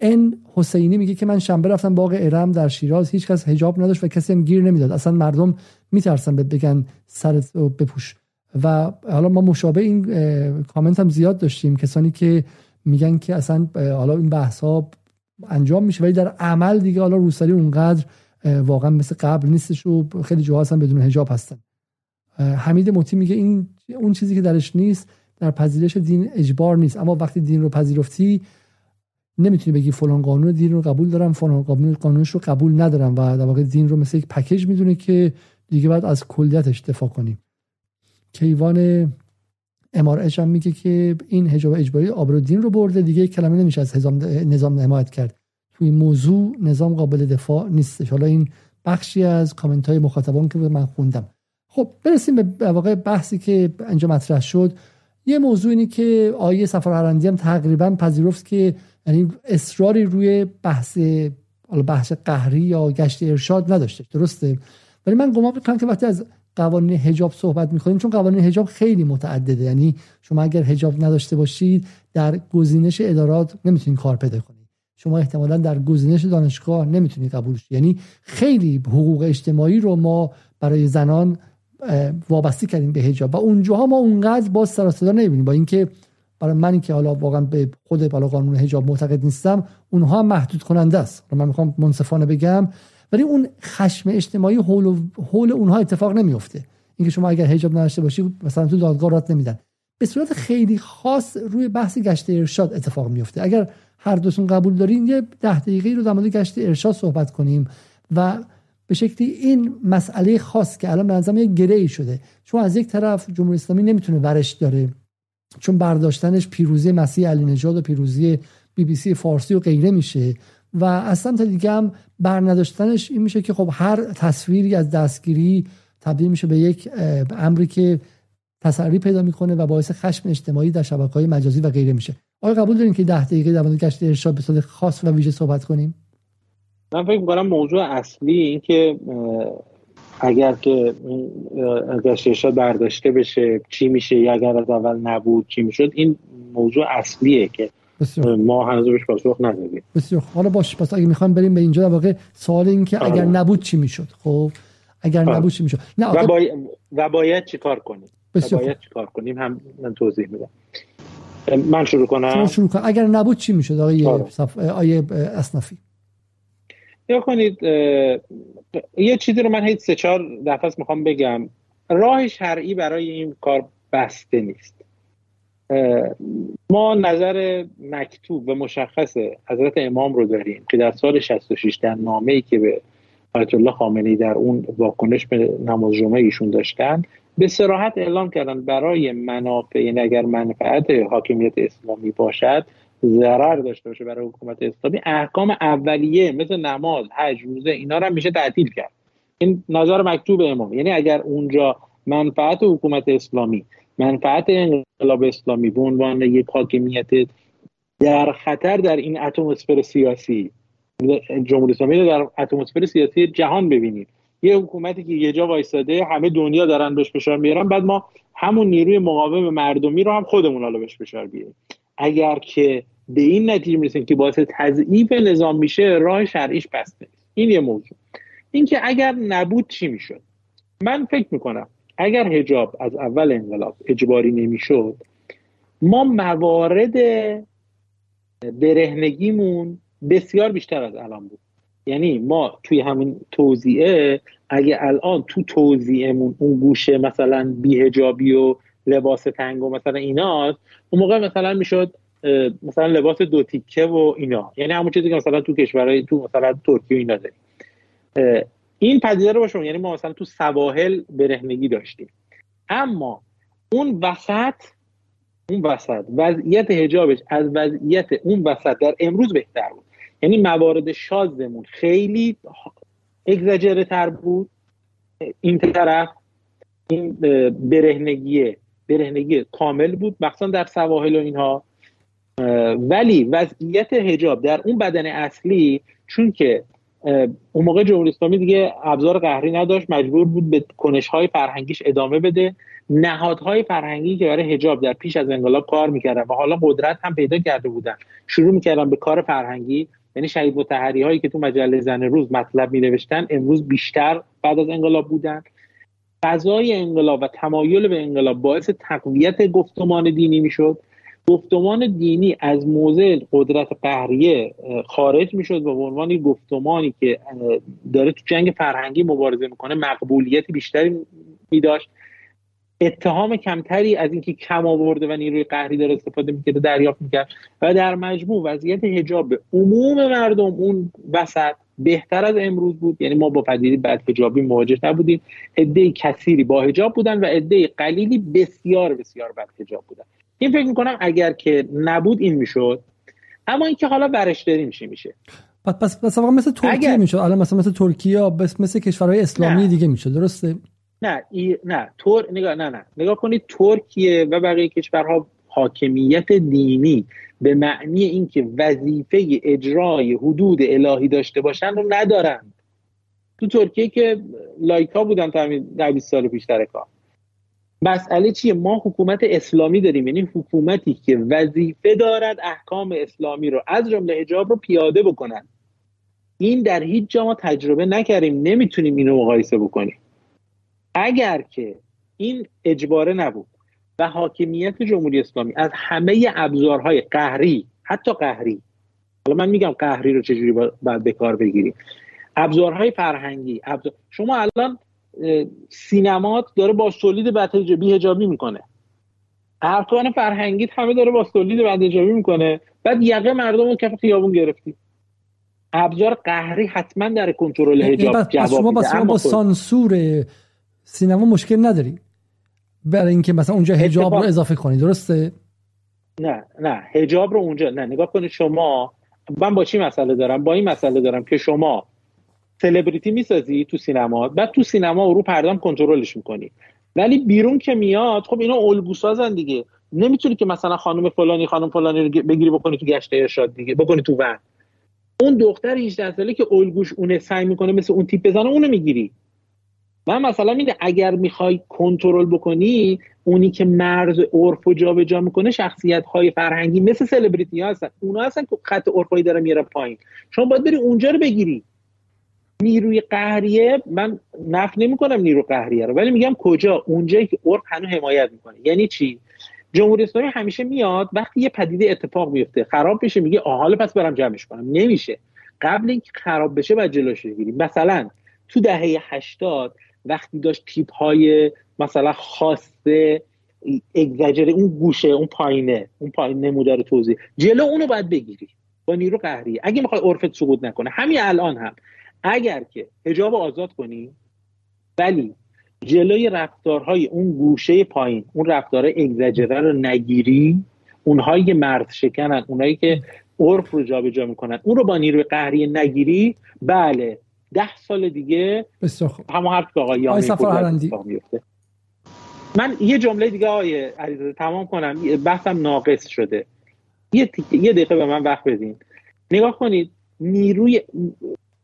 ان حسینی میگه که من شنبه رفتم باغ ارم در شیراز هیچ کس حجاب نداشت و کسی هم گیر نمی‌داد. اصلا مردم میترسن بگن سرت بپوش. و حالا ما مشابه این کامنت هم زیاد داشتیم. کسانی که میگن که اصلا حالا این بحث ها انجام میشه ولی در عمل دیگه حالا روسری اونقدر واقعا مثل قبل نیستش و خیلی جاها هستن بدون حجاب هستن. حمید مطی میگه این اون چیزی که درش نیست در پذیرش دین اجبار نیست. اما وقتی دین رو پذیرفتی نمی‌تونی بگی فلان قانون دین رو قبول دارم فلان قانون قانونش رو قبول ندارم و در واقع دین رو مثل یک پکیج می‌دونه که دیگه باید از کلیتش دفاع کنیم. کیوان امار هم میگه که این حجاب اجباری آبرو دین رو برده دیگه کلمه نمیشه از نظام حمایت کرد. توی موضوع نظام قابل دفاع نیستش. حالا این بخشی از کامنت های مخاطبان که من خوندم. خب برسیم به واقع بحثی که اینجا مطرح شد. یه موضوع اینه که آیه سفر هرندی هم تقریبا پذیرفت که یعنی اصراری روی بحث حالا بحث قهری یا گشت ارشاد نداشته. درسته؟ ولی من گمان می‌کنم که وقتی از قوانین حجاب صحبت می‌کنیم چون قوانین حجاب خیلی متعدده. یعنی شما اگر حجاب نداشته باشید در گزینش ادارات نمی‌تونید کار پیدا کنید. شما احتمالا در گزینش دانشگاه نمی‌تونید قبول شید یعنی خیلی حقوق اجتماعی رو ما برای زنان وابسته کردیم به حجاب. و اونجاها ما اونقدر باز سر صدا نمی‌بینیم. با اینکه برای منی که حالا واقعا به خود بالا قانون حجاب معتقد نیستم اونها محدود کننده است من می‌خوام منصفانه بگم. ولی اون خشم اجتماعی حول, حول اونها اتفاق نمیفته اینکه شما اگر حجاب نداشته باشی مثلا تو دادگاه رات نمیدن. به صورت خیلی خاص روی بحث گشت ارشاد اتفاق میفته اگر هر دوتون قبول دارین یه ده دقیقه رو در مورد گشت ارشاد صحبت کنیم و به شکلی این مسئله خاص که الان به یه گره شده. چون از یک طرف جمهوری اسلامی نمی‌تونه ورش داره. چون برداشتنش پیروزی مسیح علی نژاد و پیروزی بی بی سی فارسی و غیره میشه. و از سمت دیگه هم برنداشتنش این میشه که خب هر تصویری از دستگیری تبدیل میشه به یک امری که تسری پیدا می‌کنه و باعث خشم اجتماعی در شبکه های مجازی و غیره میشه. آیا قبول دارین که ده دقیقه در مورد گشت ارشاد به صورت خاص و ویژه صحبت کنیم؟ من فکر می‌کنم موضوع اصلی این که اگر که گشت ارشاد برداشته بشه چی میشه یا اگر از اول نبود چی می‌شد این موضوع اصلیه که بسیار. ما هنوز بهش پاسخ ندادیم. بسیار حالا باش پس اگه می‌خوام بریم به اینجا در واقع سوال این که اگر آره. نبود چی می‌شد؟ خب اگر نبود چی می‌شد؟ نه و, باید و باید چی کار کنیم بسیار. و باید چی کار کنیم؟ هم من توضیح میدم. من شروع کنم؟ شروع کنم اگر نبود چی می‌شد آقای آره. صف... آقای اصنافی یا کنید یه چیزی رو من هیچ سه چهار دفعه می‌خوام بگم. راه شرعی برای این کار بسته نیست. ما نظر مکتوب و مشخص حضرت امام رو داریم که در سال 66 در نامه ای که به آیت الله خامنه‌ای در اون واکنش به نماز جمعه ایشون داشتن به سراحت اعلام کردن برای منافع یعنی اگر منفعت حاکمیت اسلامی باشد ضرر داشته باشه برای حکومت اسلامی. احکام اولیه مثل نماز حج روزه اینا رو میشه تعطیل کرد. این نظر مکتوب امام. یعنی اگر اونجا منفعت حکومت اسلامی منفعت انقلاب اسلامی به عنوان یک حاکمیت در خطر در این اتمسفر سیاسی جمهوری اسلامی در اتمسفر سیاسی جهان ببینید. یه حکومتی که یه جا وایساده همه دنیا دارن بهش فشار میارن. بعد ما همون نیروی مقاوم مردمی رو هم خودمون حالا بهش فشار بیاریم اگر که به این نتیجه می‌رسیم که باعث تضعیف نظام میشه راه شرعیش بسته این یه موضوع. اینکه اگر نبود چی می‌شد؟ من فکر می‌کنم اگر هجاب از اول انقلاب اجباری نمی‌شد ما موارد برهنگیمون بسیار بیشتر از الان بود. یعنی ما توی همین توضیعه اگه الان تو توضیعمون اون گوشه مثلا بیهجابی و لباس تنگ و مثلا ایناست اون موقع مثلا می‌شد مثلا لباس دو تیکه و اینا. یعنی همون چیزی که مثلا تو کشورهای تو مثلا ترکیه اینا داریم. این پدیده رو باشون یعنی ما مثلا تو سواحل برهنگی داشتیم. اما اون وسط اون وسط وضعیت هجابش از وضعیت اون وسط در امروز بهتر بود. یعنی موارد شازمون خیلی اگزاجره تر بود. این طرف این برهنگی برهنگی کامل بود مخصوصا در سواحل و اینها. ولی وضعیت هجاب در اون بدن اصلی چون که اون موقع جمهوری اسلامی دیگه ابزار قهری نداشت مجبور بود به کنش های فرهنگیش ادامه بده. نهادهای فرهنگی که برای هجاب در پیش از انقلاب کار می‌کردن و حالا قدرت هم پیدا کرده بودن. شروع می‌کردن به کار فرهنگی. یعنی شهید متحری هایی که تو مجله زن روز مطلب می نوشتن امروز بیشتر بعد از انقلاب بودن. فضای انقلاب و تمایل به انقلاب باعث تقویت گفتمان دینی می‌شد. گفتمان دینی از موضع قدرت قهریه خارج می‌شد و به عنوان گفتمانی که داره تو جنگ فرهنگی مبارزه می‌کنه مقبولیت بیشتری میداشت. اتهام کمتری از اینکه کم آورده و نیروی قهری داره استفاده می‌کرده دریافت می‌کرد و در مجموع وضعیت حجاب به عموم مردم اون وسط بهتر از امروز بود. یعنی ما با پدیده بد حجابی مواجه نبودیم. عده کثیری با حجاب بودن و عده قلیلی بسیار بسیار بد حجاب بودن. این فکر می‌کنم اگر که نبود این می‌شد. اما اینکه حالا برش داریم چی میشه؟ پس پس مثل ترکیه اگر... می‌شد. الان مثلا مثل ترکیه بس مثل کشورهای اسلامی نه. دیگه می‌شد. درسته؟ نه ای... نه تور نگاه نه نه. نگاه کنید ترکیه و بقیه کشورها حاکمیت دینی به معنی اینکه وظیفه اجرای حدود الهی داشته باشن رو ندارن تو ترکیه که لایکا بودن تا همین 20 سال پیش کار. مسئله چیه؟ ما حکومت اسلامی داریم. یعنی حکومتی که وظیفه دارد احکام اسلامی رو از جمله حجاب رو پیاده بکنن. این در هیچ جا ما تجربه نکردیم. نمی‌تونیم اینو مقایسه بکنیم. اگر که این اجباره نبود و حاکمیت جمهوری اسلامی از همه ابزارهای قهری حتی قهری حالا من میگم قهری رو چجوری باید به کار بگیریم ابزارهای فرهنگی ابزار... شما الان سینمات داره با تولید بی هجابی می‌کنه. ارکان فرهنگیت همه داره با تولید بد هجابی می‌کنه. بعد یقه مردم رو کف خیابون گرفتی. ابزار قهری حتما در کنترل حجاب جواب شما با, با سانسور سینما مشکل نداری. برای اینکه مثلا اونجا حجاب رو اضافه کنی درسته؟ نه نه. هجاب رو اونجا نه نگاه کنید شما من با چی مسئله دارم؟ با این مسئله دارم که شما سلبریتی می‌سازی تو سینما بعد تو سینما رو پردام کنترلش می‌کنی. ولی بیرون که میاد خب اینا الگو سازن دیگه. نمی‌تونی که مثلا خانم فلانی خانم فلانی رو بگیری بکنی تو گشت ارشاد دیگه بکنی تو ون. اون دختر 18 ساله که الگوش اونه سعی می‌کنه مثل اون تیپ بزنه اونو می‌گیری. من مثلا میده اگر می‌خوای کنترل بکنی اونی که مرز عرف و جابجا جا می‌کنه شخصیت های فرهنگی مثل سلبریتی ها هستن. اونا هستن که خط عرفایی داره میره پایین. شما باید بری اونجا رو بگیری. نیروی قهریه من نف نمی‌کنم نیرو قهریه رو. ولی میگم کجا؟ اونجایی که عرف هنوز حمایت می‌کنه. یعنی چی؟ جمهوری اسلامی همیشه میاد وقتی یه پدیده اتفاق میفته خراب بشه میگه آ حالا پس برم جمعش کنم. نمیشه. قبل اینکه خراب بشه باید جلوش بگیریم مثلا تو دهه 80 وقتی داشت تیپ های مثلا خاصه اگزاجره اون گوشه اون پایینه اون پایین نمودار توضیح جلو اونو باید بگیری. با نیرو قهری. اگه می‌خوای عرفت سقوط نکنه. همین الان هم. اگر که حجاب آزاد کنی ولی جلوی رفتارهای اون گوشه پایین اون رفتارهای اگزاجره رو نگیری اونهایی که مرد شکنن اونهایی که عرف رو جابجا می‌کنن اون رو با نیروی قهری نگیری بله ده سال دیگه همون حرف که آقای میفته. من یه جمله دیگه آقای علیزاده تمام کنم بحثم ناقص شده. یه, یه دقیقه به من وقت بدین. نگاه کنید نیروی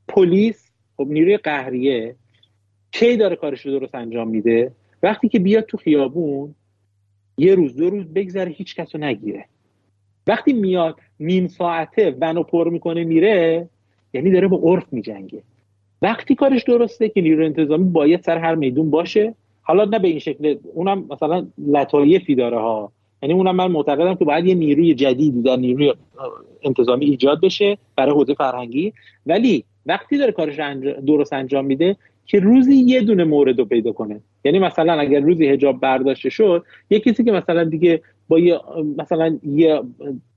پلیس خب نیروی قهریه کی داره کارش رو درست انجام میده؟ وقتی که بیاد تو خیابون یه روز دو روز بگذره هیچ کس رو نگیره. وقتی میاد نیم ساعته ونو پر می‌کنه میره یعنی داره با عرف میجنگه. وقتی کارش درسته که نیروی انتظامی باید سر هر میدون باشه. حالا نه به این شکل اونم مثلا لطایفی داره ها. یعنی اونم من معتقدم که باید یه نیروی جدیدی در نیروی انتظامی ایجاد بشه برای حوزه فرهنگی. ولی وقتی داره کارش درست انجام میده که روزی یه دونه مورد رو پیدا کنه. یعنی مثلا اگر روزی هجاب برداشته شد یه کسی که مثلا دیگه با یه مثلا یه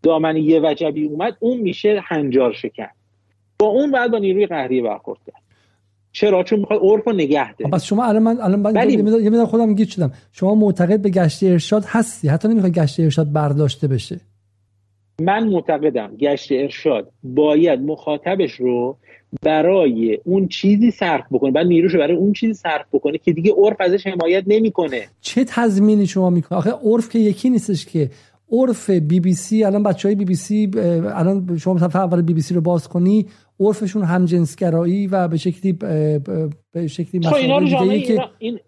دامن یه وجبی اومد اون میشه هنجار شکن. با اون بعد با نیروی قهریه برخورد کرد. چرا؟ چون می‌خواد عرف رو نگه داره. پس شما الان من الان من یه مقدار خودم گیج شدم. شما معتقد به گشت ارشاد هستی؟ حتی نمی‌خواد گشت ارشاد برداشته بشه. من معتقدم گشت ارشاد باید مخاطبش رو برای اون چیزی صرف بکنه. بعد نیروش برای اون چیزی صرف بکنه که دیگه عرف ازش حمایت نمی‌کنه. چه تضمینی شما می‌کنه آخه عرف که یکی نیستش که. عرف بی بی سی الان بچه های بی بی سی الان شما صفحه اول بی بی سی رو باز کنی عرفشون هم جنسگرایی و به شکلی به شکلی خب مسائل که این...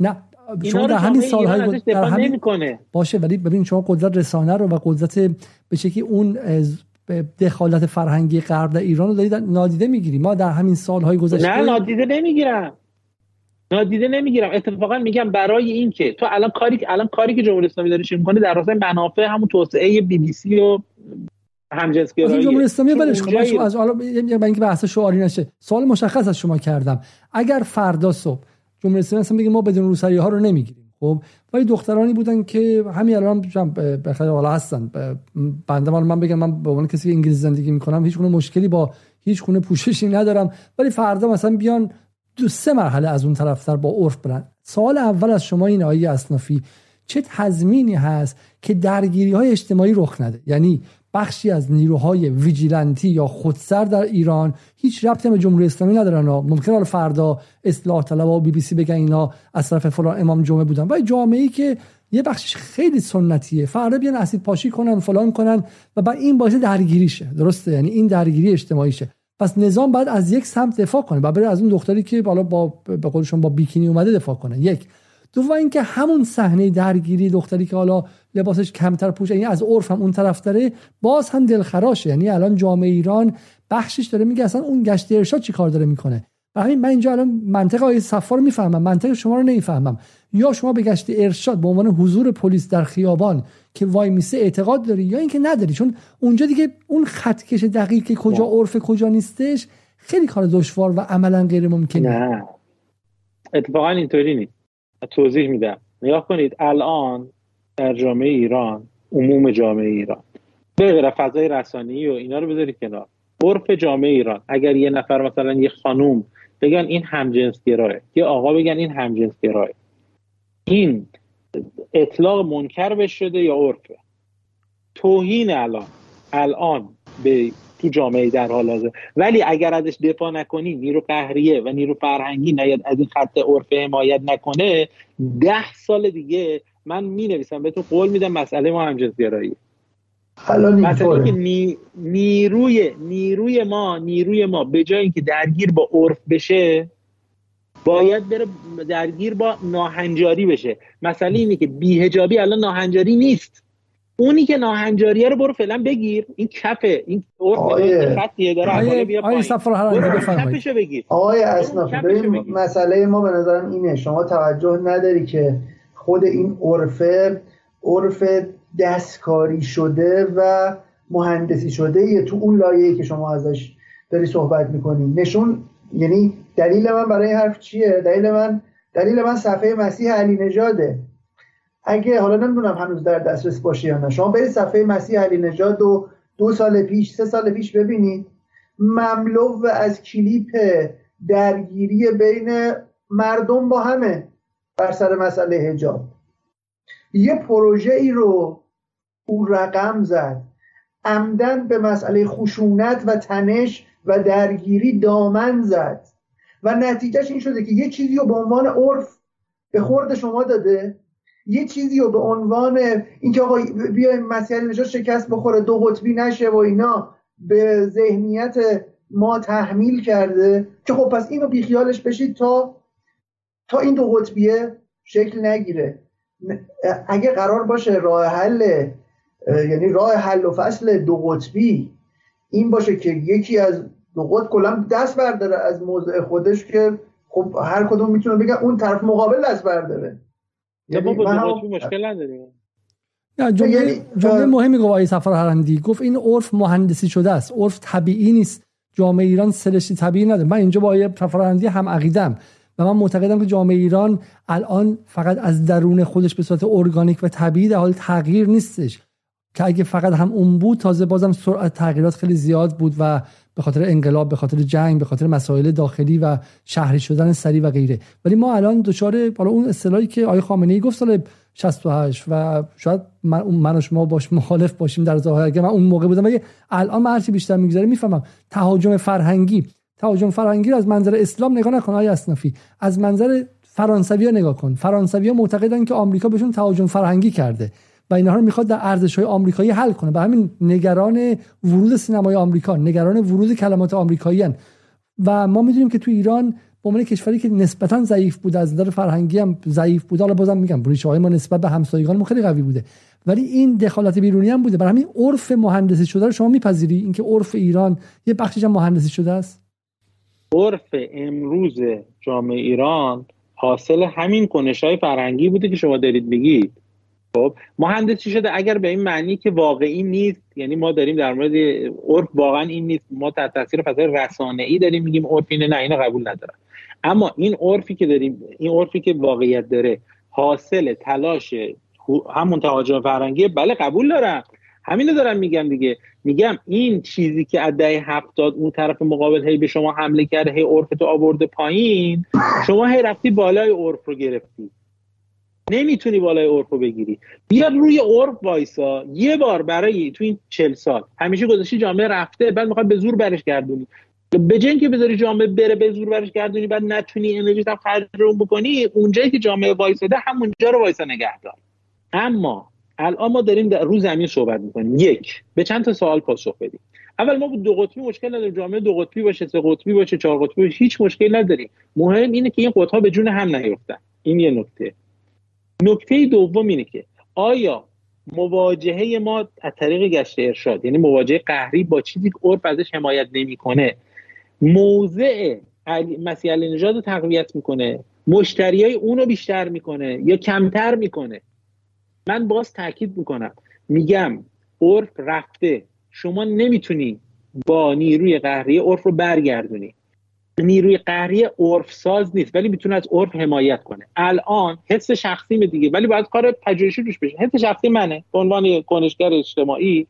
نه شما در همین سالهای در همین باشه ولی ببین شما قدرت رسانه رو و قدرت به شکلی اون دخالت فرهنگی غرب در ایران رو دارید نادیده می‌گیری. ما در همین سالهای گذشته نه نادیده نمی‌گیرم. نادیده نمی‌گیرم. اتفاقا میگم برای این که تو الان کاری که الان کاری که جمهوری اسلامی داره می‌کنه؟ در راستای منافع همون توسعه بی بی سی و همجنسگرایی جمهوری اسلامی ولش کن. از حالا اینکه بحث شعاری نشه. سوال مشخص از شما کردم. اگر فردا صبح جمهوری اسلامی اصلا بگه ما بدون روسری ها رو نمی‌گیریم خب؟ ولی دخترانی بودن که همین الان به خیلی حالا هستن. بنده مال من بگم من به عنوان کسی که انگلیسی زندگی می‌کنم هیچ مشکلی با هیچ گونه پوششی ندارم. ولی فردا مثلا بیان دو سه مرحله از اون طرفتر با عرف برن. سوال اول از شما این آیه اصنافی چه تضمینی هست که درگیری های اجتماعی رخ نده؟ یعنی بخشی از نیروهای ویجیلنتی یا خودسر در ایران هیچ ربطی به جمهوری اسلامی ندارن ممکن حالا فردا اصلاح طلب و بی بی سی بگن اینا از طرف فلان امام جمعه بودن. ولی جامعه ای که یه بخشش خیلی سنتیه. فردا بیان اسید پاشی کنن فلان کنن و بعد این باعث درگیریشه. درسته؟ یعنی این درگیری اجتماعیشه. پس نظام باید از یک سمت دفاع کنه و بره از اون دختری که بالا با به قولشون با بیکینی اومده دفاع کنه. یک. دوم اینکه همون صحنه درگیری دختری که حالا لباسش کمتر پوشه یعنی از عرف هم اون طرف داره باز هم دلخراشه. یعنی الان جامعه ایران بخشش داره میگه اصلا اون گشت ارشاد چی کار داره می‌کنه؟ و همین من اینجا الان منطقه های صفا رو می‌فهمم منطقه شما رو نمی‌فهمم. یا شما به گشت ارشاد به عنوان حضور پلیس در خیابان که وای میسه اعتقاد داری یا اینکه نداری؟ چون اونجا دیگه اون خطکش دقیق کجا عرف کجا نیستش خیلی کار دشوار و عملا غیر ممکنه نه. اتفاقا اینطوری نیست. توضیح میدم. نگاه کنید الان در جامعه ایران عموم جامعه ایران به فضای رسانی و اینا رو بذارید کنار. عرف جامعه ایران اگر یه نفر مثلا یه خانوم بگن این همجنسگراه یه آقا بگن این همجنسگراه. این اطلاق منکر بشه شده یا عرفه؟ توهین الان. الان به تو جامعه در حال حاضر. ولی اگر ازش دفاع نکنی نیرو قهریه و نیرو فرهنگی نیاد از این خط عرف حمایت نکنه ده سال دیگه من می نویسم بهتون قول میدم مسئله ما همجنسگرایی مثلا که نیروی نیروی ما نیروی ما به جای اینکه درگیر با عرف بشه باید بره درگیر با ناهنجاری بشه. مثلا اینه که بیهجابی الان ناهنجاری نیست. اونی که ناهنجاریه رو برو فعلا بگیر. این کفه این خطیه داره آیه بیا آیه کفشو بگیر. آقای اسناف مسئله ما به نظرم اینه. شما توجه نداری که خود این عرفه عرف دستکاری شده و مهندسی شده یه تو اون لایه‌ای که شما ازش داری صحبت می‌کنی. نشون یعنی دلیل من برای حرف چیه؟ دلیل من دلیل من صفحه مسیح علی نژاده. اگه حالا نمی‌دونم هنوز در دسترس باشه یا نه. شما برید صفحه مسیح علی نژاد دو, دو سال پیش سه سال پیش ببینید. مملو از کلیپ درگیری بین مردم با همه بر سر مسئله هجاب یه پروژه ای رو او رقم زد. عمدن به مسئله خشونت و تنش و درگیری دامن زد. و نتیجهش این شده که یه چیزی رو به عنوان عرف به خورد شما داده. یه چیزی رو به عنوان اینکه آقا بیایم مسئله نجات شکست بخوره دو قطبی نشه و اینا به ذهنیت ما تحمیل کرده که خب پس اینو بیخیالش بشید تا تا این دو قطبیه شکل نگیره. اگه قرار باشه راه حل یعنی راه حل و فصل دو قطبی این باشه که یکی از دو قطب کلا دست برداره از موضع خودش که خب هر کدوم می‌تونه بگه اون طرف مقابل دست برداره. مشکل نداریم جمله, یعنی جمله مهمی گفت آقای سفر هرندی گفت این عرف مهندسی شده است. عرف طبیعی نیست. جامعه ایران سلشتی طبیعی نداره. من اینجا با آقای سفر هرندی هم عقیدم. و من معتقدم که جامعه ایران الان فقط از درون خودش به صورت ارگانیک و طبیعی در حال تغییر نیستش. که اگه فقط هم اون بود تازه بازم سرعت تغییرات خیلی زیاد بود و به خاطر انقلاب به خاطر جنگ به خاطر مسائل داخلی و شهری شدن سری و غیره. ولی ما الان دچار بالا اون اصطلاحی که آقای خامنه ای گفت سال 68 و شاید من من و شما باش مخالف باشیم در ظاهر اگه من اون موقع بودم ولی الان من هرچی بیشتر میگذره می‌فهمم. تهاجم فرهنگی. تهاجم فرهنگی رو از منظر اسلام نگاه نکن آقای اسنافی از منظر فرانسوی نگاه کن. فرانسوی معتقدن که آمریکا بهشون تهاجم فرهنگی کرده. و اینها رو می‌خواد در ارزش های آمریکایی حل کنه. به همین نگران ورود سینمای آمریکا نگران ورود کلمات آمریکایی هن. و ما می‌دونیم که تو ایران به عنوان کشوری که نسبتا ضعیف بود از نظر فرهنگی هم ضعیف بود حالا بازم میگم ریشه های ما نسبت به همسایگان خیلی قوی بوده. ولی این دخالت بیرونی هم بوده. برای همین عرف مهندسی شده رو شما میپذیری؟ اینکه عرف ایران یه بخشش هم مهندسی شده است؟ عرف امروز جامعه ایران حاصل همین کنش های فرهنگی بوده که شما دارید میگید. خب مهندسی شده. اگر به این معنی که واقعی نیست یعنی ما داریم در مورد عرف واقعا این نیست. ما تحت تاثیر فضای رسانه ای داریم میگیم عرف اینه نه اینو قبول ندارم. اما این عرفی که داریم این عرفی که واقعیت داره حاصل تلاش همون تهاجم فرهنگی بله قبول دارم. همینو دارم میگم دیگه. میگم این چیزی که از دهه هفتاد اون طرف مقابل هی به شما حمله کرده هی عرف تو آورده پایین شما هی رفتی بالای عرف رو گرفتی. نمی‌تونی بالای رو بگیری. بیا روی عرف وایسا. یه بار برای تو این چل سال. همیشه گذاشتی جامعه رفته بعد می‌خواد به زور برش گردونی. به جن که بذاری جامعه بره به زور برش گردونی بعد نتونی انرژی هم خرج رو بکنی اونجایی که جامعه وایساده همونجا رو وایسا نگهدار. اما الان ما داریم در رو زمین صحبت می‌کنیم. یک به چند تا سوال پاسخ بدیم. اول ما دو قطبی مشکل نداریم. جامعه دو قطبی باشه سه قطبی باشه چهار قطبی باشه هیچ مشکل نداریم. مهم اینه که این قطبها به جون هم نیفتن. این یه نکته. نکته دوم اینه که آیا مواجهه ما از طریق گشت ارشاد یعنی مواجهه قهری با چیزی که عرف ازش حمایت نمی‌کنه موضع مسیح نژاد رو تقویت می‌کنه مشتری های اون رو بیشتر می‌کنه یا کمتر می‌کنه؟ من باز تاکید می‌کنم. میگم عرف رفته. شما نمی‌تونی با نیروی قهری عرف رو برگردونی. نیروی قهری عرف ساز نیست ولی می‌تونه از عرف حمایت کنه. الان حس شخصی دیگه ولی باید کار پژوهشی روش بشه. حس شخصی منه به عنوان کنشگر اجتماعی.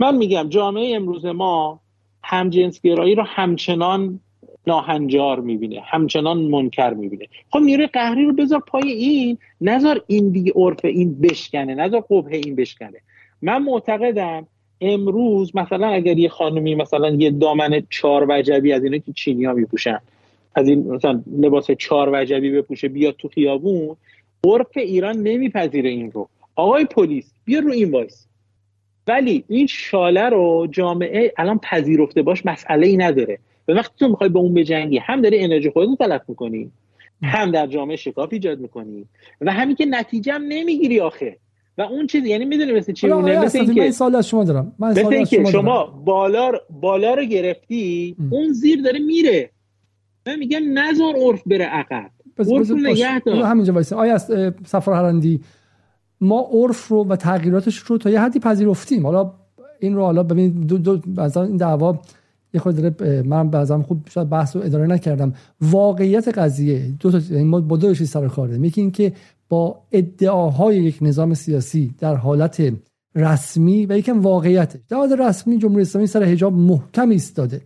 من میگم جامعه امروز ما همجنسگرایی رو همچنان ناهنجار می‌بینه همچنان منکر می‌بینه. خب نیروی قهری رو بذار پای این نذار این دیگه عرف این بشکنه نذار قبه این بشکنه. من معتقدم امروز مثلا اگر یه خانمی مثلا یه دامن چهار وجبی از اینا که چینی ها میپوشن از این مثلا لباس چهار وجبی بپوشه بیاد تو خیابون عرف ایران نمیپذیره این رو. آقای پلیس بیا رو این وایسا. ولی این شاله رو جامعه الان پذیرفته باش مسئله ای نداره. به وقتی تو می‌خوای به اون بجنگی هم داری انرژی خودت تلف می‌کنی هم در جامعه شکاف ایجاد می‌کنی و همین که نتیجه هم نمی‌گیری آخه. و اون چیز یعنی می‌دونی مثل چی مونه مثل اینکه من سوال از شما دارم. من مثل اینکه شما بالا بالا رو گرفتی ام. اون زیر داره میره. من میگم نظر عرف بره عقب. عرف نگه دار. همینجا وایسه آیا از سفر هرندی ما عرف رو و تغییراتش رو تا یه حدی پذیرفتیم. حالا این رو حالا ببینید دو دو این دعوا یه خود داره من بعضا خوب شاید بحث رو اداره نکردم. واقعیت قضیه دو تا یعنی ما با دو چیز سر کار داریم. یکی اینکه با ادعاهای یک نظام سیاسی در حالت رسمی و یکم واقعیتش. در حالت رسمی جمهوری اسلامی سر حجاب محکم ایستاده.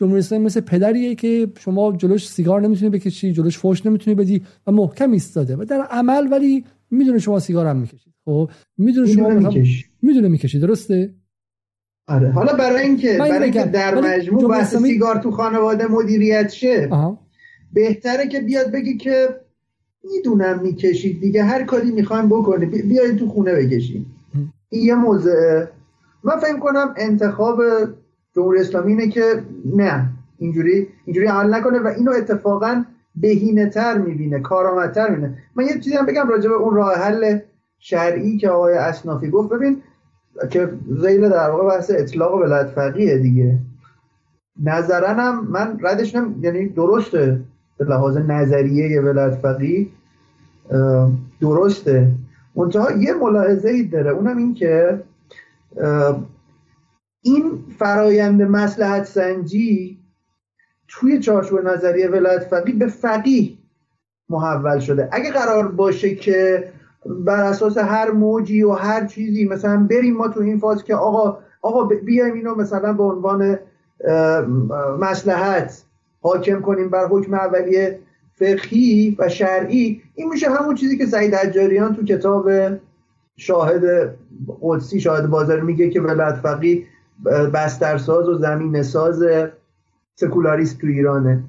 جمهوری اسلامی مثل پدریه که شما جلوش سیگار نمی‌تونی بکشی جلوش فوش نمی‌تونی بدی و محکم ایستاده. و در عمل ولی می‌دونه شما سیگار هم می‌کشید. خب؟ می‌دونه شما می‌دونه می‌کشی. درسته؟ آره. حالا برای اینکه برای اینکه در مجموع بحث سیگار تو خانواده مدیریت شه بهتره که بیاد بگی که می‌دونم می‌کشید دیگه هر کاری می‌خوایم بکنی بیاید تو خونه بکشید این یه موضوع من فکر کنم انتخاب جمهوری اسلامی اینه که نه اینجوری اینجوری عمل نکنه و اینو اتفاقا بهینه تر می‌بینه کارآمدتر می‌بینه. من یه چیزی هم بگم راجع به اون راه حل شرعی که آقای اسنافی گفت. ببین که زیل در واقع بحث اطلاق ولایت فقیه دیگه. نظرنم من ردش نم یعنی درسته. به لحاظ نظریه ولایت فقیه درسته. منتها یه ملاحظه ای داره اونم این که این فرایند مسلحت سنجی توی چارچوب نظریه ولایت فقیه به فقیه محول شده. اگه قرار باشه که بر اساس هر موجی و هر چیزی مثلا بریم ما تو این فاز که آقا آقا بیایم اینو مثلا به عنوان مسلحت حاکم کنیم بر حکم اولیه فقهی و شرعی. این میشه همون چیزی که سعید حجاریان تو کتاب شاهد قدسی شاهد بازار میگه که ولایت فقیه بسترساز و زمین ساز سکولاریست تو ایرانه.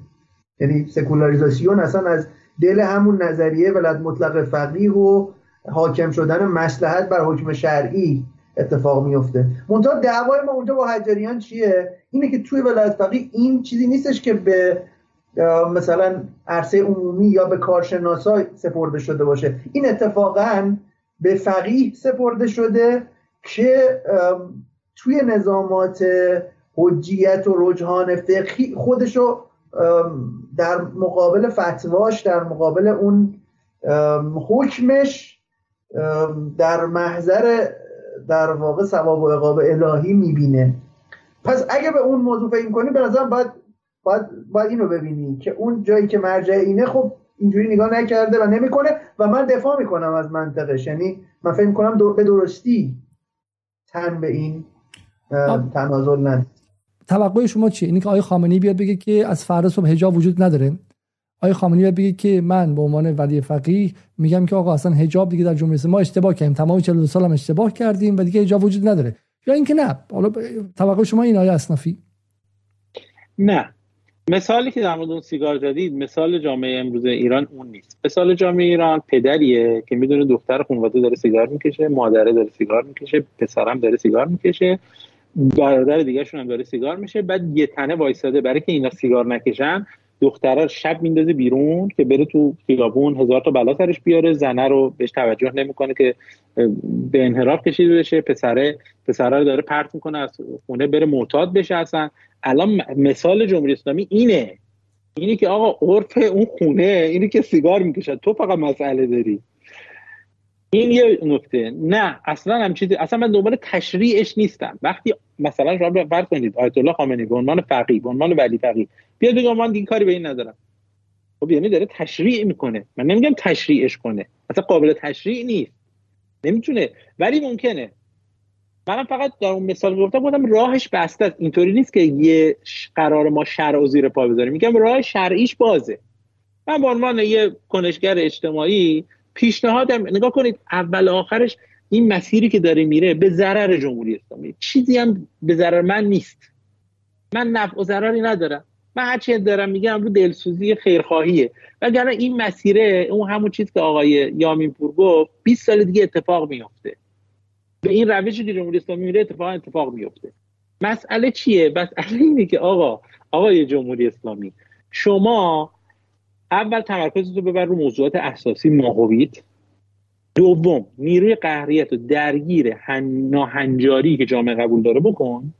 یعنی سکولاریزاسیون اصلا از دل همون نظریه ولایت مطلق فقیه و حاکم شدن مسلحت بر حکم شرعی. اتفاق میفته منتها دعوای ما اونجا با حجاریان چیه؟ اینه که توی ولایت فقیه این چیزی نیستش که به مثلا عرصه عمومی یا به کارشناسا سپرده شده باشه. این اتفاقا به فقیه سپرده شده که توی نظامات حجیت و رجحان فقهی خودشو در مقابل فتواش در مقابل اون حکمش در محضر در واقع ثواب و عقاب الهی می‌بینه. پس اگه به اون موضوع فکر کنی به نظرم باید باید, باید اینو ببینی که اون جایی که مرجع اینه خب اینجوری نگاه نکرده و نمی‌کنه و من دفاع می‌کنم از منطقش. یعنی من فکر می‌کنم به درستی تن به این تنازل نه. توقع شما چیه؟ اینی که آقای خامنه‌ای بیاد بگه که از فردا صبح حجاب وجود نداره. آقای خامنه‌ای بیاد بگه که من به عنوان ولی فقیه میگم که آقا اصلا حجاب دیگه در جمهوری ما اشتباه کردیم. تمام 42 سال هم اشتباه کردیم و دیگه حجاب وجود نداره. یا اینکه نه حالا توقع شما این آیه اسنافی نه. مثالی که در مورد اون سیگار زدید مثال جامعه امروز ایران اون نیست. مثال جامعه ایران پدریه که می‌دونه دختر خانواده داره سیگار می‌کشه مادره داره سیگار می‌کشه پسرم داره سیگار می‌کشه برادر دیگه هم داره سیگار میشه بعد یه تنه وایساده برای که اینا سیگار نکشن. دختره شب میندازه بیرون که بره تو خیابون هزار تا بلا سرش بیاره زنه رو بهش توجه نمی‌کنه که به انحراف کشیده بشه پسره پسره رو داره پرت می‌کنه از خونه بره معتاد بشه اصلا. الان مثال جمهوری اسلامی اینه. اینی که آقا عرف اون خونه اینی که سیگار می‌کشد. تو فقط مسئله داری. این یه نکته. نه اصلا هم چیزی اصلا من دنبال تشریعش نیستم. وقتی مثلا شما فرض کنید آیت الله خامنه‌ای به عنوان فقیه به عنوان ولی فقیه بیاد بگه من دیگه کاری به این ندارم. خب یعنی داره تشریع می‌کنه. من نمیگم تشریعش کنه. اصلا قابل تشریع نیست. نمی‌تونه. ولی ممکنه. منم فقط در اون مثال گفتم گفتم راهش بسته است. اینطوری نیست که یه قرار ما شرع و زیر پا بذاریم. میگم راه شرعیش بازه. من به عنوان یه کنشگر اجتماعی پیشنهادم نگاه کنید اول آخرش این مسیری که داره میره به ضرر جمهوری اسلامی. چیزی هم به ضرر من نیست. من نفع و ضرری ندارم. من هرچی دارم میگم رو دلسوزی خیرخواهیه. وگرنه این مسیره اون همون چیز که آقای یامین پور گفت 20 سال دیگه اتفاق میفته به این روشی که جمهوری اسلامی میره اتفاق اتفاق میفته مسئله چیه؟ مسئله اینه که آقا آقای جمهوری اسلامی شما اول تمرکزتو ببر رو موضوعات اساسی ماهویت. دوم نیروی قهریت و درگیر هن... ناهنجاری که جامعه قبول داره بکن.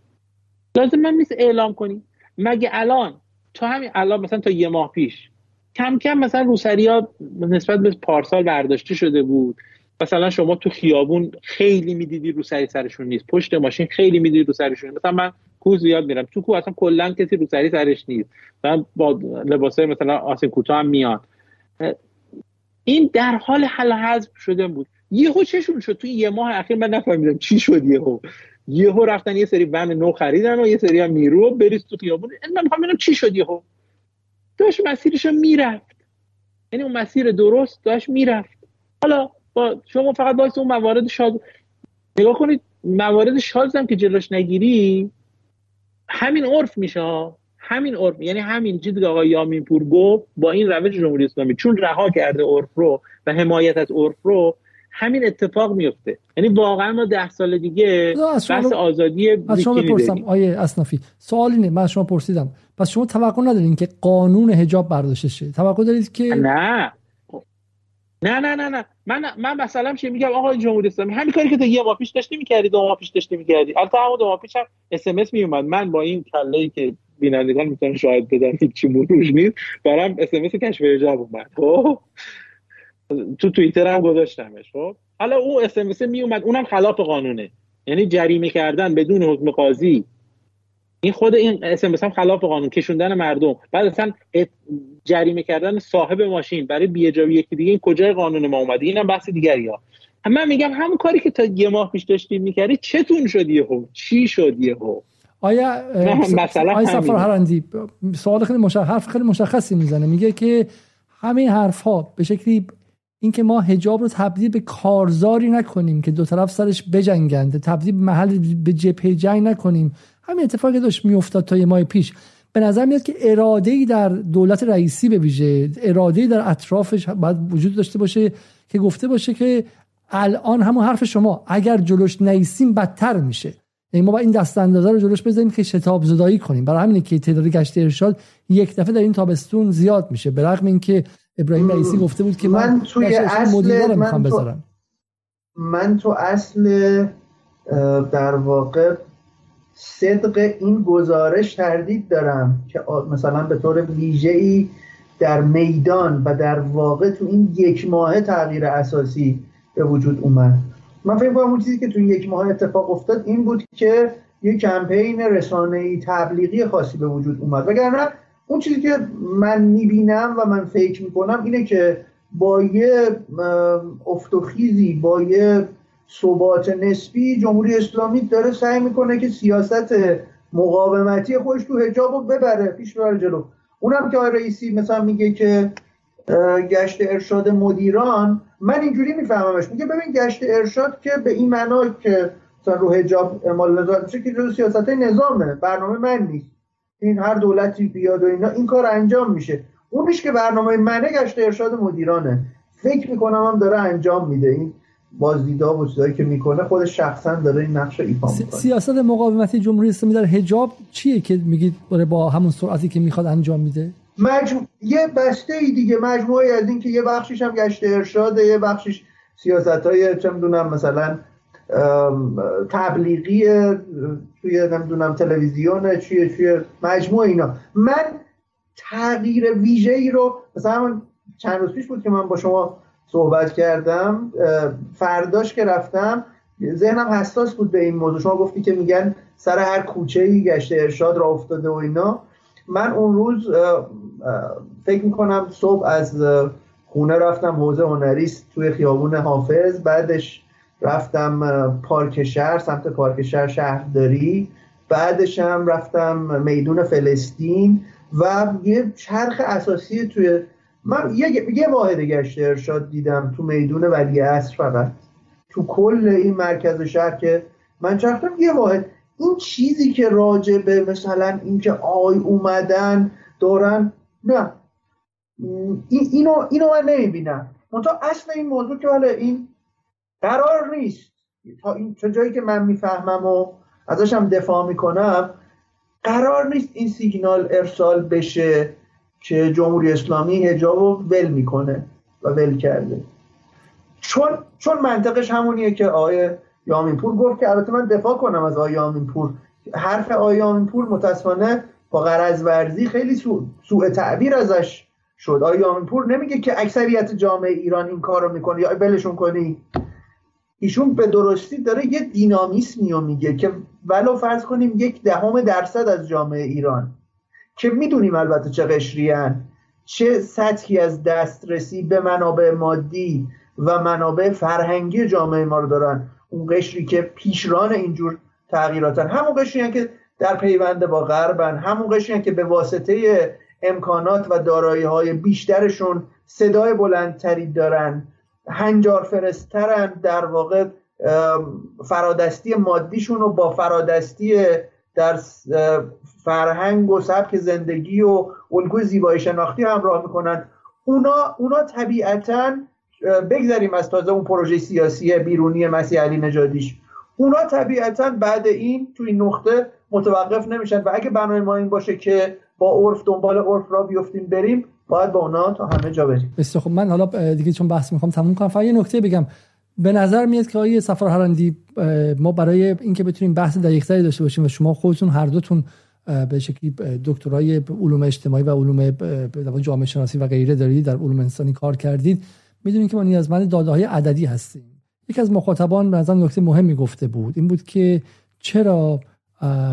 لازم من نیست اعلام کنی. مگه الان تا همین الان مثلا تا یه ماه پیش کم کم مثلا روسری ها نسبت به پارسال برداشته شده بود. مثلا شما تو خیابون خیلی می‌دیدی روسری سرشون نیست. پشت ماشین خیلی می‌دیدی رو سرشون مثلا من کو زیاد میرم. تو کو اصلا کلا کسی روسری سرش نیست. من با لباسای مثلا آسین کوتاه هم میان این در حال حل حذف شده بود. یهو چشون شد. توی یه ماه اخیر من نفهمیدم چی شد یهو. یهو رفتن یه سری ون نو خریدن و یه سری هم میرو بریز تو خیابون. من می‌خوام چی شد یهو. داشت مسیرشو می‌رفت. یعنی اون مسیر درست داشت می‌رفت. حالا با شما فقط باید اون موارد شاد نگاه کنید موارد هم که جلوش نگیری همین عرف میشه همین عرف. یعنی همین چیزی که آقای یامین پور گفت با این روش جمهوری اسلامی. چون رها کرده عرف رو و حمایت از عرف رو همین اتفاق میفته. یعنی واقعا ما ده سال دیگه بحث آزادی از شما بپرسم آقای اصنافی سوال اینه من شما پرسیدم. پس شما توقع ندارین که قانون حجاب برداشته شه؟ توقع دارید که نه. نه نه نه نه. من من مثلا چه میگم آقا جمهوری اسلامی همین کاری که تا یه ماه پیش داشتی می‌کردی دو ماه پیش داشتی می‌کردی. البته همون دو ماه پیش هم SMS میومد من با این کله که بینندگان می‌تونن شاهد بدن هیچ مو روش نیست. برام SMS کشف حجاب اومد. خب؟ تو توییتر هم گذاشتمش. خب؟ حالا اون SMS میومد اونم خلاف قانونه. یعنی جریمه کردن بدون حکم قاضی. این خود این SMS هم خلاف قانون کشوندن مردم. بعد اصلا جریمه کردن صاحب ماشین برای بی‌حجابی یکی دیگه این کجای قانون ما اومده؟ اینم بحث دیگری ها. من میگم همون کاری که تا یه ماه پیش داشتیم می‌کردی چتون شد یهو؟ چی شد یهو؟ آیا مثلا آیا سفر هرندی سوال خیلی مشخص حرف خیلی مشخصی می‌زنه. میگه که همین حرف ها به شکلی اینکه ما حجاب رو تبدیل به کارزاری نکنیم که دو طرف سرش بجنگند تبدیل به محل به جبهه جنگ نکنیم. همین اتفاقی داشت میافتاد تا یه ماه پیش به نظر میاد که اراده ای در دولت رئیسی به ویژه اراده ای در اطرافش باید وجود داشته باشه که گفته باشه که الان همون حرف شما اگر جلوش نیستیم بدتر میشه. یعنی ما با این دست اندازه رو جلوش بزنیم که شتاب زدایی کنیم. برای همینه که تعداد گشت ارشاد یک دفعه در این تابستون زیاد میشه. به رغم اینکه ابراهیم رئیسی گفته بود که من, من توی اصل من تو, بذارم. من تو اصل در واقع صدق این گزارش تردید دارم که مثلا به طور ویژه‌ای در میدان و در واقع تو این یک ماه تغییر اساسی به وجود اومد. من فکر کنم اون چیزی که تو یک ماه اتفاق افتاد این بود که یه کمپین رسانه‌ای تبلیغی خاصی به وجود اومد. وگرنه اون چیزی که من می‌بینم و من فکر می‌کنم اینه که با یه افتخیزی با یه ثبات نسبی جمهوری اسلامی داره سعی می‌کنه که سیاست مقاومتی خودش تو حجاب رو ببره. پیش ببره جلو. اونم که آقای رئیسی مثلا میگه که گشت ارشاد مدیران من اینجوری میفهممش. میگه ببین گشت ارشاد که به این معنا که مثلا رو حجاب اعمال نظارت میشه که جزو سیاست نظامه برنامه من نیست. این هر دولتی بیاد و اینا این کار انجام میشه. اونش که برنامه منه گشت ارشاد مدیرانه. فکر می‌کنم هم داره انجام میده. این بازدیدها و چیزایی که می‌کنه خود شخصا داره این نقش ایفا می‌کنه. سیاست مقاومتی جمهوری اسلامی در حجاب چیه که میگید با همون سرعتی که می‌خواد انجام میده؟ مجمو... یه بسته ای دیگه مجموعه از این که یه بخشش هم گشت ارشاده یه بخشش سیاست های چه می‌دونم مثلا تبلیغی توی نمی‌دونم تلویزیون چیه چیه مجموعه اینا. من تغییر ویژه ای رو مثلا چند روز پیش بود که من با شما صحبت کردم فرداش که رفتم ذهنم حساس بود به این موضوع. شما گفتی که میگن سر هر کوچه ای گشت ارشاد را افتاده و اینا. من اون روز فکر می‌کنم صبح از خونه رفتم حوزه هنریست توی خیابون حافظ. بعدش رفتم پارک شهر سمت پارک شهر شهرداری. بعدش هم رفتم میدون فلسطین و یه چرخ اساسی توی من یه, یه واحد گشت ارشاد دیدم تو میدون ولی اصر فقط. تو کل این مرکز شهر که من چرختم یه واحد این چیزی که راجع به مثلا اینکه آی اومدن دارن نه. این اینو اینو من نمی‌بینم. منتها اصل این موضوع که حالا این قرار نیست. تا این تا جایی که من می‌فهمم و ازشم دفاع می‌کنم قرار نیست این سیگنال ارسال بشه. که جمهوری اسلامی هجاب رو ول می‌کنه و ول کرده. چون چون منطقش همونیه که آقای یامین پور گفت که البته من دفاع کنم از آقای یامین پور حرف آقای یامین پور متاسفانه با غرض ورزی خیلی سوء تعبیر ازش شد. آقای یامین پور نمیگه که اکثریت جامعه ایران این کار رو می‌کنه یا بلشون کنی. ایشون به درستی داره یه دینامیسمی میگه که ولو فرض کنیم یک دهم درصد از جامعه ایران که می‌دونیم البته چه قشریان چه سطحی از دسترسی به منابع مادی و منابع فرهنگی جامعه ما رو دارن. اون قشری که پیشران اینجور تغییراتن. همون قشری که در پیوند با غربن. همون قشری که به واسطه امکانات و دارایی های بیشترشون صدای بلندتری دارن. هنجار فرسترن در واقع فرادستی مادیشون رو با فرادستی در فرهنگ و سبک زندگی و الگوی زیبایی شناختی همراه می‌کنن. اونا, اونا طبیعتا بگذاریم از تازه اون پروژه سیاسی بیرونی مسیح علی نجادیش اونا طبیعتا بعد این تو این نقطه متوقف نمیشن و اگه برنامه ما این باشه که با عرف دنبال عرف را بیفتیم بریم باید با اونا تا همه جا بریم. بسیار خب من حالا دیگه چون بحث می‌خوام تموم کنم فقط یه نکته بگم. به نظر میاد که آقای سفر هرندی ما برای اینکه بتونیم بحث دقیقتری داشته باشیم و شما خودتون هر دوتون به شکلی دکترای علوم اجتماعی و علوم جامعه شناسی و غیره دارید در علوم انسانی کار کردید. می‌دونید که ما نیازمند داده های عددی هستیم. یکی از مخاطبان به نظر نکته مهمی گفته بود این بود که چرا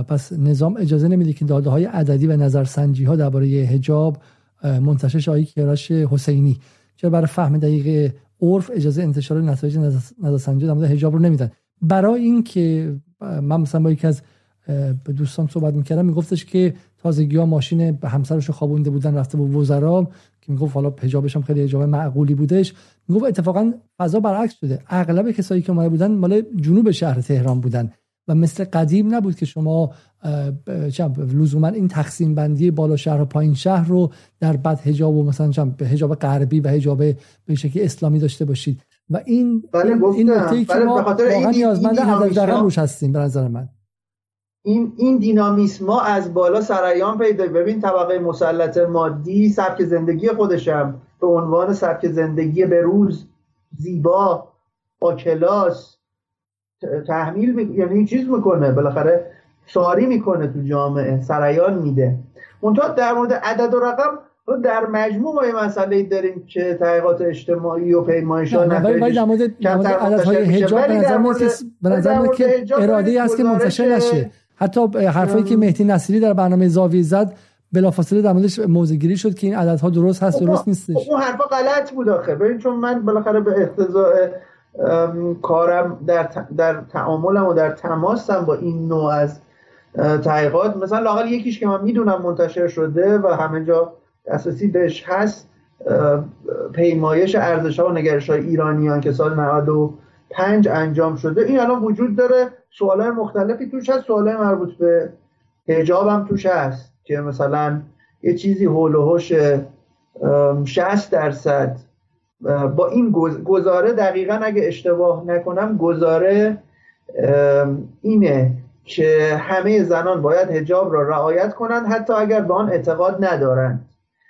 پس نظام اجازه نمیده که داده های عددی و نظرسنجی ها درباره حجاب منتشر شه کیارش حسینی. چرا برای فهم دقیق عرف اجازه انتشار نتایج نظرسنجی در مورد حجاب رو نمیدن؟ برای اینکه من مثلا با یکی از به دوستان صحبت می‌کردم میگفتش که تازگی ها ماشین به همسرش خوابونده بودن رفته به وزرا که می‌گفت حالا حجابش هم خیلی حجاب معقولی بودش. می‌گفت اتفاقا فضا برعکس شده. اغلب کسایی که اومده بودن مال جنوب شهر تهران بودن و مثل قدیم نبود که شما لزوما این تقسیم بندی بالا شهر و پایین شهر رو در بد حجاب و مثلا به حجاب غربی و حجاب به شکلی اسلامی داشته باشید. و این بله این نکته که بله ما واقعا نیازمند عدد روش هستیم به نظر من. این این دینامیسم ما از بالا سرایان پیدا ببین طبقه مسلط مادی سبک زندگی خودشم. به عنوان سبک زندگی به روز زیبا با کلاس تحمیل می... یعنی چیز می‌کنه. بالاخره ساری می‌کنه تو جامعه. سرایان میده. منتها در مورد عدد و رقم در مجموع ما یه مسئله داریم که تحقیقات اجتماعی و پیمایش ها ولی در مورد عددهای هجاب به نظر که اراده است که منتشر نشه. حتی حرفایی که مهدی نصیری در برنامه زاویه زد بلافاصله در موردش موزگیری شد که این عددها درست هست درست نیستش. اون حرفا غلط بود آخه. ببین چون من بالاخره به اقتضاء کارم در در تعاملم و در تماسم با این نوع از تحقیقات مثلا لاقل یکیش که من می‌دونم منتشر شده و همه جا دسترسی بهش هست پیمایش ارزش ها و نگرش های ایرانیان که سال 95 انجام شده. این الان وجود داره. سوال مختلفی توش هست سوال مربوط به هجاب هم توش هست که مثلا یه چیزی هول و 60 درصد. با این گزاره دقیقا اگه اشتباه نکنم گزاره اینه که همه زنان باید هجاب را رعایت کنند حتی اگر به آن اعتقاد ندارند.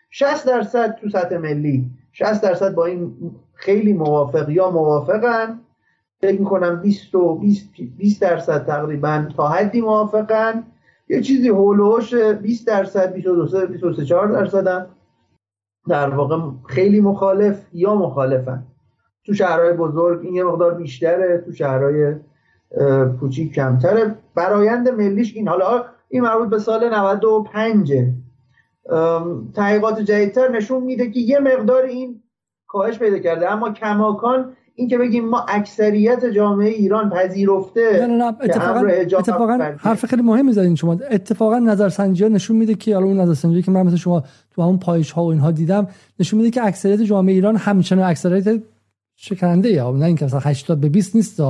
60 درصد تو سطح ملی 60 درصد با این خیلی موافق یا موافقن. فکر می‌کنم 20 و 20, 20 درصد تقریبا تا حدی موافقن. یه چیزی هولوش 20 درصد 22 23 درصد هم در واقع خیلی مخالف یا مخالفن. تو شهرهای بزرگ این یه مقدار بیشتره تو شهرهای کوچیک کمتره. برایند ملیش این. حالا این مربوط به سال 95 تحقیقات جدیدتر نشون میده که یه مقدار این کاهش پیدا کرده. اما کماکان این که بگیم ما اکثریت جامعه ایران پذیرفته نه نه اتفاقا, اتفاقا حرف خیلی مهمی زدین شما. اتفاقا نظرسنجی ها نشون میده که حالا اون نظرسنجی که من مثل شما تو همون پایش ها و اینها دیدم نشون میده که اکثریت جامعه ایران همچنان اکثریت شکننده یا نه اینکه مثلا 80 به 20 نیست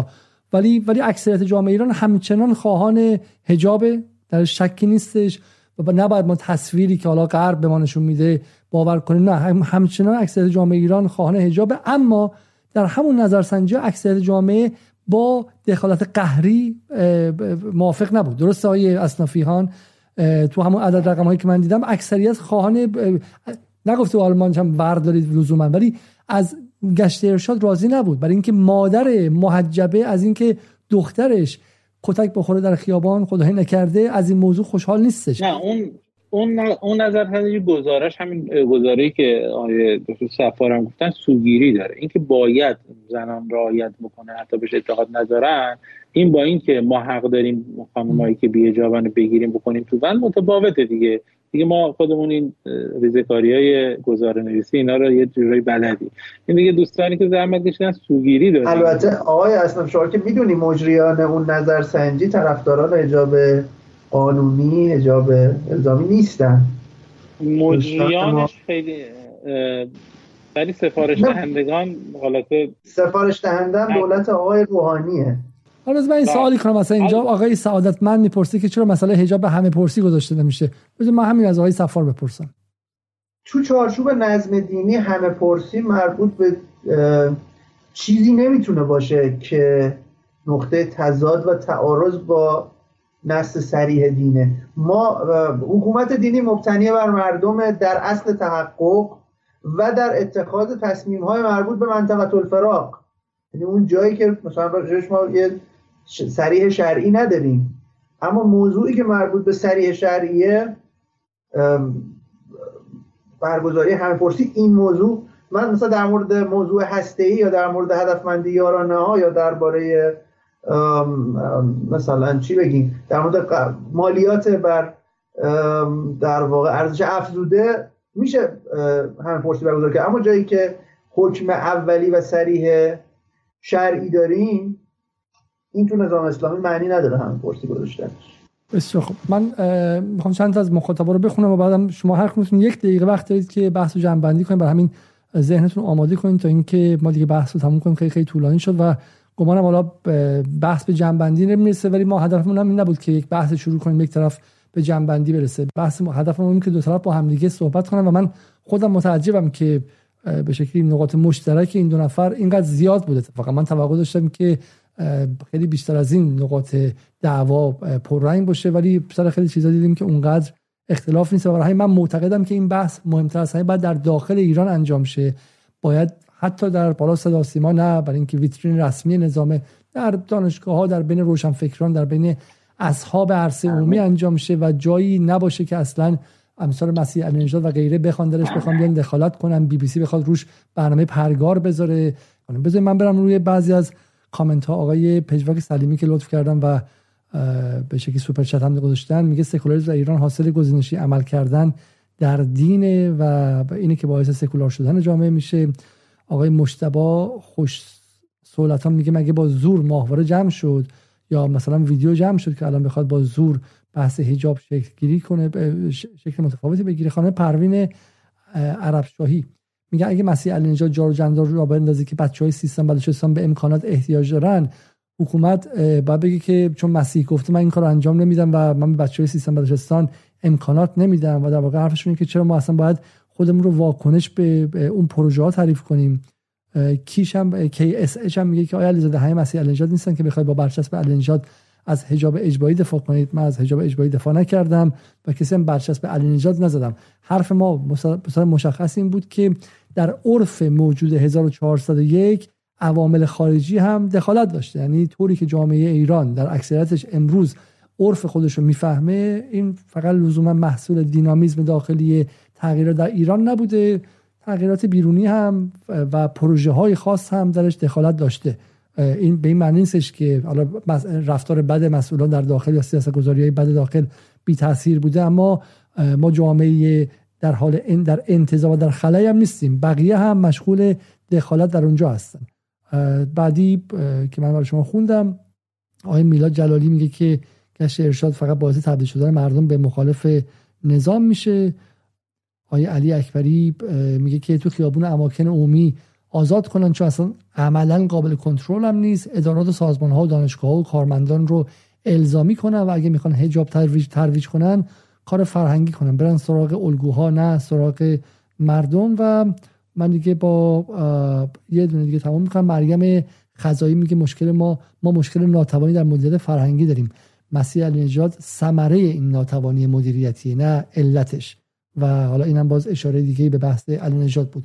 ولی ولی اکثریت جامعه ایران همچنان خواهان حجاب. در شکی نیستش. و نباید ما تصویری که حالا غرب به ما نشون میده باور کنیم. نه همچنان اکثریت جامعه ایران خواهان حجاب. اما در همون نظرسنجی اکثریت جامعه با دخالت قهری موافق نبود. درسته های اسنافیهان تو همون عدد رقم هایی که من دیدم اکثریت خواهان نگفته آلمان هم دارید لزوما ولی از گشت ارشاد راضی نبود. برای اینکه مادر محجبه از اینکه دخترش کتک بخوره در خیابان خدای نکرده از این موضوع خوشحال نیستش. نه اون اون اون نظر گزارش همین گزاره‌ای که آیه دکتر سفارم گفتن سوگیری داره. اینکه باید زنان رعایت بکنه حتی بهش اعتقاد ندارن این با اینکه ما حق داریم خانمایی که بی‌حجابن بگیریم بکنیم تو بند متفاوته دیگه. دیگه ما خودمون این ریزکاری های گزاره نویسی اینا رو یه جورایی بلدی این دیگه دوستانی که زحمت کشیدن سوگیری داریم البته آقای اصلا شما که می‌دونی مجریان اون نظرسنجی طرفداران حجاب قانونی حجاب الزامی نیستن. مجریانش خیلی ولی سفارش دهندگان حالت سفارش دهنده دولت آقای روحانیه. حالا من این سوالی کنم مثلا اینجا آقای سعادت من می‌پرسه که چرا مسئله حجاب به همه پرسی گذاشته نمیشه؟ بذار من همین از آقای سفار بپرسم. تو چارچوب نظم دینی همه پرسی مربوط به چیزی نمی‌تونه باشه که نقطه تضاد و تعارض با نص سریح دینه. ما حکومت دینی مبتنی بر مردم در اصل تحقق و در اتخاذ تصمیم های مربوط به منطقه الفراق. یعنی اون جایی که مثلا راجعش ما یه سریح شرعی نداریم. اما موضوعی که مربوط به سریح شرعیه برگزاری همه پرسی این موضوع من مثلا در مورد موضوع هسته یا در مورد هدفمندی یارانه ها یا درباره مثلا چی بگیم؟ در مورد مالیات بر در واقع ارزش افزوده میشه همه پرسی برگزار کرد. اما جایی که حکم اولی و سریح شرعی داریم این تو نظام اسلامی معنی نداره همه پرسی گذاشتنش. بسیار خب من می‌خوام چند تا از مخاطبا رو بخونم و بعدم شما هر کدومتون یک دقیقه وقت دارید که بحث رو جمع بندی کنید برای همین ذهنتون آماده کنید تا اینکه ما دیگه بحث رو تموم کنیم. خیلی خیلی طولانی شد و گمانم حالا بحث به جنبندی نمی‌رسه ولی ما هدفمون هم این نبود که یک بحث شروع کنیم یک طرف به جنبندی برسه. بحث هدفمون این که دو طرف با همدیگه صحبت کنن و من خودم متعجبم که به شکلی نقاط مشترک این دو نفر اینقدر زیاد بوده. اتفاقا من توقع داشتم که خیلی بیشتر از این نقاط دعوا پررنگ باشه ولی سر خیلی چیزا دیدیم که اونقدر اختلاف نیست. و برای من معتقدم که این بحث مهمتر همه باید در داخل ایران انجام شه. باید حتی در بالا صدا سیما نه برای اینکه ویترین رسمی نظام در دانشگاه ها در بین روشنفکران در بین اصحاب عرصه عمومی انجام شه و جایی نباشه که اصلا امثال مسیح علینژاد و غیره بخوان درش بخوان بیان دخالت کنن بی بی سی بخواد روش برنامه پرگار بذاره. بذار من برم روی بعضی از کامنت ها آقای پژواک سلیمی که لطف کردم و به شکلی super chat هم گذاشتن میگه سکولاریسم در ایران حاصل گزینشی عمل کردن در دین و اینه که باعث سکولار شدن جامعه میشه. آقای مشتبا خوش سولتان میگه مگه با زور ماهواره جمع شد؟ یا مثلا ویدیو جمع شد که الان بخواد با زور بحث حجاب شکل گیری کنه شکل متفاوتی بگیره. خانم پروین عرب شاهی میگه اگه مسیح علی نژاد جار جندار رو بندازی که بچه های سیستم بلوچستان به امکانات احتیاج دارن حکومت باید بگه که چون مسیح گفته من این کار انجام نمیدم و من به بچه های سیستم بلوچستان امکانات نمیدم و در واقع حرفشون که چرا ما اصلا باید خودمون رو واکنش به اون پروژه ها تعریف کنیم. کیش هم کی اس اچ هم میگه که آیا علیزاده همه مسیح علی نیستن که بخواد با برچسب علی از حجاب اجباری دفاع کنید؟ من از حجاب اجباری دفاع نکردم و کسی هم برچسب علی نژاد نزدم. حرف ما مشخص این بود که در عرف موجود 1401 عوامل خارجی هم دخالت داشته. یعنی طوری که جامعه ایران در اکثریتش امروز عرف خودش رو می‌فهمه این فقط لزوما محصول دینامیزم داخلی تغییرات در ایران نبوده تغییرات بیرونی هم و پروژه های خاص هم درش دخالت داشته. این به این معنی نیستش که حالا رفتار بد مسئولان در داخل یا سیاست گذاری های بد داخل بی تاثیر بوده اما ما جامعه در حال این در انتظار و در خلای هم نیستیم. بقیه هم مشغول دخالت در اونجا هستن. بعدی که من برای شما خوندم آقای میلاد جلالی میگه که گشت ارشاد فقط باعث تبدیل شدن مردم به مخالف نظام میشه. آقای علی اکبری میگه که تو خیابون اماکن عمومی آزاد کنن چون اصلا عملا قابل کنترل هم نیست. ادارات و سازمان ها و دانشگاه و کارمندان رو الزامی کنن و اگه می‌خوان هجاب ترویج ترویج کنن کار فرهنگی کنن. برن سراغ الگوها نه سراغ مردم. و من دیگه با یه دونه دیگه تمام می‌کنم. مریم خزایی میگه مشکل ما ما مشکل ناتوانی در مدیریت فرهنگی داریم. مسیح علی نجات ثمره این ناتوانی مدیریتی نه علتش. و حالا اینم باز اشاره دیگه به بحث علی نجات بود.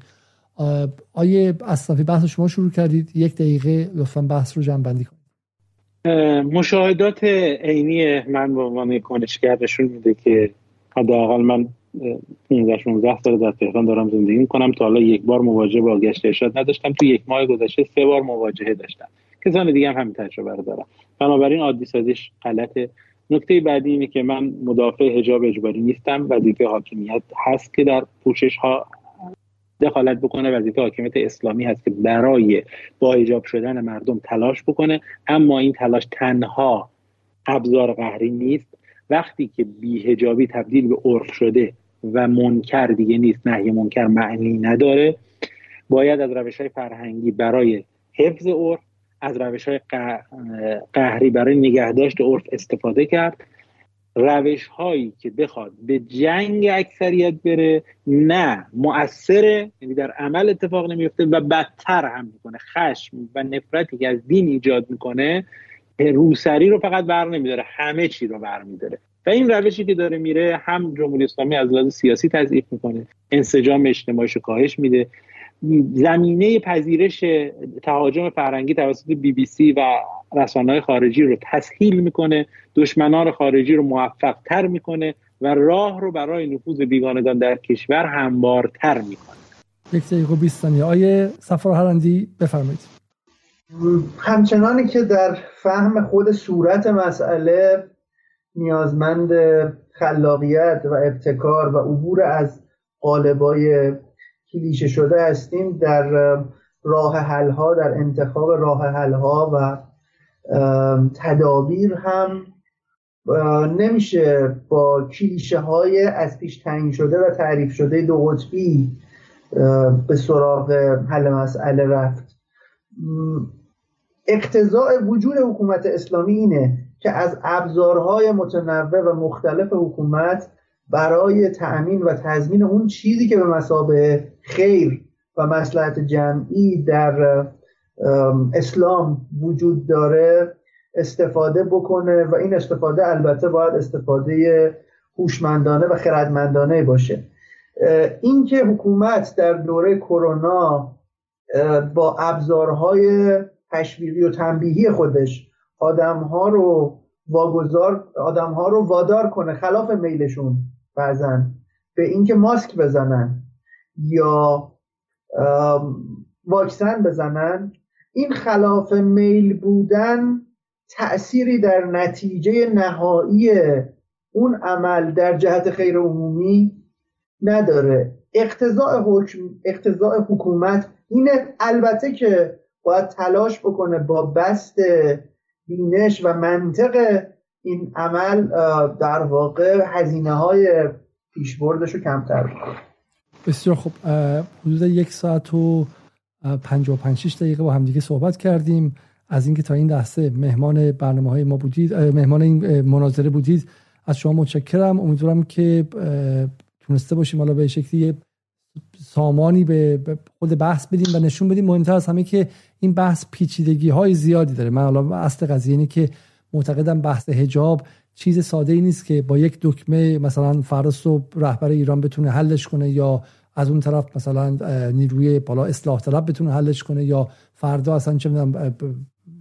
آیه اصنافی بحث شما شروع کردید. یک دقیقه لطفا بحث رو جمع بندی کنید مشاهدات عینی من به عنوان کنشگر نشون میده که حداقل من 15 16 سال در تهران دارم زندگی می‌کنم. تا حالا یک بار مواجهه با گشت ارشاد نداشتم. تو یک ماه گذشته سه بار مواجهه داشتم. کسان دیگه هم همین تجربه رو دارم بنابراین عادی سازیش غلطه. نکته بعدی اینه که من مدافع حجاب اجباری نیستم. وظیفه حاکمیت هست که در پوشش ها دخالت بکنه. وظیفه حاکمیت اسلامی هست که برای با حجاب شدن مردم تلاش بکنه. اما این تلاش تنها ابزار قهری نیست. وقتی که بیهجابی تبدیل به عرف شده و منکر دیگه نیست نهی منکر معنی نداره باید از روش های فرهنگی برای حفظ عرف از روش های قهری برای نگهداشت عرف استفاده کرد. روش هایی که بخواد به جنگ اکثریت بره نه مؤثره یعنی در عمل اتفاق نمیفته و بدتر هم می‌کنه. خشم و نفرتی که از دین ایجاد می‌کنه روسری رو فقط بر نمیداره همه چی رو بر میداره. و این روشی که داره میره هم جمهوری اسلامی از لحاظ سیاسی تضعیف می‌کنه انسجام اجتماعیش رو کاهش میده. زمینه پذیرش تهاجم فرهنگی توسط بی بی سی و رسانه خارجی رو تسهیل می‌کنه دشمنان خارجی رو موفق تر می‌کنه و راه رو برای نفوذ بیگانگان در کشور هموارتر می‌کنه. یک دقیقه 20 ثانیه آیه سفر هرندی بفرمایید. همچنانی که در فهم خود صورت مسئله نیازمند خلاقیت و ابتکار و عبور از قالبای کلیشه شده هستیم در راه حلها در انتخاب راه حلها و تدابیر هم نمیشه با کلیشه های از پیش تعیین شده و تعریف شده دو قطبی به سراغ حل مسئله رفت. اقتضاع وجود حکومت اسلامی اینه که از ابزارهای متنوع و مختلف حکومت برای تأمین و تضمین اون چیزی که به مسابه خیر و مسلحت جمعی در اسلام وجود داره استفاده بکنه و این استفاده البته باید استفاده هوشمندانه و خردمندانه باشه. اینکه حکومت در دوره کرونا با ابزارهای تشویقی و تنبیهی خودش آدمها رو واگذار آدمها رو وادار کنه خلاف میلشون بعضا به اینکه ماسک بزنن یا واکسن بزنن این خلاف میل بودن تأثیری در نتیجه نهایی اون عمل در جهت خیر عمومی نداره. اقتضاء حکم اقتضاء حکومت اینه البته که باید تلاش بکنه با بست بینش و منطق این عمل در واقع هزینه های پیشبردش رو کمتر بکنه بسیار خب حدود یک ساعت و پنج و پنج دقیقه با همدیگه صحبت کردیم. از اینکه تا این لحظه مهمان برنامه های ما بودید مهمان این مناظره بودید از شما متشکرم. امیدوارم که تونسته باشیم حالا به شکلی سامانی به خود بحث بدیم و نشون بدیم. مهمتر از همه که این بحث پیچیدگی های زیادی داره. من حالا اصل قضیه اینه که معتقدم بحث حجاب چیز ساده ای نیست که با یک دکمه مثلا فردا صبح رهبر ایران بتونه حلش کنه یا از اون طرف مثلا نیروی بالا اصلاح طلب بتونه حلش کنه یا فردا اصلا چه می‌دونم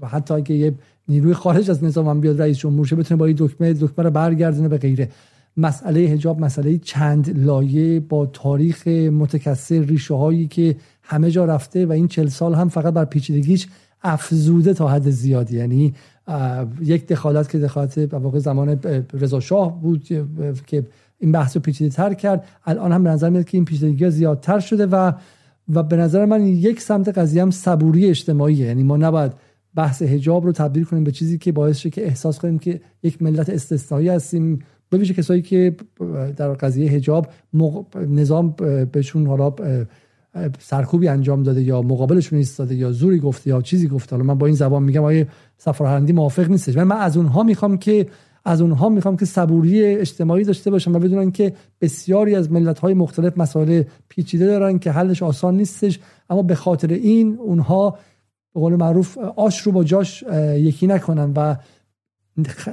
حتی اگه یه نیروی خارج از نظام هم بیاد رئیس جمهور شه بتونه با این دکمه دکمه رو برگردونه به غیره. مسئله حجاب مسئله چند لایه با تاریخ متکثر ریشه هایی که همه جا رفته و این چل سال هم فقط بر پیچیدگیش افزوده تا حد زیادی. یعنی یک دخالت که دخالت واقع زمان رضا شاه بود که این بحث رو پیچیده تر کرد. الان هم به نظر میاد که این پیچیدگی زیادتر شده و و به نظر من یک سمت قضیه هم صبوری اجتماعیه. یعنی ما نباید بحث حجاب رو تبدیل کنیم به چیزی که باعث شه که احساس کنیم که یک ملت استثنایی هستیم. به کسایی که در قضیه حجاب نظام بهشون حالا سرکوبی انجام داده یا مقابلشون ایستاده یا زوری گفته یا چیزی گفته. حالا من با این زبان میگم آیه سفارهندی موافق نیستش. من از اونها می‌خوام که از اونها می‌خوام که صبوری اجتماعی داشته باشن و بدونن که بسیاری از ملت های مختلف مسائل پیچیده دارن که حلش آسان نیستش. اما به خاطر این اونها به قول معروف آش رو با جاش یکی نکنن و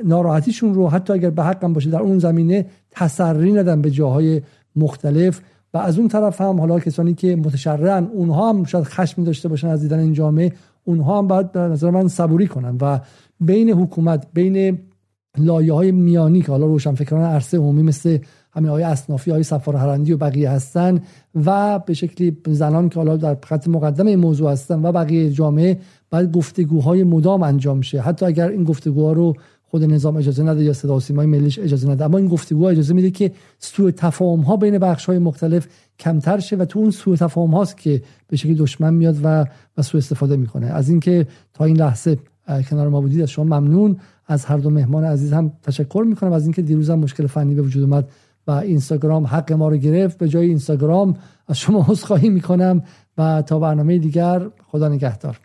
ناراحتیشون رو حتی اگر به حقم باشه در اون زمینه تسری ندن به جاهای مختلف. و از اون طرف هم حالا کسانی که متشرعن اونها هم شاید خشم داشته باشن از دیدن این جامعه. اونها هم باید به نظر من صبوری کنن و بین حکومت بین لایه های میانی که حالا روشنفکران عرصه عمومی مثل همین اصنافی های سفار هرندی و بقیه هستن و به شکلی زنان که حالا در خط مقدم این موضوع هستن و بقیه جامعه باید گفتگوهای مدام انجام شه. حتی اگر این گفتگوها رو خود نظام اجازه نده یا صدا سیمای ملیش اجازه نده. اما این گفتگو اجازه میده که سوء تفاهم ها بین بخش های مختلف کمتر شه و تو اون سوء تفاهم هاست که به شکلی دشمن میاد و و سوء استفاده می‌کنه. از اینکه تا این لحظه کنار ما بودید از شما ممنون. از هر دو مهمان عزیز هم تشکر می‌کنم. از اینکه دیروز هم مشکل فنی به وجود اومد و اینستاگرام حق ما رو گرفت به جای اینستاگرام از شما عذرخواهی می‌کنم و تا برنامه دیگر خدا نگهدار.